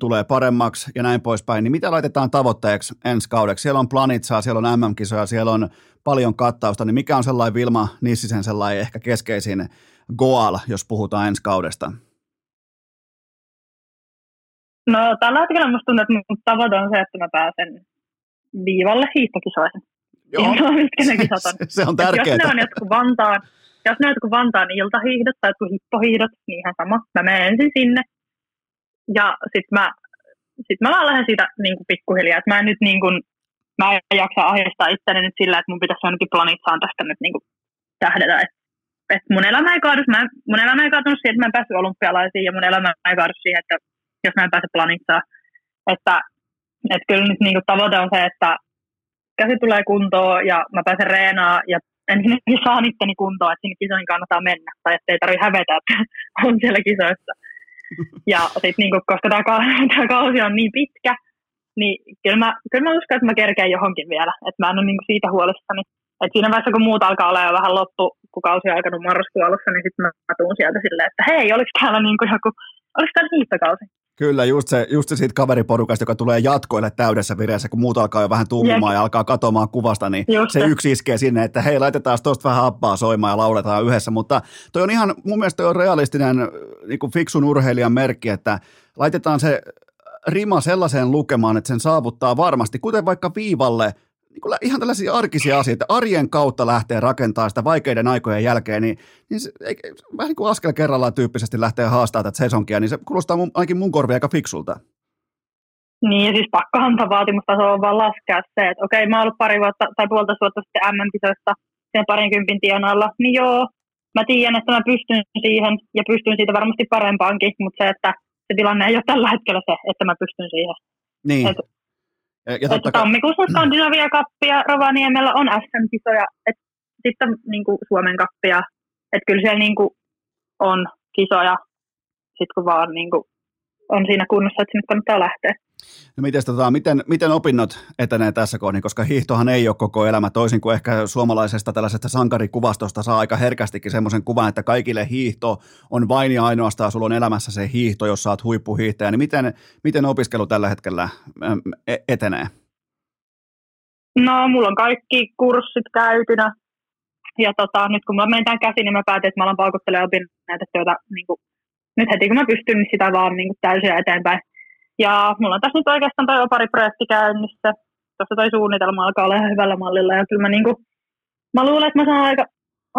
tulee paremmaksi ja näin poispäin, niin mitä laitetaan tavoitteeksi ensi kaudeksi? Siellä on Planitsaa, siellä on MM-kisoja, siellä on paljon kattausta, niin mikä on sellainen Vilma Nissisen sellainen ehkä keskeisin goal, jos puhutaan ensi kaudesta? No tällä hetkellä musta tuntuu, että mun tavoite on se, että mä pääsen viivalle hiihtokisoihin. Joo, mitkä ne kisat on. se on tärkeää. Jos ne on jotkut Vantaan, jos ne on Vantaan iltahiihdot tai jotkut hippohiihdot, niin ihan sama. Mä menen ensin sinne ja sitten mä, sit mä vaan lähden siitä niin kuin pikkuhiljaa. Et mä en nyt niin kuin, mä en jaksa ahdistaa itteni nyt sillä, että mun pitäisi ainakin planitsaan tästä nyt niin kuin tähdätä. Et, et mun elämä ei kaadu, mä, mun elämä ei kaatunut siihen, että mä en päässyt olympialaisiin ja mun elämä ei kaadu siihen, että jos mä en pääse planitsaan. Että että kyllä nyt niin kuin tavoite on se, että käsi tulee kuntoon ja mä pääsen reenaa ja ensinnäkin saan itteni kuntoon, että sinne kisoihin kannattaa mennä tai ettei tarvitse hävetä, että on siellä kisoissa. Ja sitten niin koska tämä, tämä kausi on niin pitkä, niin kyllä mä, kyllä mä uskon, että mä kerkeen johonkin vielä. Että mä en ole niin siitä huolissani. Että siinä vaiheessa, kun muut alkaa olla jo vähän loppu, kun kausi on alkanut marraskuun alussa, niin sitten mä tuun sieltä silleen, että hei, oliko täällä niin joku, oliko täällä hiihtokausi? Kyllä, just se, just se siitä kaveriporukasta, joka tulee jatkoille täydessä vireessä, kun muut alkaa jo vähän tummumaan ja alkaa katoamaan kuvasta, niin just se, yksi iskee sinne, että hei, laitetaan tuosta vähän happaa soimaan ja lauletaan yhdessä. Mutta toi on ihan, mun mielestä on realistinen niin kuin fiksun urheilijan merkki, että laitetaan se rima sellaiseen lukemaan, että sen saavuttaa varmasti, kuten vaikka viivalle – niin kuin ihan tällaisia arkisia asioita, arjen kautta lähtee rakentamaan sitä vaikeiden aikojen jälkeen, niin, niin se, vähän niin kuin askel kerrallaan tyyppisesti lähtee haastamaan tätä sesonkia, niin se kuulostaa mun, ainakin mun korvia aika fiksulta. Niin, ja siis pakkohan vaatimustaso on vaan laskea se, että okei, mä oon ollut pari vuotta tai puolta vuotta sitten MM-kisoissa sen parinkympin tienoilla, niin joo, mä tiedän, että mä pystyn siihen ja pystyn siitä varmasti parempaankin, mutta se, että se tilanne ei ole tällä hetkellä se, että mä pystyn siihen. Niin. Et ja totta kai... Tammikuussa Skandinavia kappia Rovaniemellä on SM-kisoja, että sitten niin kuin Suomen kappia, että kyllä siellä niin kuin on kisoja, sitten kun vaan niin kuin on siinä kunnossa, että sinne kannattaa lähteä. No mites, tota, miten, miten opinnot etenee tässä kohdin, koska hiihtohan ei ole koko elämä, toisin kuin ehkä suomalaisesta tällaisesta sankarikuvastosta saa aika herkästikin semmoisen kuvan, että kaikille hiihto on vain ja ainoastaan, sulla on elämässä se hiihto, jos saat huippuhiihtäjä, niin miten, miten opiskelu tällä hetkellä e, etenee? No, mulla on kaikki kurssit käytynä, ja tota, nyt kun mä menen tämän käsiin, niin mä päätin, että mä alan paukuttelemaan opinnäytetyötä niin kuin, nyt heti kun mä pystyn, niin sitä vaan niin kuin täysin eteenpäin ja mulla on tässä nyt oikeastaan toi pari projekti käynnissä. Tuossa toi suunnitelma alkaa olla ihan hyvällä mallilla. Ja kyllä mä, niinku, mä luulen, että mä saan aika,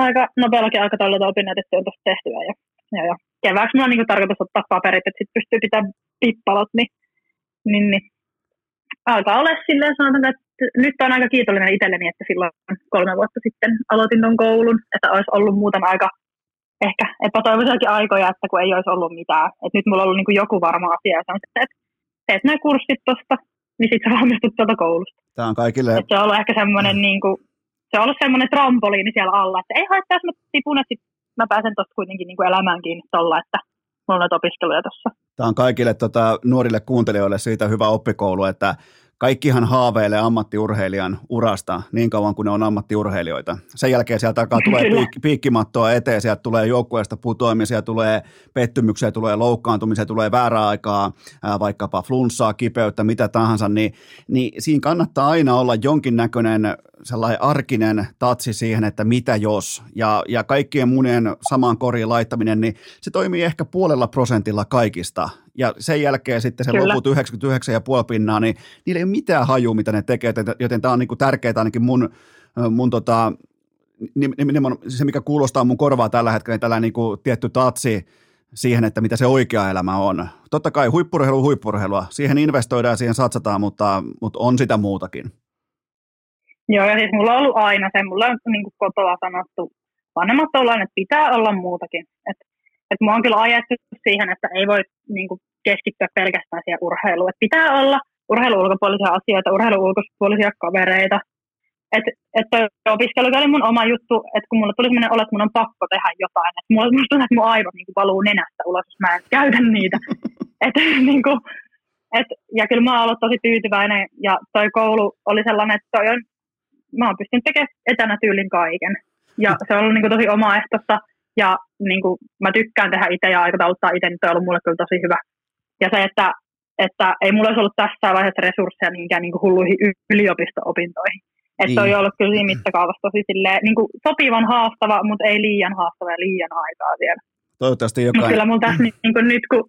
aika nopeallakin aikataululla että on tuossa tehtyä. Ja, ja, ja kevääksi mulla on niinku tarkoitus ottaa paperit, että sitten pystyy pitämään pippalot. Niin, niin, niin. Alkaa olla silleen sanotaan, että nyt on aika kiitollinen itselleni, että silloin kolme vuotta sitten aloitin ton koulun, että olisi ollut muuten aika ehkä epätoivoisiakin aikoja, että kun ei olisi ollut mitään. Et nyt mulla on ollut niin kuin joku varma asia, ja se on että teet nämä kurssit tuosta, niin sitten sä valmistut tuolta koulusta. Tämä on kaikille... Et se on ollut ehkä semmoinen, mm. niin kuin, se on ollut semmoinen trampoliini siellä alla, että ei haittaa, jos mä tipun, että sit mä pääsen tuosta kuitenkin niin kuin elämään kiinni tuolla, että mulla on opiskeluja tuossa. Tämä on kaikille tota, nuorille kuuntelijoille siitä hyvä oppikoulu, että kaikkihan haaveilee ammattiurheilijan urasta niin kauan kuin ne on ammattiurheilijoita. Sen jälkeen sieltä alkaa tulee piik- piikkimattoa eteen, sieltä tulee joukkueesta putoamisia, tulee pettymyksiä, tulee loukkaantumisia, tulee väärää aikaa, ää, vaikkapa flunssaa, kipeyttä, mitä tahansa, niin, niin siinä kannattaa aina olla jonkinnäköinen sellainen arkinen tatsi siihen, että mitä jos, ja, ja kaikkien munien samaan koriin laittaminen, niin se toimii ehkä puolella prosentilla kaikista, ja sen jälkeen sitten se loput 99,5 pinnaa, niin niillä ei ole mitään hajua, mitä ne tekee, joten, tämä on niin kuin tärkeää ainakin mun, mun tota, se, mikä kuulostaa mun korvaa tällä hetkellä, niin tällainen niin kuin tietty tatsi siihen, että mitä se oikea elämä on. Totta kai huippurheilu huippurheilua, siihen investoidaan ja siihen satsataan, mutta, mutta on sitä muutakin. Joo, ja siis mulla on ollut aina se, mulla on niin kuin kotoa sanottu, vanhemmat ollaan, että pitää olla muutakin. Että että mua on kyllä ajettu siihen, että ei voi niin kuin, keskittyä pelkästään siihen urheiluun. Että pitää olla urheilun ulkopuolisia asioita, urheilun ulkopuolisia kavereita. Et, että opiskelu oli mun oma juttu, että kun mulla tuli sellainen olo, että mun on pakko tehdä jotain. Että mulla tuntuu, että mun aivot niin kuin, valuu nenästä ulos, jos mä en käytä niitä. Et, niin kuin, et, ja kyllä mä oon ollut tosi tyytyväinen ja toi koulu oli sellainen, että toi on, mä oon pystynyt tekemään etänä tyylin kaiken. Ja se on ollut niin kuin, tosi omaehtoista ja niin kuin, mä tykkään tehdä itse ja aikatauluttaa itse, niin on ollut mulle kyllä tosi hyvä. Ja se, että, että ei mulla olisi ollut tässä vaiheessa resursseja mihinkään niin kuin hulluihin yliopisto-opintoihin. Että niin. on ollut kyllä siinä mittakaavassa tosi silleen, niin kuin sopivan haastava, mutta ei liian haastava ja liian aikaa vielä. Toivottavasti jokainen. Mutta kyllä mulla tässä niin kuin nyt, kun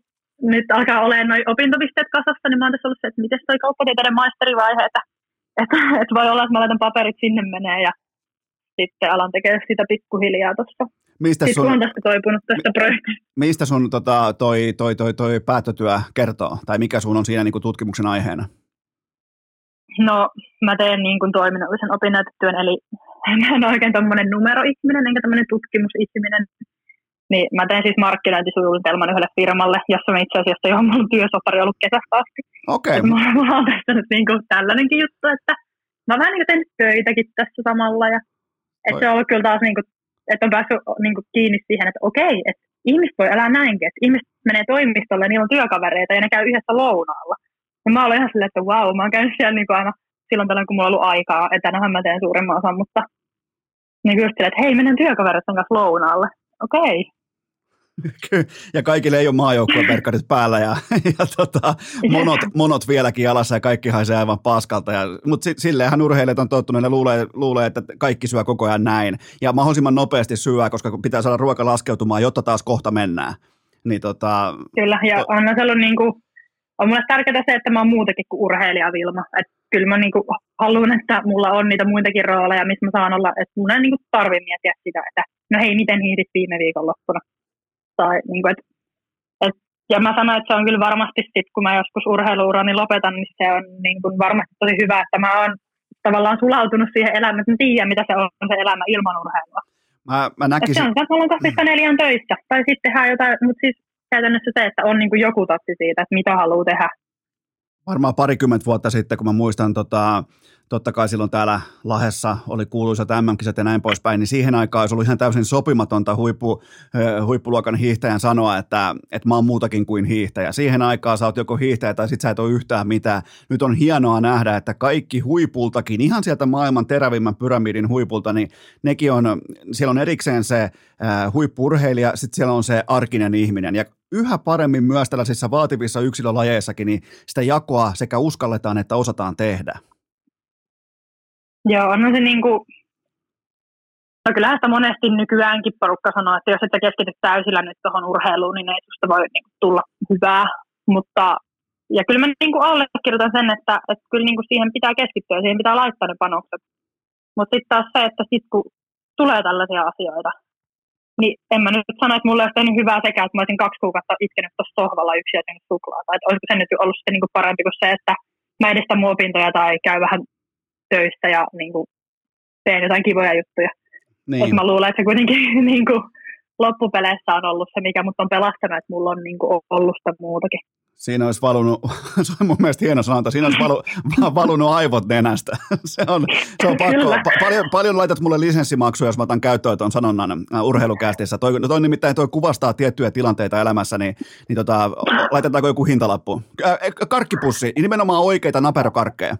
nyt alkaa olemaan noin opintopisteet kasassa, niin mä oon tässä ollut se, että miten toi kauppatieteiden maisterivaihe, että, että, että voi olla, että mä laitan paperit sinne menee ja sitten alan tekemään sitä pikkuhiljaa tuossa Mistä sun, on tästä toipunut tästä projektista. Mistä sun tota, toi, toi, toi, toi päättötyö kertoo? Tai mikä sun on siinä niin kuin tutkimuksen aiheena? No, mä teen niin kuin toiminnallisen opinnäytetyön, eli mä en oikein tuommoinen numeroihminen, enkä tämmöinen tutkimusihminen. Niin mä teen siis markkinointisuunnitelman yhdelle firmalle, jossa mä itse asiassa jo mun työsopari ollut kesästä asti. Okei. Okay. Mulla, mulla on tässä nyt niin kuin tällainenkin juttu, että mä vähän niin kuin töitäkin tässä samalla. Ja, että se on ollut kyllä taas niin kuin että on päässyt niin kuin, kiinni siihen, että okei, että ihmiset voi elää näinkin, että ihmiset menee toimistolle ja niillä on työkavereita ja ne käy yhdessä lounaalla. Ja mä olen ihan silleen, että vau, wow, mä oon käynyt siellä niin kuin aina silloin tällöin, kun mulla on ollut aikaa, etänähän mä teen suurimman osan, mutta niin just silleen, että hei, menen työkavereiden kanssa lounaalle. Okei, ja kaikille ei ole maajoukkueen verkkarit päällä ja, ja tota, monot, monot vieläkin jalassa ja kaikki haisee aivan paskalta. Ja, mutta si, silleenhän urheilijat on tottunut, ne luulee, luulee, että kaikki syö koko ajan näin. Ja mahdollisimman nopeasti syö, koska pitää saada ruoka laskeutumaan, jotta taas kohta mennään. Niin, tota, Kyllä, ja to... on ollut niin kuin, on mulle tärkeää se, että mä oon muutakin kuin urheilija Vilma. Et kyllä mä niin kuin haluan, että mulla on niitä muitakin rooleja, missä mä saan olla, että mun ei niin kuin tarvi miettiä sitä, että no hei, miten hiihdit viime viikonloppuna tai niin kuin, et, et, ja mä sanoin, että se on kyllä varmasti sit, kun mä joskus urheiluurani lopetan, niin se on niin kuin varmasti tosi hyvä, että mä oon tavallaan sulautunut siihen elämään, että mä tiedän, mitä se on se elämä ilman urheilua. Mä, mä näkisin... se on että mulla on kahdesta neljän töissä, tai sitten tehdään jotain, mutta siis käytännössä se, että on niin kuin joku tatsi siitä, että mitä haluaa tehdä. Varmaan parikymmentä vuotta sitten, kun mä muistan tota, totta kai silloin täällä Lahessa oli kuuluisat MM-kisat ja näin poispäin, niin siihen aikaan olisi ollut ihan täysin sopimatonta huippu, huippuluokan hiihtäjän sanoa, että, että mä oon muutakin kuin hiihtäjä. Siihen aikaan sä oot joko hiihtäjä tai sit sä et ole yhtään mitään. Nyt on hienoa nähdä, että kaikki huipultakin, ihan sieltä maailman terävimmän pyramidin huipulta, niin nekin on, siellä on erikseen se huippurheilija, sitten siellä on se arkinen ihminen. Ja yhä paremmin myös tällaisissa vaativissa yksilölajeissakin, niin sitä jakoa sekä uskalletaan että osataan tehdä. Joo, no se niin kuin, no kyllähän sitä monesti nykyäänkin porukka sanoo, että jos et keskity täysillä nyt tuohon urheiluun, niin ei susta voi niin kuin, tulla hyvää. Mutta, ja kyllä mä niin kuin allekirjoitan sen, että, että kyllä niin kuin siihen pitää keskittyä ja siihen pitää laittaa ne panokset. Mutta sitten taas se, että sit kun tulee tällaisia asioita, niin en mä nyt sano, että mulle olisi tehnyt hyvää sekä, että mä olisin kaksi kuukautta itkenyt tuossa sohvalla yksi ja suklaata. Että olisiko se nyt ollut sitten niin kuin parempi kuin se, että mä edestä muopintoja tai käy vähän töissä ja niin kuin, teen jotain kivoja juttuja. Niin. Et mä luulen, että se kuitenkin niin kuin, loppupeleissä on ollut se, mikä mut on pelastanut, että mulla on niin kuin ollut sitä muutakin. Siinä olisi valunut, se on mun mielestä hieno sanonta, siinä olisi valu, valunut aivot nenästä. Se on, se on pakko. Pa- paljon, paljon laitat mulle lisenssimaksuja, jos mä otan käyttöön tuon sanonnan äh, urheilukästissä. Toi, no toi nimittäin toi kuvastaa tiettyjä tilanteita elämässä, niin, niin tota, laitetaanko joku hintalappu? Äh, karkkipussi, nimenomaan oikeita naperokarkkeja.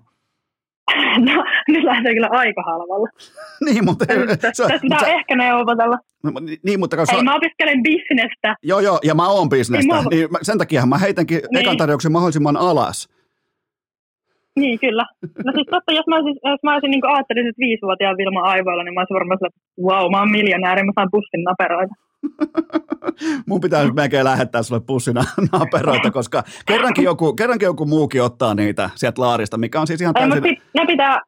No, nyt lähtee kyllä aika halvalla. niin, mutta... Tästä pitää sä, ehkä neuvotella. No, niin, mutta Hei, sä... mä opiskelen bisnestä. Joo, joo, ja mä oon bisnestä. Niin, mä... niin sen takia mä heitänkin niin. ekan tarjouksen mahdollisimman alas. Niin, kyllä. No siis totta, jos mä olisin, jos mä olisin niin ajattelin, että viisivuotiaan Vilma aivoilla, niin mä olisin varmaan että wow, mä oon miljonääri, mä saan bussin naperoita. Mun pitää nyt melkein lähettää sulle pussina naperoita, koska kerrankin joku, kerrankin joku muukin ottaa niitä sieltä laarista, mikä on siis ihan täysin... Ei, ne pitää,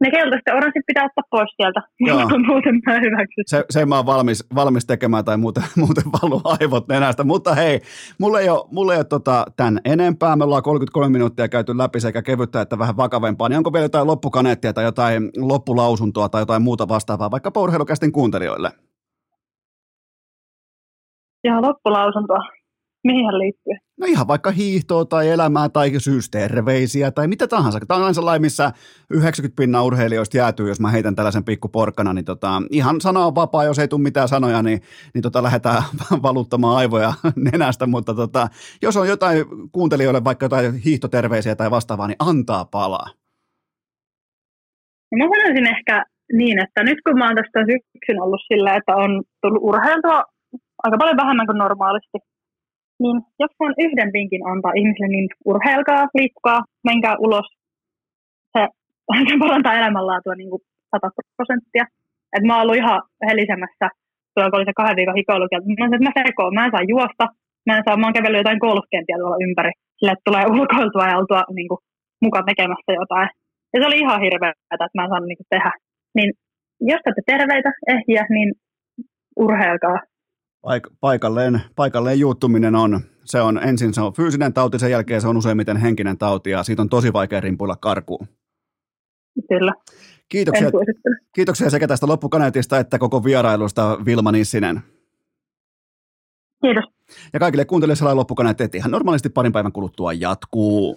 ne keltaiset oranssit pitää ottaa pois sieltä, Joo. muuten mä hyväksyn. Se, se mä oon valmis, valmis tekemään tai muuten, muuten valu aivot nenästä. Mutta hei, mulle ei ole, mulle ei ole tota, tämän enempää. Me ollaan 33 minuuttia käyty läpi sekä kevyttä että vähän vakavempaa. Niin onko vielä jotain loppukaneettia tai jotain loppulausuntoa tai jotain muuta vastaavaa vaikka urheilukästin kuuntelijoille? Ja loppulausuntoa. Mihin liittyy? No ihan vaikka hiihtoa tai elämää tai syysterveisiä tai mitä tahansa. Tämä on aina sellainen, missä 90 pinnan urheilijoista jäätyy, jos mä heitän tällaisen pikkuporkkana, niin tota, ihan sana on vapaa, jos ei tule mitään sanoja, niin, niin tota, lähdetään valuttamaan aivoja nenästä, mutta tota, jos on jotain kuuntelijoille vaikka jotain hiihtoterveisiä tai vastaavaa, niin antaa palaa. No mä sanoisin ehkä niin, että nyt kun mä oon tästä syksyn ollut sillä, että on tullut urheiltua aika paljon vähemmän kuin normaalisti, niin jos on yhden vinkin antaa ihmisille, niin urheilkaa, liikkaa, menkää ulos. Se, se parantaa elämänlaatua niin kuin 100 prosenttia. Et mä oon ollut ihan helisemässä, tuolla oli se kahden viikon hikoilukielto. Mä sanoin, että mä sekoon, mä en saa juosta, mä en saa, mä oon kävellyt jotain golfkenttiä tuolla ympäri, sille tulee ulkoiltua ja oltua niin kuin, mukaan tekemässä jotain. Ja se oli ihan hirveätä, että mä en saanut niin kuin, tehdä. Niin jos te olette terveitä, ehjiä, niin urheilkaa paik- paikalleen, paikalleen juuttuminen on, se on ensin se on fyysinen tauti, sen jälkeen se on useimmiten henkinen tauti ja siitä on tosi vaikea rimpuilla karkuun. Kyllä. Kiitoksia, kiitoksia sekä tästä loppukaneetista että koko vierailusta Vilma Nissinen. Kiitos. Ja kaikille kuuntelijoille sellainen loppukaneetti, että ihan normaalisti parin päivän kuluttua jatkuu.